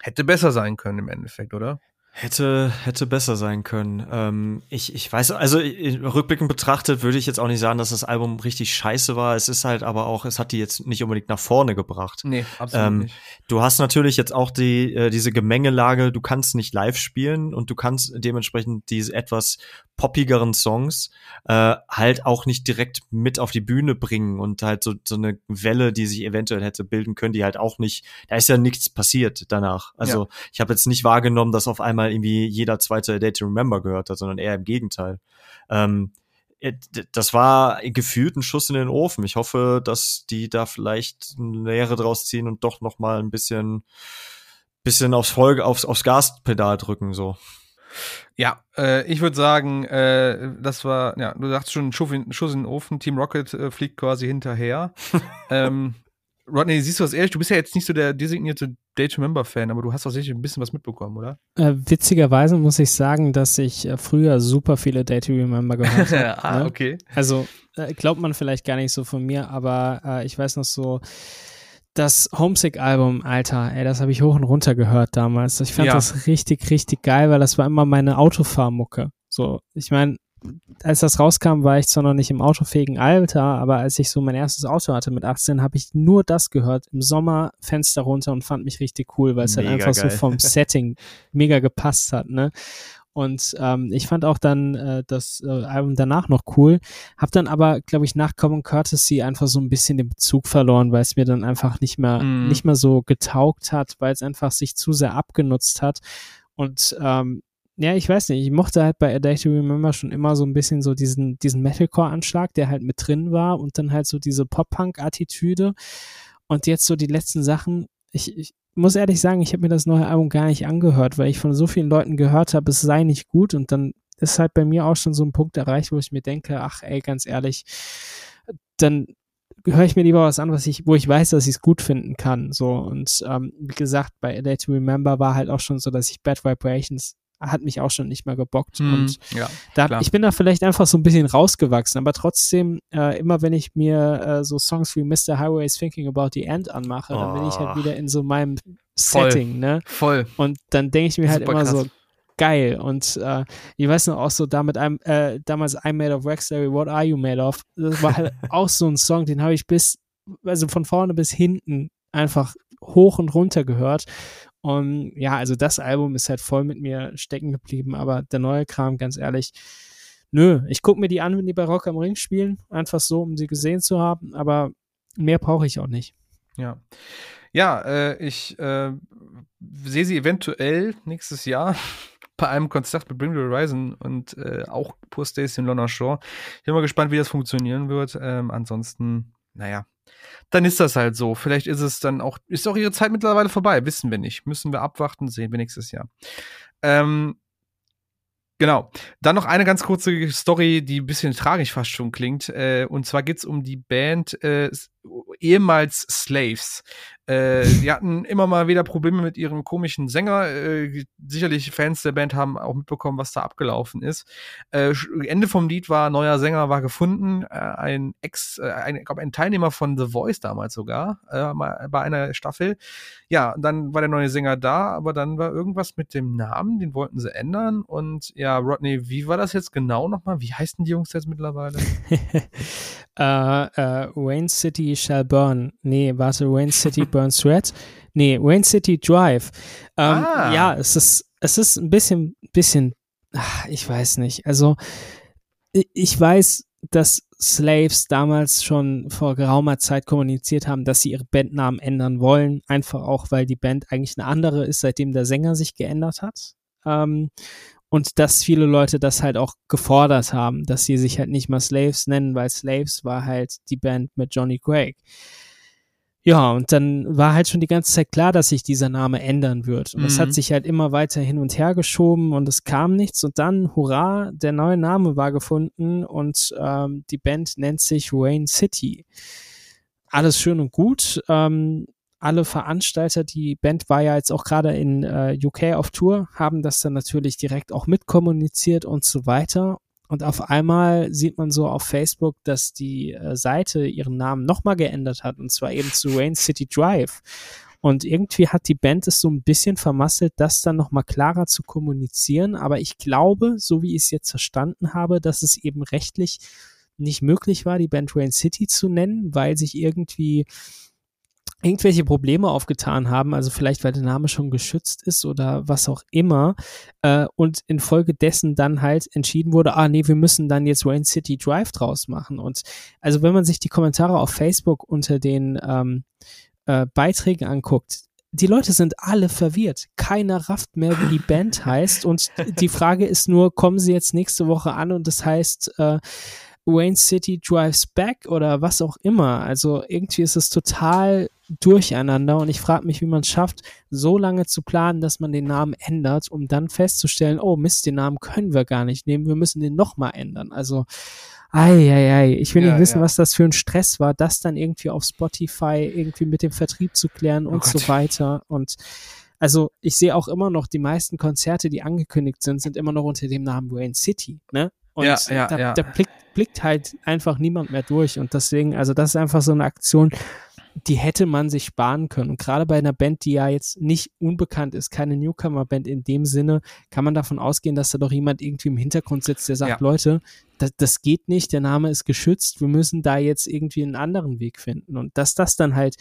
hätte besser sein können im Endeffekt, oder? Hätte, hätte besser sein können. Ähm, ich, ich weiß, also rückblickend betrachtet würde ich jetzt auch nicht sagen, dass das Album richtig scheiße war. Es ist halt aber auch, es hat die jetzt nicht unbedingt nach vorne gebracht. Nee, absolut ähm, nicht. Du hast natürlich jetzt auch die, äh, diese Gemengelage, du kannst nicht live spielen und du kannst dementsprechend diese etwas poppigeren Songs äh, halt auch nicht direkt mit auf die Bühne bringen und halt so, so eine Welle, die sich eventuell hätte bilden können, die halt auch nicht, da ist ja nichts passiert danach. Also ja. ich habe jetzt nicht wahrgenommen, dass auf einmal irgendwie jeder zweite Day to Remember gehört hat, sondern eher im Gegenteil. Ähm, äh, das war gefühlt ein Schuss in den Ofen. Ich hoffe, dass die da vielleicht eine Lehre draus ziehen und doch noch mal ein bisschen, bisschen aufs Folge, aufs, aufs Gaspedal drücken, so. Ja, äh, ich würde sagen, äh, das war, ja, du sagst schon, Schuss in, Schuss in den Ofen, Team Rocket äh, fliegt quasi hinterher. ähm, Rodney, siehst du das ehrlich? Du bist ja jetzt nicht so der designierte Day to Member Fan, aber du hast auch sicher ein bisschen was mitbekommen, oder? Äh, witzigerweise muss ich sagen, dass ich äh, früher super viele Day to Remember gehört habe. ah, ne? okay. Also äh, glaubt man vielleicht gar nicht so von mir, aber äh, ich weiß noch so, das Homesick-Album, Alter, ey, das habe ich hoch und runter gehört damals. Ich fand ja. das richtig, richtig geil, weil das war immer meine Autofahrmucke. So, ich meine, als das rauskam, war ich zwar noch nicht im autofähigen Alter, aber als ich so mein erstes Auto hatte mit 18, habe ich nur das gehört. Im Sommer Fenster runter und fand mich richtig cool, weil es halt einfach geil. so vom Setting mega gepasst hat, ne? Und ähm, ich fand auch dann äh, das äh, Album danach noch cool. Hab dann aber, glaube ich, nach Common Courtesy einfach so ein bisschen den Bezug verloren, weil es mir dann einfach nicht mehr, mm. nicht mehr so getaugt hat, weil es einfach sich zu sehr abgenutzt hat. Und ähm, ja, ich weiß nicht, ich mochte halt bei A Day to Remember schon immer so ein bisschen so diesen, diesen Metalcore-Anschlag, der halt mit drin war und dann halt so diese Pop-Punk-Attitüde. Und jetzt so die letzten Sachen, ich, ich muss ehrlich sagen, ich habe mir das neue Album gar nicht angehört, weil ich von so vielen Leuten gehört habe, es sei nicht gut und dann ist halt bei mir auch schon so ein Punkt erreicht, wo ich mir denke, ach ey, ganz ehrlich, dann höre ich mir lieber was an, was ich, wo ich weiß, dass ich es gut finden kann. So und ähm, wie gesagt, bei A Day to Remember war halt auch schon so, dass ich Bad Vibrations hat mich auch schon nicht mehr gebockt. Hm, und ja, da, ich bin da vielleicht einfach so ein bisschen rausgewachsen, aber trotzdem, äh, immer wenn ich mir äh, so Songs wie Mr. Highway is Thinking About the End anmache, oh. dann bin ich halt wieder in so meinem Voll. Setting, ne? Voll. Und dann denke ich mir halt immer krass. so, geil. Und äh, ich weiß noch auch so, damit I'm, äh, damals I'm Made of Wax, What Are You Made of? Das war halt auch so ein Song, den habe ich bis, also von vorne bis hinten einfach hoch und runter gehört. Und ja, also das Album ist halt voll mit mir stecken geblieben, aber der neue Kram, ganz ehrlich, nö, ich gucke mir die an, wenn die bei Rock am Ring spielen, einfach so, um sie gesehen zu haben, aber mehr brauche ich auch nicht. Ja. Ja, äh, ich äh, sehe sie eventuell nächstes Jahr bei einem Konzert mit Bring the Horizon und äh, auch Poor Stacy in London Shore. Ich bin mal gespannt, wie das funktionieren wird. Ähm, ansonsten, naja, dann ist das halt so. Vielleicht ist es dann auch, ist auch ihre Zeit mittlerweile vorbei, wissen wir nicht. Müssen wir abwarten, sehen wir nächstes Jahr. Ähm, Genau. Dann noch eine ganz kurze Story, die ein bisschen tragisch fast schon klingt. Äh, und zwar geht's um die Band äh, ehemals Slaves. Äh, die hatten immer mal wieder Probleme mit ihrem komischen Sänger. Äh, sicherlich Fans der Band haben auch mitbekommen, was da abgelaufen ist. Äh, Ende vom Lied war, neuer Sänger war gefunden. Äh, ein Ex, äh, ein, ich glaube, ein Teilnehmer von The Voice damals sogar, äh, mal bei einer Staffel. Ja, dann war der neue Sänger da, aber dann war irgendwas mit dem Namen, den wollten sie ändern. Und ja, Rodney, wie war das jetzt genau nochmal? Wie heißen die Jungs jetzt mittlerweile? äh, äh, Wayne City Shall Burn. Nee, warte, Wayne City Burns Red. Nee, Wayne City Drive. Ähm, ah. Ja, es ist, es ist ein bisschen, bisschen, ach, ich weiß nicht. Also, ich weiß, dass Slaves damals schon vor geraumer Zeit kommuniziert haben, dass sie ihre Bandnamen ändern wollen. Einfach auch, weil die Band eigentlich eine andere ist, seitdem der Sänger sich geändert hat. Ähm, und dass viele Leute das halt auch gefordert haben, dass sie sich halt nicht mal Slaves nennen, weil Slaves war halt die Band mit Johnny Craig. Ja, und dann war halt schon die ganze Zeit klar, dass sich dieser Name ändern wird. Und es mhm. hat sich halt immer weiter hin und her geschoben und es kam nichts. Und dann, hurra, der neue Name war gefunden und ähm, die Band nennt sich Wayne City. Alles schön und gut. Ähm, alle Veranstalter, die Band war ja jetzt auch gerade in äh, UK auf Tour, haben das dann natürlich direkt auch mitkommuniziert und so weiter. Und auf einmal sieht man so auf Facebook, dass die äh, Seite ihren Namen nochmal geändert hat, und zwar eben zu Wayne City Drive. Und irgendwie hat die Band es so ein bisschen vermasselt, das dann nochmal klarer zu kommunizieren. Aber ich glaube, so wie ich es jetzt verstanden habe, dass es eben rechtlich nicht möglich war, die Band Rain City zu nennen, weil sich irgendwie irgendwelche Probleme aufgetan haben, also vielleicht weil der Name schon geschützt ist oder was auch immer, äh, und infolgedessen dann halt entschieden wurde, ah nee, wir müssen dann jetzt Rain City Drive draus machen. Und also wenn man sich die Kommentare auf Facebook unter den ähm, äh, Beiträgen anguckt, die Leute sind alle verwirrt. Keiner rafft mehr, wie die Band heißt. Und die Frage ist nur, kommen sie jetzt nächste Woche an und das heißt, äh, Wayne City Drives Back oder was auch immer. Also irgendwie ist es total durcheinander und ich frage mich, wie man es schafft, so lange zu planen, dass man den Namen ändert, um dann festzustellen, oh Mist, den Namen können wir gar nicht nehmen, wir müssen den nochmal ändern. Also, ei, ei, ei. ich will ja, nicht wissen, ja. was das für ein Stress war, das dann irgendwie auf Spotify irgendwie mit dem Vertrieb zu klären oh und Gott. so weiter und also ich sehe auch immer noch, die meisten Konzerte, die angekündigt sind, sind immer noch unter dem Namen Wayne City. Ne? Und ja, ja, da, ja. da blickt, blickt halt einfach niemand mehr durch. Und deswegen, also das ist einfach so eine Aktion, die hätte man sich sparen können. Und gerade bei einer Band, die ja jetzt nicht unbekannt ist, keine Newcomer-Band in dem Sinne, kann man davon ausgehen, dass da doch jemand irgendwie im Hintergrund sitzt, der sagt, ja. Leute, das, das geht nicht, der Name ist geschützt, wir müssen da jetzt irgendwie einen anderen Weg finden. Und dass das dann halt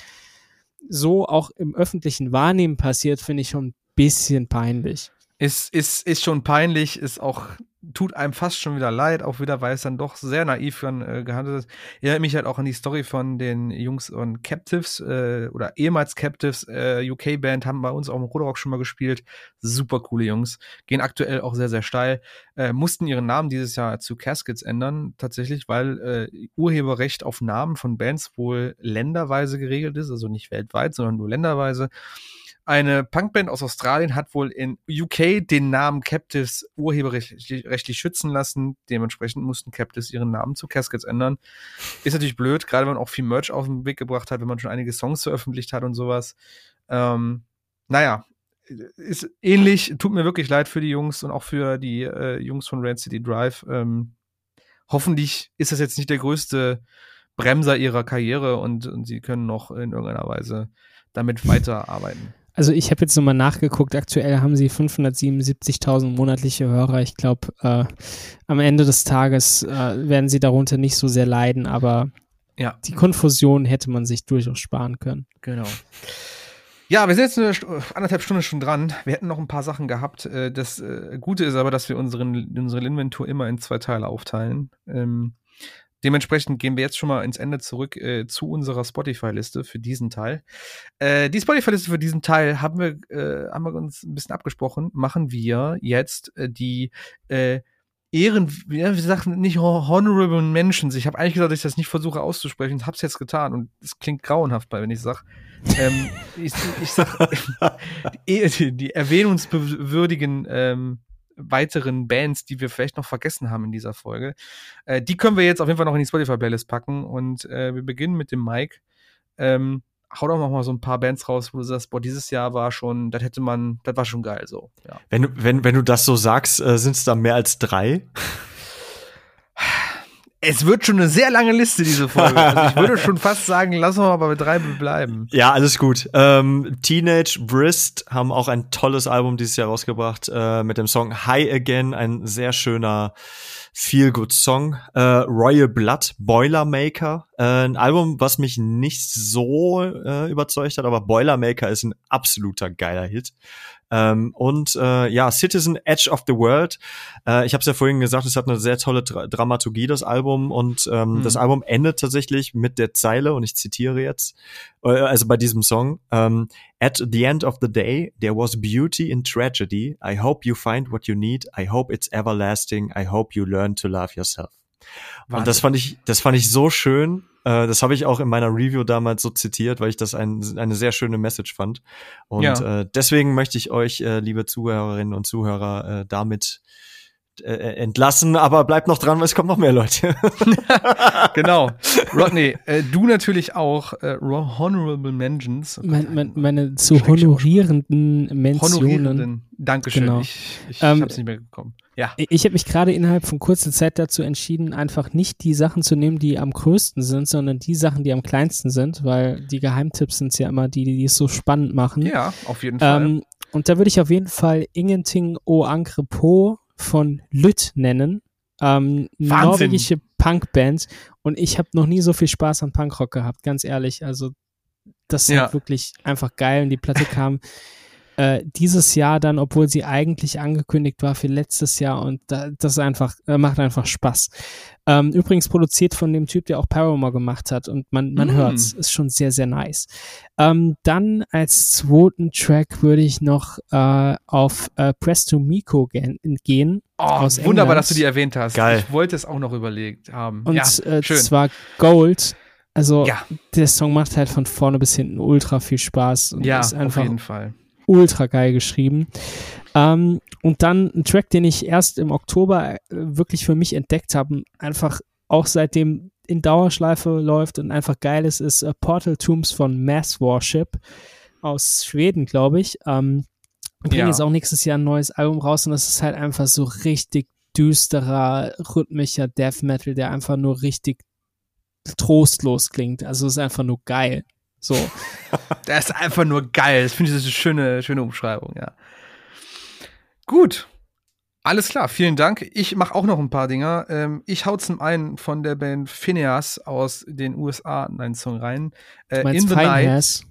so auch im öffentlichen Wahrnehmen passiert, finde ich schon ein bisschen peinlich. Ist, ist, ist schon peinlich, ist auch, tut einem fast schon wieder leid, auch wieder, weil es dann doch sehr naiv äh, gehandelt ist. Erinnert mich halt auch an die Story von den Jungs und Captives äh, oder ehemals Captives, äh, UK-Band, haben bei uns auch im Roderock schon mal gespielt. Super coole Jungs. Gehen aktuell auch sehr, sehr steil. Äh, mussten ihren Namen dieses Jahr zu Caskets ändern, tatsächlich, weil äh, Urheberrecht auf Namen von Bands wohl länderweise geregelt ist, also nicht weltweit, sondern nur länderweise. Eine Punkband aus Australien hat wohl in UK den Namen Captives urheberrechtlich schützen lassen. Dementsprechend mussten Captives ihren Namen zu Caskets ändern. Ist natürlich blöd, gerade wenn man auch viel Merch auf den Weg gebracht hat, wenn man schon einige Songs veröffentlicht hat und sowas. Ähm, naja, ist ähnlich. Tut mir wirklich leid für die Jungs und auch für die äh, Jungs von Red City Drive. Ähm, hoffentlich ist das jetzt nicht der größte Bremser ihrer Karriere und, und sie können noch in irgendeiner Weise damit weiterarbeiten. Also ich habe jetzt nochmal nachgeguckt, aktuell haben sie 577.000 monatliche Hörer. Ich glaube, äh, am Ende des Tages äh, werden sie darunter nicht so sehr leiden, aber ja. die Konfusion hätte man sich durchaus sparen können. Genau. Ja, wir sind jetzt eine anderthalb Stunden schon dran. Wir hätten noch ein paar Sachen gehabt. Äh, das äh, Gute ist aber, dass wir unseren, unsere Inventur immer in zwei Teile aufteilen. Ähm, Dementsprechend gehen wir jetzt schon mal ins Ende zurück äh, zu unserer Spotify-Liste für diesen Teil. Äh, die Spotify-Liste für diesen Teil haben wir, äh, haben wir uns ein bisschen abgesprochen. Machen wir jetzt äh, die äh, Ehren, ja, wir sagen nicht honorable Mentions. Ich habe eigentlich gesagt, dass ich das nicht versuche auszusprechen. Hab's jetzt getan und es klingt grauenhaft, wenn ich sag. ähm, ich, ich sag die, die erwähnungsbewürdigen ähm, weiteren Bands, die wir vielleicht noch vergessen haben in dieser Folge. Äh, die können wir jetzt auf jeden Fall noch in die Spotify-Playlist packen und äh, wir beginnen mit dem Mike. Ähm, hau doch noch mal so ein paar Bands raus, wo du sagst, boah, dieses Jahr war schon, das hätte man, das war schon geil so. Ja. Wenn, du, wenn, wenn du das so sagst, äh, sind es da mehr als drei? Es wird schon eine sehr lange Liste, diese Folge. Also ich würde schon fast sagen, lass uns mal bei drei bleiben. Ja, alles gut. Ähm, Teenage Brist haben auch ein tolles Album dieses Jahr rausgebracht äh, mit dem Song High Again, ein sehr schöner Feel-Good-Song. Äh, Royal Blood, Boilermaker, äh, ein Album, was mich nicht so äh, überzeugt hat, aber Boilermaker ist ein absoluter geiler Hit. Ähm, und äh, ja, Citizen Edge of the World. Äh, ich habe es ja vorhin gesagt, es hat eine sehr tolle Dra Dramaturgie, das Album. Und ähm, mhm. das Album endet tatsächlich mit der Zeile, und ich zitiere jetzt, äh, also bei diesem Song, ähm, At the end of the day, there was beauty in tragedy. I hope you find what you need. I hope it's everlasting. I hope you learn to love yourself. Wahnsinn. Und das fand ich, das fand ich so schön. Äh, das habe ich auch in meiner Review damals so zitiert, weil ich das ein, eine sehr schöne Message fand. Und ja. äh, deswegen möchte ich euch, äh, liebe Zuhörerinnen und Zuhörer, äh, damit äh, entlassen, aber bleibt noch dran, weil es kommen noch mehr Leute. genau. Rodney, äh, du natürlich auch äh, Honorable Mentions. Mein, mein, meine zu honorierenden Mentionen. Honorierenden Dankeschön. Genau. Ich, ich Ähm, hab's nicht mehr bekommen. Ja. Ich habe mich gerade innerhalb von kurzer Zeit dazu entschieden, einfach nicht die Sachen zu nehmen, die am größten sind, sondern die Sachen, die am kleinsten sind, weil die Geheimtipps sind ja immer die, die es so spannend machen. Ja, auf jeden Fall. Ähm, und da würde ich auf jeden Fall Ingenting o Ankre Po von Lütt nennen. Ähm, norwegische Punkband. Und ich habe noch nie so viel Spaß an Punkrock gehabt, ganz ehrlich. Also, das ist Ja. wirklich einfach geil. Und die Platte kam äh, dieses Jahr dann, obwohl sie eigentlich angekündigt war für letztes Jahr. Und da, das ist einfach, äh, macht einfach Spaß. Ähm, übrigens produziert von dem Typ, der auch Paramore gemacht hat. Und man, man Mm. hört's. Ist schon sehr, sehr nice. Ähm, dann als zweiten Track würde ich noch äh, auf äh, Presto Miko gehen. oh, aus wunderbar, England. dass du die erwähnt hast. Geil. Ich wollte es auch noch überlegt haben. Und ja, äh, schön. zwar Gold. Also Ja. der Song macht halt von vorne bis hinten ultra viel Spaß und ja, ist auf einfach jeden Fall. Ultra geil geschrieben. Ähm, und dann ein Track, den ich erst im Oktober äh, wirklich für mich entdeckt habe, einfach auch seitdem in Dauerschleife läuft und einfach geil ist, ist äh, Portal Tombs von Mass Warship aus Schweden, glaube ich. Ähm, bringen Ja. jetzt auch nächstes Jahr ein neues Album raus und das ist halt einfach so richtig düsterer, rhythmischer Death Metal, der einfach nur richtig trostlos klingt. Also ist einfach nur geil. So. Das ist einfach nur geil. Das finde ich das ist eine schöne, schöne Umschreibung, ja. Gut. Alles klar, vielen Dank. Ich mache auch noch ein paar Dinger. Ähm, ich hau zum einen von der Band Phineas aus den USA einen Song rein. Äh, In the Night. Phineas.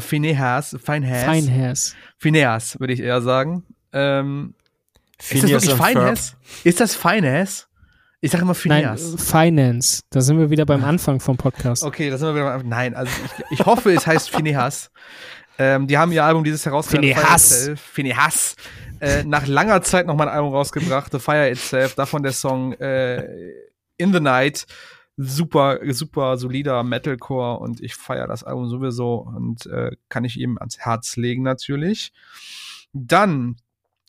Phineas. Feinhass. Phineas, würde ich eher sagen. Ähm, ist das Phineas wirklich. Phineas? Ist das Phineas? Ich sage immer Nein, Phineas. Finance. Da sind wir wieder beim Anfang vom Podcast. Okay, da sind wir wieder. Nein, also ich, ich hoffe, es heißt Phineas. Ähm, die haben ihr Album dieses herausgebracht. Phineas. Phineas. Äh, nach langer Zeit nochmal ein Album rausgebracht, The Fire Itself. Davon der Song äh, In the Night. Super, super solider Metalcore und ich feiere das Album sowieso und äh, kann ich ihm ans Herz legen natürlich. Dann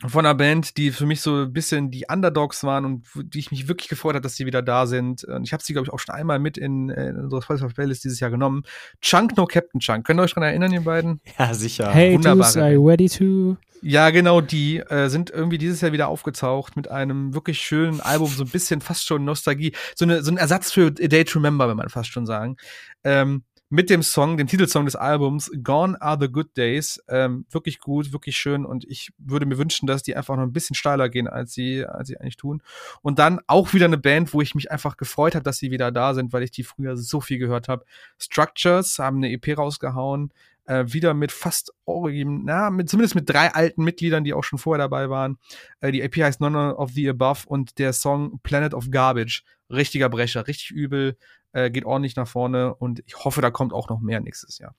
von einer Band, die für mich so ein bisschen die Underdogs waren und die ich mich wirklich gefreut habe, dass sie wieder da sind. Und ich habe sie, glaube ich, auch schon einmal mit in, äh, in unsere Spotify Playlist dieses Jahr genommen. Chunk No Captain Chunk. Könnt ihr euch daran erinnern, ihr beiden? Ja, sicher. hey, wunderbare are you ready to? Ja, genau, die äh, sind irgendwie dieses Jahr wieder aufgetaucht mit einem wirklich schönen Album, so ein bisschen fast schon Nostalgie. So, eine, so ein Ersatz für A Day to Remember, wenn man fast schon sagen. Ähm, mit dem Song, dem Titelsong des Albums, Gone Are the Good Days. Ähm, wirklich gut, wirklich schön und ich würde mir wünschen, dass die einfach noch ein bisschen steiler gehen, als sie, als sie eigentlich tun. Und dann auch wieder eine Band, wo ich mich einfach gefreut habe, dass sie wieder da sind, weil ich die früher so viel gehört habe. Structures haben eine EP rausgehauen äh, wieder mit fast origin, na, mit, zumindest mit drei alten Mitgliedern, die auch schon vorher dabei waren. Äh, die EP heißt None of the Above und der Song Planet of Garbage. Richtiger Brecher, richtig übel, äh, geht ordentlich nach vorne und ich hoffe, da kommt auch noch mehr nächstes Jahr.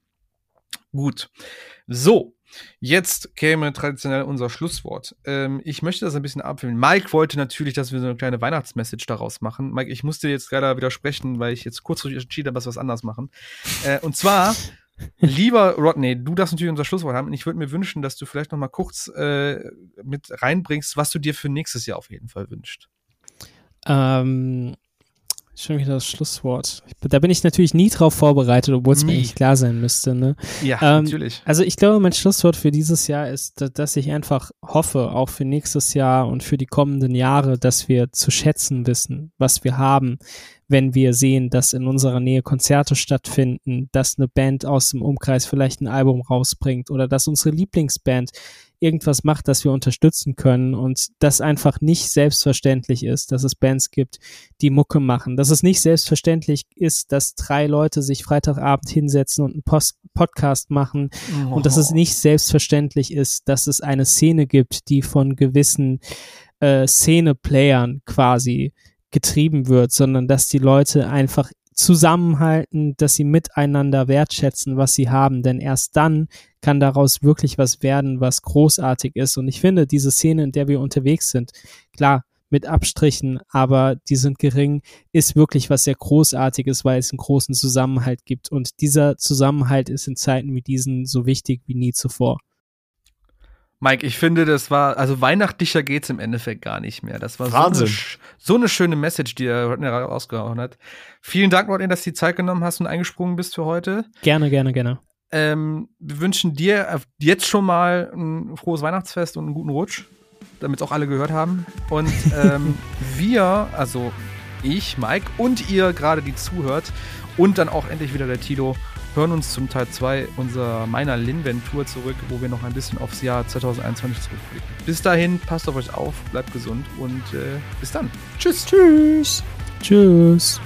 Gut. So, jetzt käme traditionell unser Schlusswort. Ähm, ich möchte das ein bisschen abfilmen. Mike wollte natürlich, dass wir so eine kleine Weihnachtsmessage daraus machen. Mike, ich musste jetzt gerade widersprechen, weil ich jetzt kurzfristig entschieden habe, dass wir was anders machen. Äh, und zwar Lieber Rodney, du darfst natürlich unser Schlusswort haben und ich würde mir wünschen, dass du vielleicht noch mal kurz äh, mit reinbringst, was du dir für nächstes Jahr auf jeden Fall wünschst. Ähm, schon wieder das Schlusswort. Da bin ich natürlich nie drauf vorbereitet, obwohl es mir eigentlich klar sein müsste. Ne? Ja, Ähm, natürlich. Also ich glaube, mein Schlusswort für dieses Jahr ist, da- dass ich einfach hoffe, auch für nächstes Jahr und für die kommenden Jahre, dass wir zu schätzen wissen, was wir haben, wenn wir sehen, dass in unserer Nähe Konzerte stattfinden, dass eine Band aus dem Umkreis vielleicht ein Album rausbringt oder dass unsere Lieblingsband irgendwas macht, das wir unterstützen können und das einfach nicht selbstverständlich ist, dass es Bands gibt, die Mucke machen, dass es nicht selbstverständlich ist, dass drei Leute sich Freitagabend hinsetzen und einen Post Podcast machen und dass es nicht selbstverständlich ist, dass es eine Szene gibt, die von gewissen äh, Szene-Playern quasi getrieben wird, sondern dass die Leute einfach zusammenhalten, dass sie miteinander wertschätzen, was sie haben, denn erst dann kann daraus wirklich was werden, was großartig ist. Und ich finde, diese Szene, in der wir unterwegs sind, klar, mit Abstrichen, aber die sind gering, ist wirklich was sehr Großartiges, weil es einen großen Zusammenhalt gibt. Und dieser Zusammenhalt ist in Zeiten wie diesen so wichtig wie nie zuvor. Mike, ich finde, das war, also weihnachtlicher geht's im Endeffekt gar nicht mehr. Das war Wahnsinn. So, eine, so eine schöne Message, die er Rodney rausgehauen hat. Vielen Dank, Rodney, dass du die Zeit genommen hast und eingesprungen bist für heute. Gerne, gerne, gerne. Ähm, wir wünschen dir jetzt schon mal ein frohes Weihnachtsfest und einen guten Rutsch, damit auch alle gehört haben. Und ähm, wir, also ich, Mike und ihr gerade, die zuhört, und dann auch endlich wieder der Tilo, hören uns zum Teil 2 unserer meiner Linven-Tour zurück, wo wir noch ein bisschen aufs Jahr 2021 zurückblicken. Bis dahin, passt auf euch auf, bleibt gesund und äh, bis dann. Tschüss. Tschüss. Tschüss.